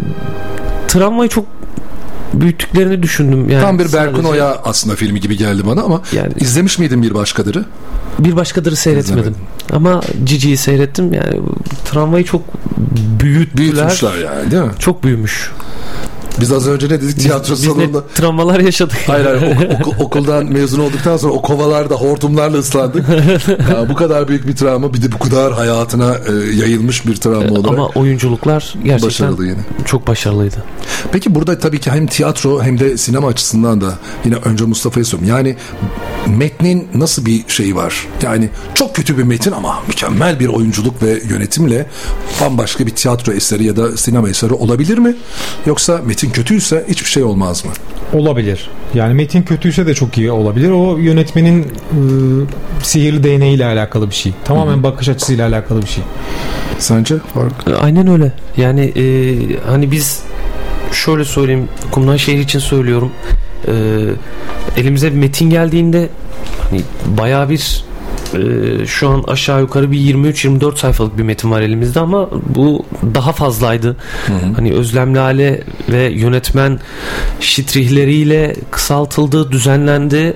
travmayı çok büyüttüklerini düşündüm. Yani Tam bir Berkun sadece- Oya aslında filmi gibi geldi bana ama izlemiş miydin bir başkadırı? Bir başkadırı seyretmedim. Ama Cici'yi seyrettim. Yani travmayı çok büyüttüler. Büyütmüşler yani değil mi? Çok büyümüş. Biz az önce ne dedik tiyatro Biz ne salonunda. travmalar yaşadık. Hayır hayır ok- ok- okuldan mezun olduktan sonra o kovalarda hortumlarla ıslandık. ya, bu kadar büyük bir travma bir de bu kadar hayatına e, yayılmış bir travma olarak. Ama oyunculuklar gerçekten Başarılı yine. çok başarılıydı. Peki burada tabii ki hem tiyatro hem de sinema açısından da yine önce Mustafa'ya soruyorum. Yani metnin nasıl bir şeyi var? Yani çok kötü bir metin ama mükemmel bir oyunculuk ve yönetimle bambaşka bir tiyatro eseri ya da sinema eseri olabilir mi? Yoksa metin kötüyse hiçbir şey olmaz mı? Olabilir. Yani metin kötüyse de çok iyi olabilir. O yönetmenin ıı, sihirli değneğiyle alakalı bir şey. Tamamen bakış açısıyla alakalı bir şey. Sence? Aynen öyle. Yani e, hani biz şöyle söyleyeyim Kumdan şehir için söylüyorum. E, elimize bir metin geldiğinde hani bayağı bir e, şu an aşağı yukarı bir 23-24 sayfalık bir metin var elimizde ama bu daha fazlaydı. Hani Özlem Lale ve yönetmen şitrihleriyle kısaltıldı, düzenlendi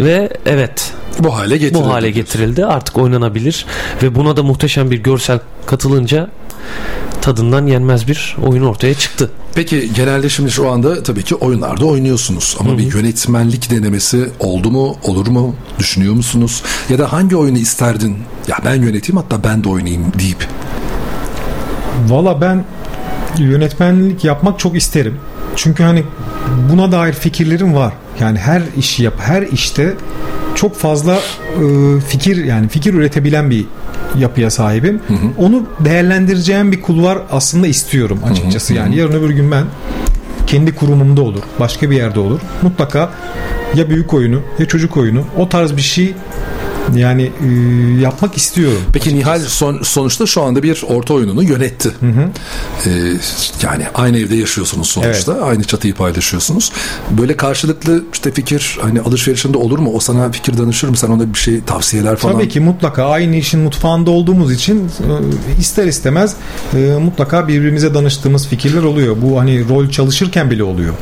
ve evet bu hale getirildi. Bu hale getirildi. Artık oynanabilir ve buna da muhteşem bir görsel katılınca tadından yenmez bir oyun ortaya çıktı. Peki genelde şimdi şu anda tabii ki oyunlarda oynuyorsunuz. Ama bir yönetmenlik denemesi oldu mu olur mu? Düşünüyor musunuz? Ya da hangi oyunu isterdin? Ya ben yöneteyim hatta ben de oynayayım deyip. Valla ben yönetmenlik yapmak çok isterim. Çünkü hani buna dair fikirlerim var. Yani her işi yap, her işte çok fazla e, fikir yani fikir üretebilen bir yapıya sahibim. Onu değerlendireceğim bir kulvar aslında istiyorum açıkçası. Yani yarın öbür gün ben kendi kurumumda olur, başka bir yerde olur. Mutlaka ya büyük oyunu ya çocuk oyunu o tarz bir şey yani e, yapmak istiyorum. Peki Nihal son, sonuçta şu anda bir orta oyununu yönetti. Ee, yani aynı evde yaşıyorsunuz sonuçta. Aynı çatıyı paylaşıyorsunuz. Böyle karşılıklı işte fikir hani alışverişinde olur mu? O sana fikir danışır mı? Sen ona bir şey tavsiyeler falan. Tabii ki mutlaka aynı işin mutfağında olduğumuz için e, ister istemez e, mutlaka birbirimize danıştığımız fikirler oluyor. Bu hani rol çalışırken bile oluyor.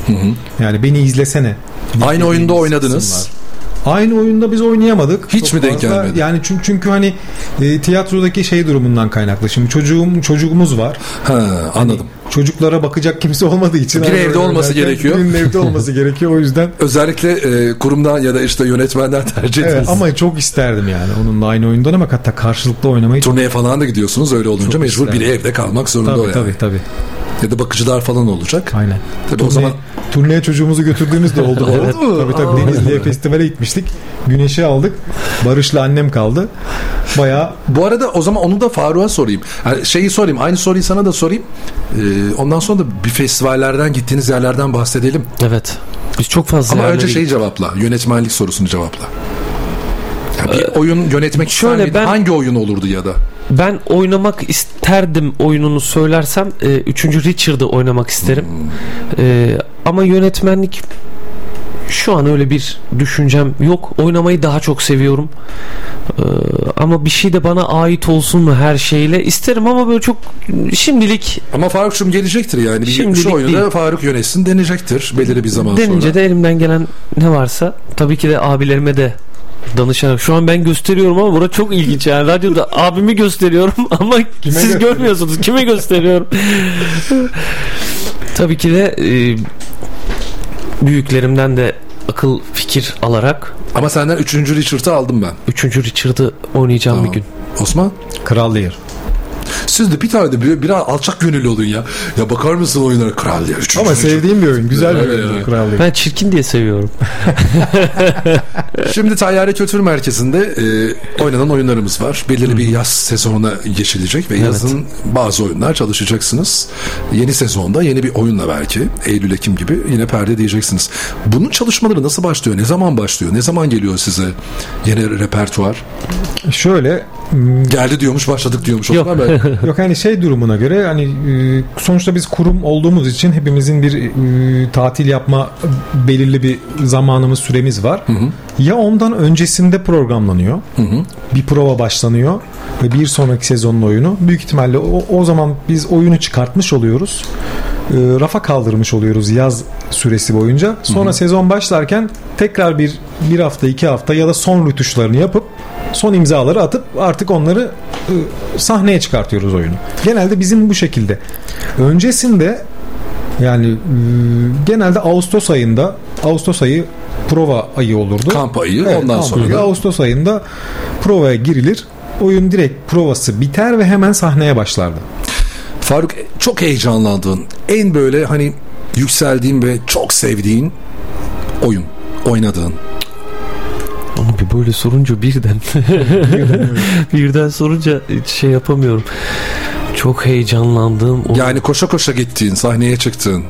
Yani beni izlesene. Aynı oyunda oynadınız. Var. Aynı oyunda biz oynayamadık. Hiç mi denk gelmedi? Yani çünkü, çünkü hani e, tiyatrodaki şey durumundan kaynaklı. Şimdi çocuğum çocuğumuz var. Ha, anladım. Hani çocuklara bakacak kimse olmadığı için. Hani evde olması gerekiyor. Birinin evde olması gerekiyor o yüzden. Özellikle e, kurumdan ya da işte yönetmenden tercih Evet, ediniz. ama çok isterdim yani onunla aynı oyundan ama hatta karşılıklı oynamayı Turneye falan da gidiyorsunuz öyle olunca Çok mecbur isterdim. biri evde kalmak zorunda Tabii o yani. tabii tabii. Ya da bakıcılar falan olacak. Aynen. Tabii o Turne- zaman turneye çocuğumuzu götürdüğümüz de oldu. Oldu mu? Tabii tabii Aa. Denizli'ye festivale gitmiştik. Güneşi aldık. Barış'la annem kaldı. Bayağı Bu arada o zaman onu da Faruk'a sorayım. Yani şeyi sorayım. Aynı soruyu sana da sorayım. Ee, ondan sonra da bir festivallerden gittiğiniz yerlerden bahsedelim. Evet. Biz çok fazla Ama önce şeyi cevapla. Yönetmenlik sorusunu cevapla. Bir oyun yönetmek Ee, şöyle ben... hangi oyun olurdu ya da? Ben oynamak isterdim oyununu söylersem 3. Richard'ı oynamak isterim. E, ama yönetmenlik şu an öyle bir düşüncem yok. Oynamayı daha çok seviyorum. E, ama bir şey de bana ait olsun mu her şeyle isterim ama böyle çok şimdilik Ama Faruk'cum gelecektir yani. Şimdilik şu oyunu da. Faruk yönetsin deneyecektir belirli bir zaman denince sonra. de elimden gelen ne varsa tabii ki de abilerime de danışarak. Şu an ben gösteriyorum ama bura çok ilginç yani. Radyoda abimi gösteriyorum ama siz gösteriyorsun? görmüyorsunuz. Kime gösteriyorum? Tabii ki de e, büyüklerimden de akıl fikir alarak Ama senden 3. Richard'ı aldım ben. 3. Richard'ı oynayacağım bir gün. Osman? Kral Lear. Siz de bir tane de bir, biraz alçak gönüllü olun ya. Ya bakar mısın oyunlara Kral ya. üçüncü Ama Richard. sevdiğim bir oyun. Güzel bir oyun. Kral Lear. Ben çirkin diye seviyorum. Şimdi Tayyare Kültür Merkezi'nde e, oynanan oyunlarımız var. Belirli bir yaz sezonuna geçilecek ve Evet. yazın bazı oyunlar çalışacaksınız. Yeni sezonda yeni bir oyunla belki Eylül Ekim gibi yine perde diyeceksiniz. Bunun çalışmaları nasıl başlıyor? Ne zaman başlıyor? Ne zaman geliyor size yeni repertuar? Şöyle Geldi diyormuş başladık diyormuş. Yok. Yok hani şey durumuna göre hani e, sonuçta biz kurum olduğumuz için hepimizin bir e, tatil yapma belirli bir zamanımız süremiz var. Ya ondan öncesinde programlanıyor. Bir prova başlanıyor ve bir sonraki sezonun oyunu. Büyük ihtimalle o, o zaman biz oyunu çıkartmış oluyoruz. E, rafa kaldırmış oluyoruz yaz süresi boyunca. Sonra sezon başlarken tekrar bir bir hafta iki hafta ya da son rütuşlarını yapıp son imzaları atıp artık onları e, sahneye çıkartıyoruz oyunu. Genelde bizim bu şekilde. Öncesinde Yani e, genelde Ağustos ayında Ağustos ayı prova ayı olurdu. Kamp ayı, ondan kamp sonra ayı. Ağustos ayında provaya girilir. Oyun direkt provası biter ve hemen sahneye başlardı. Faruk çok heyecanlandığın, en böyle hani yükseldiğin ve çok sevdiğin oyun oynadığın. Böyle sorunca birden birden sorunca şey yapamıyorum. Çok heyecanlandığım o- Yani koşa koşa gittiğin, sahneye çıktığın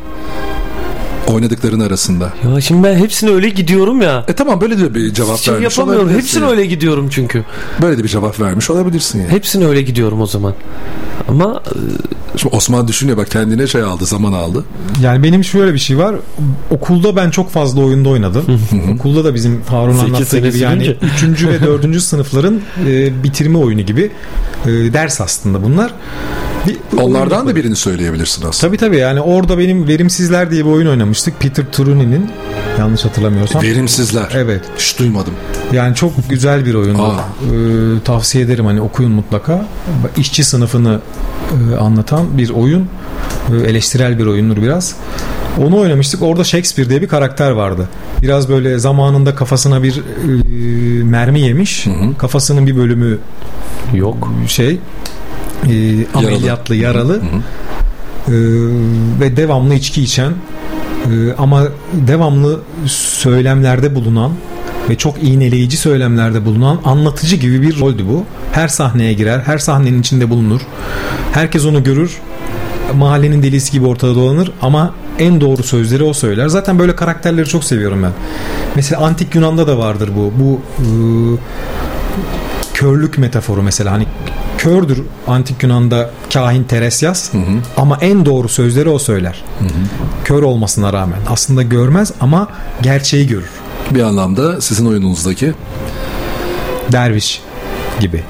oynadıkların arasında. Ya şimdi ben hepsine öyle gidiyorum ya. E tamam böyle de bir cevap Şey vermiş yapamıyorum. Hepsine öyle gidiyorum çünkü. Böyle de bir cevap vermiş olabilirsin yani. Hepsine öyle gidiyorum o zaman. Ama Şimdi Osman düşünüyor bak kendine şey aldı, zaman aldı. Yani benim şöyle bir şey var. Okulda ben çok fazla oyunda oynadım. Okulda da bizim Harun anlattığı gibi yani önce. 3. ve 4. sınıfların e, bitirme oyunu gibi e, ders aslında bunlar. Bir, oyun Onlardan da birini söyleyebilirsin aslında. Tabii tabii yani orada benim Verimsizler diye bir oyun oynamıştık. Peter Truni'nin yanlış hatırlamıyorsam. Verimsizler. Evet. Hiç duymadım. Yani çok güzel bir oyundu. Aa. Ee, tavsiye ederim hani okuyun mutlaka. İşçi sınıfını e, anlatan bir oyun. E, eleştirel bir oyundur biraz. Onu oynamıştık. Orada Shakespeare diye bir karakter vardı. Biraz böyle zamanında kafasına bir e, mermi yemiş. Kafasının bir bölümü yok. Şey e, ameliyatlı yaralı. E, ve devamlı içki içen e, ama devamlı söylemlerde bulunan ve çok iğneleyici söylemlerde bulunan anlatıcı gibi bir roldü bu. Her sahneye girer, her sahnenin içinde bulunur. Herkes onu görür. Mahallenin delisi gibi ortada dolanır ama en doğru sözleri o söyler. Zaten böyle karakterleri çok seviyorum ben. Mesela antik Yunan'da da vardır bu. Bu e, körlük metaforu mesela hani kördür antik Yunan'da kahin Teresyas ama en doğru sözleri o söyler. Kör olmasına rağmen aslında görmez ama gerçeği görür. Bir anlamda sizin oyununuzdaki derviş gibi.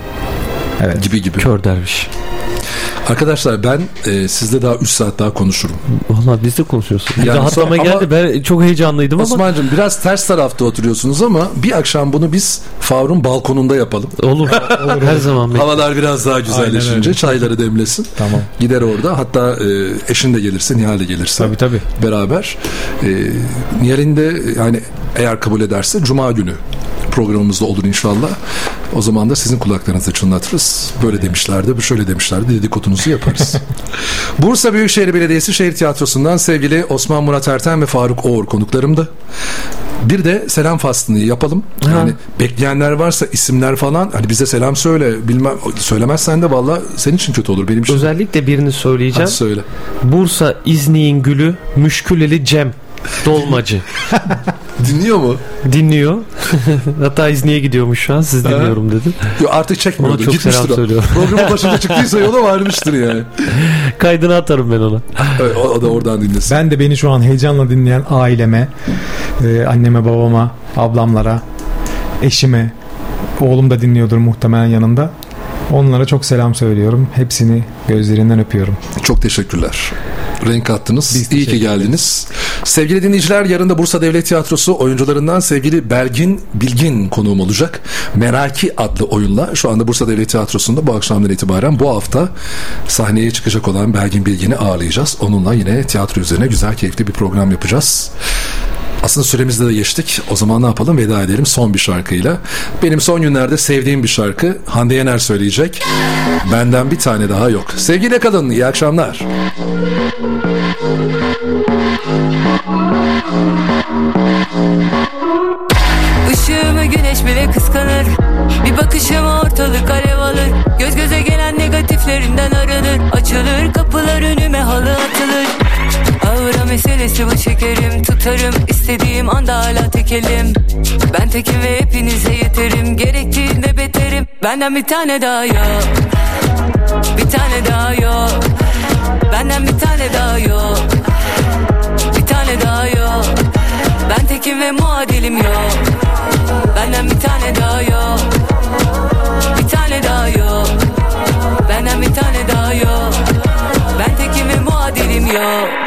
Evet. Gibi gibi. Kör derviş. Arkadaşlar ben e, sizle daha 3 saat daha konuşurum. Valla biz de konuşuyorsun. Yani Rahatlama sonra- geldi. Ben çok heyecanlıydım ama. Osman'cığım biraz ters tarafta oturuyorsunuz ama bir akşam bunu biz Faruk'un balkonunda yapalım. Olur. Her zaman. Havalar biraz daha güzelleşince çayları demlesin. Tamam. Gider orada. Hatta e, eşin de gelirse, Nihal de gelirse. Tabii tabii. Beraber. E, Nihal'in de yani eğer kabul ederse Cuma günü programımızda olur inşallah. O zaman da sizin kulaklarınızı çınlatırız. Böyle demişlerdi, bu şöyle demişlerdi dedikodunuzu yaparız. Bursa Büyükşehir Belediyesi Şehir Tiyatrosu'ndan sevgili Osman Murat Erten ve Faruk Oğur konuklarımdı. Bir de selam faslını yapalım. Yani bekleyenler varsa isimler falan hani bize selam söyle. Bilmem söylemezsen de valla senin için kötü olur benim için. Özellikle birini söyleyeceğim. Hadi söyle. Bursa İznik'in gülü Müşküleli Cem. Dolmacı. Dinliyor mu? Dinliyor. Hatta İznik'e gidiyormuş şu an. Siz dinliyorum dedi. Yo, artık çekmiyordur. Ona çok Gitmiştir selam o. söylüyorum. Programın başında çıktıysa yola varmıştır yani. Kaydını atarım ben ona. Evet, o, o da oradan dinlesin. Ben de beni şu an heyecanla dinleyen aileme, e, anneme, babama, ablamlara, eşime, oğlum da dinliyordur muhtemelen yanında. Onlara çok selam söylüyorum. Hepsini gözlerinden öpüyorum. Çok teşekkürler. Renk attınız. Biz İyi ki geldiniz. Sevgili dinleyiciler yarın da Bursa Devlet Tiyatrosu oyuncularından sevgili Belgin Bilgin konuğum olacak. Meraki adlı oyunla şu anda Bursa Devlet Tiyatrosu'nda bu akşamdan itibaren bu hafta sahneye çıkacak olan Belgin Bilgin'i ağırlayacağız. Onunla yine tiyatro üzerine güzel keyifli bir program yapacağız. Aslında süremizde de geçtik. O zaman ne yapalım? Veda edelim son bir şarkıyla. Benim son günlerde sevdiğim bir şarkı. Hande Yener söyleyecek. Benden bir tane daha yok. Sevgiyle kalın. İyi akşamlar. Işığımı güneş bile kıskanır Bir bakışım ortalık alev alır Göz göze gelen negatiflerinden aranır Açılır kapılar önüme halı atılır Ağıra meselesi bu çekerim Tutarım. İstediğim anda hala tekelim. Ben tekim ve hepinize yeterim. Gerektiğinde beterim? Benden bir tane daha yok. Bir tane daha yok. Benden bir tane daha yok. Bir tane daha yok. Ben tekim ve muadilim yok. Benden bir tane daha yok. Bir tane daha yok. Benden bir tane daha yok. Ben tekim ve muadilim yok.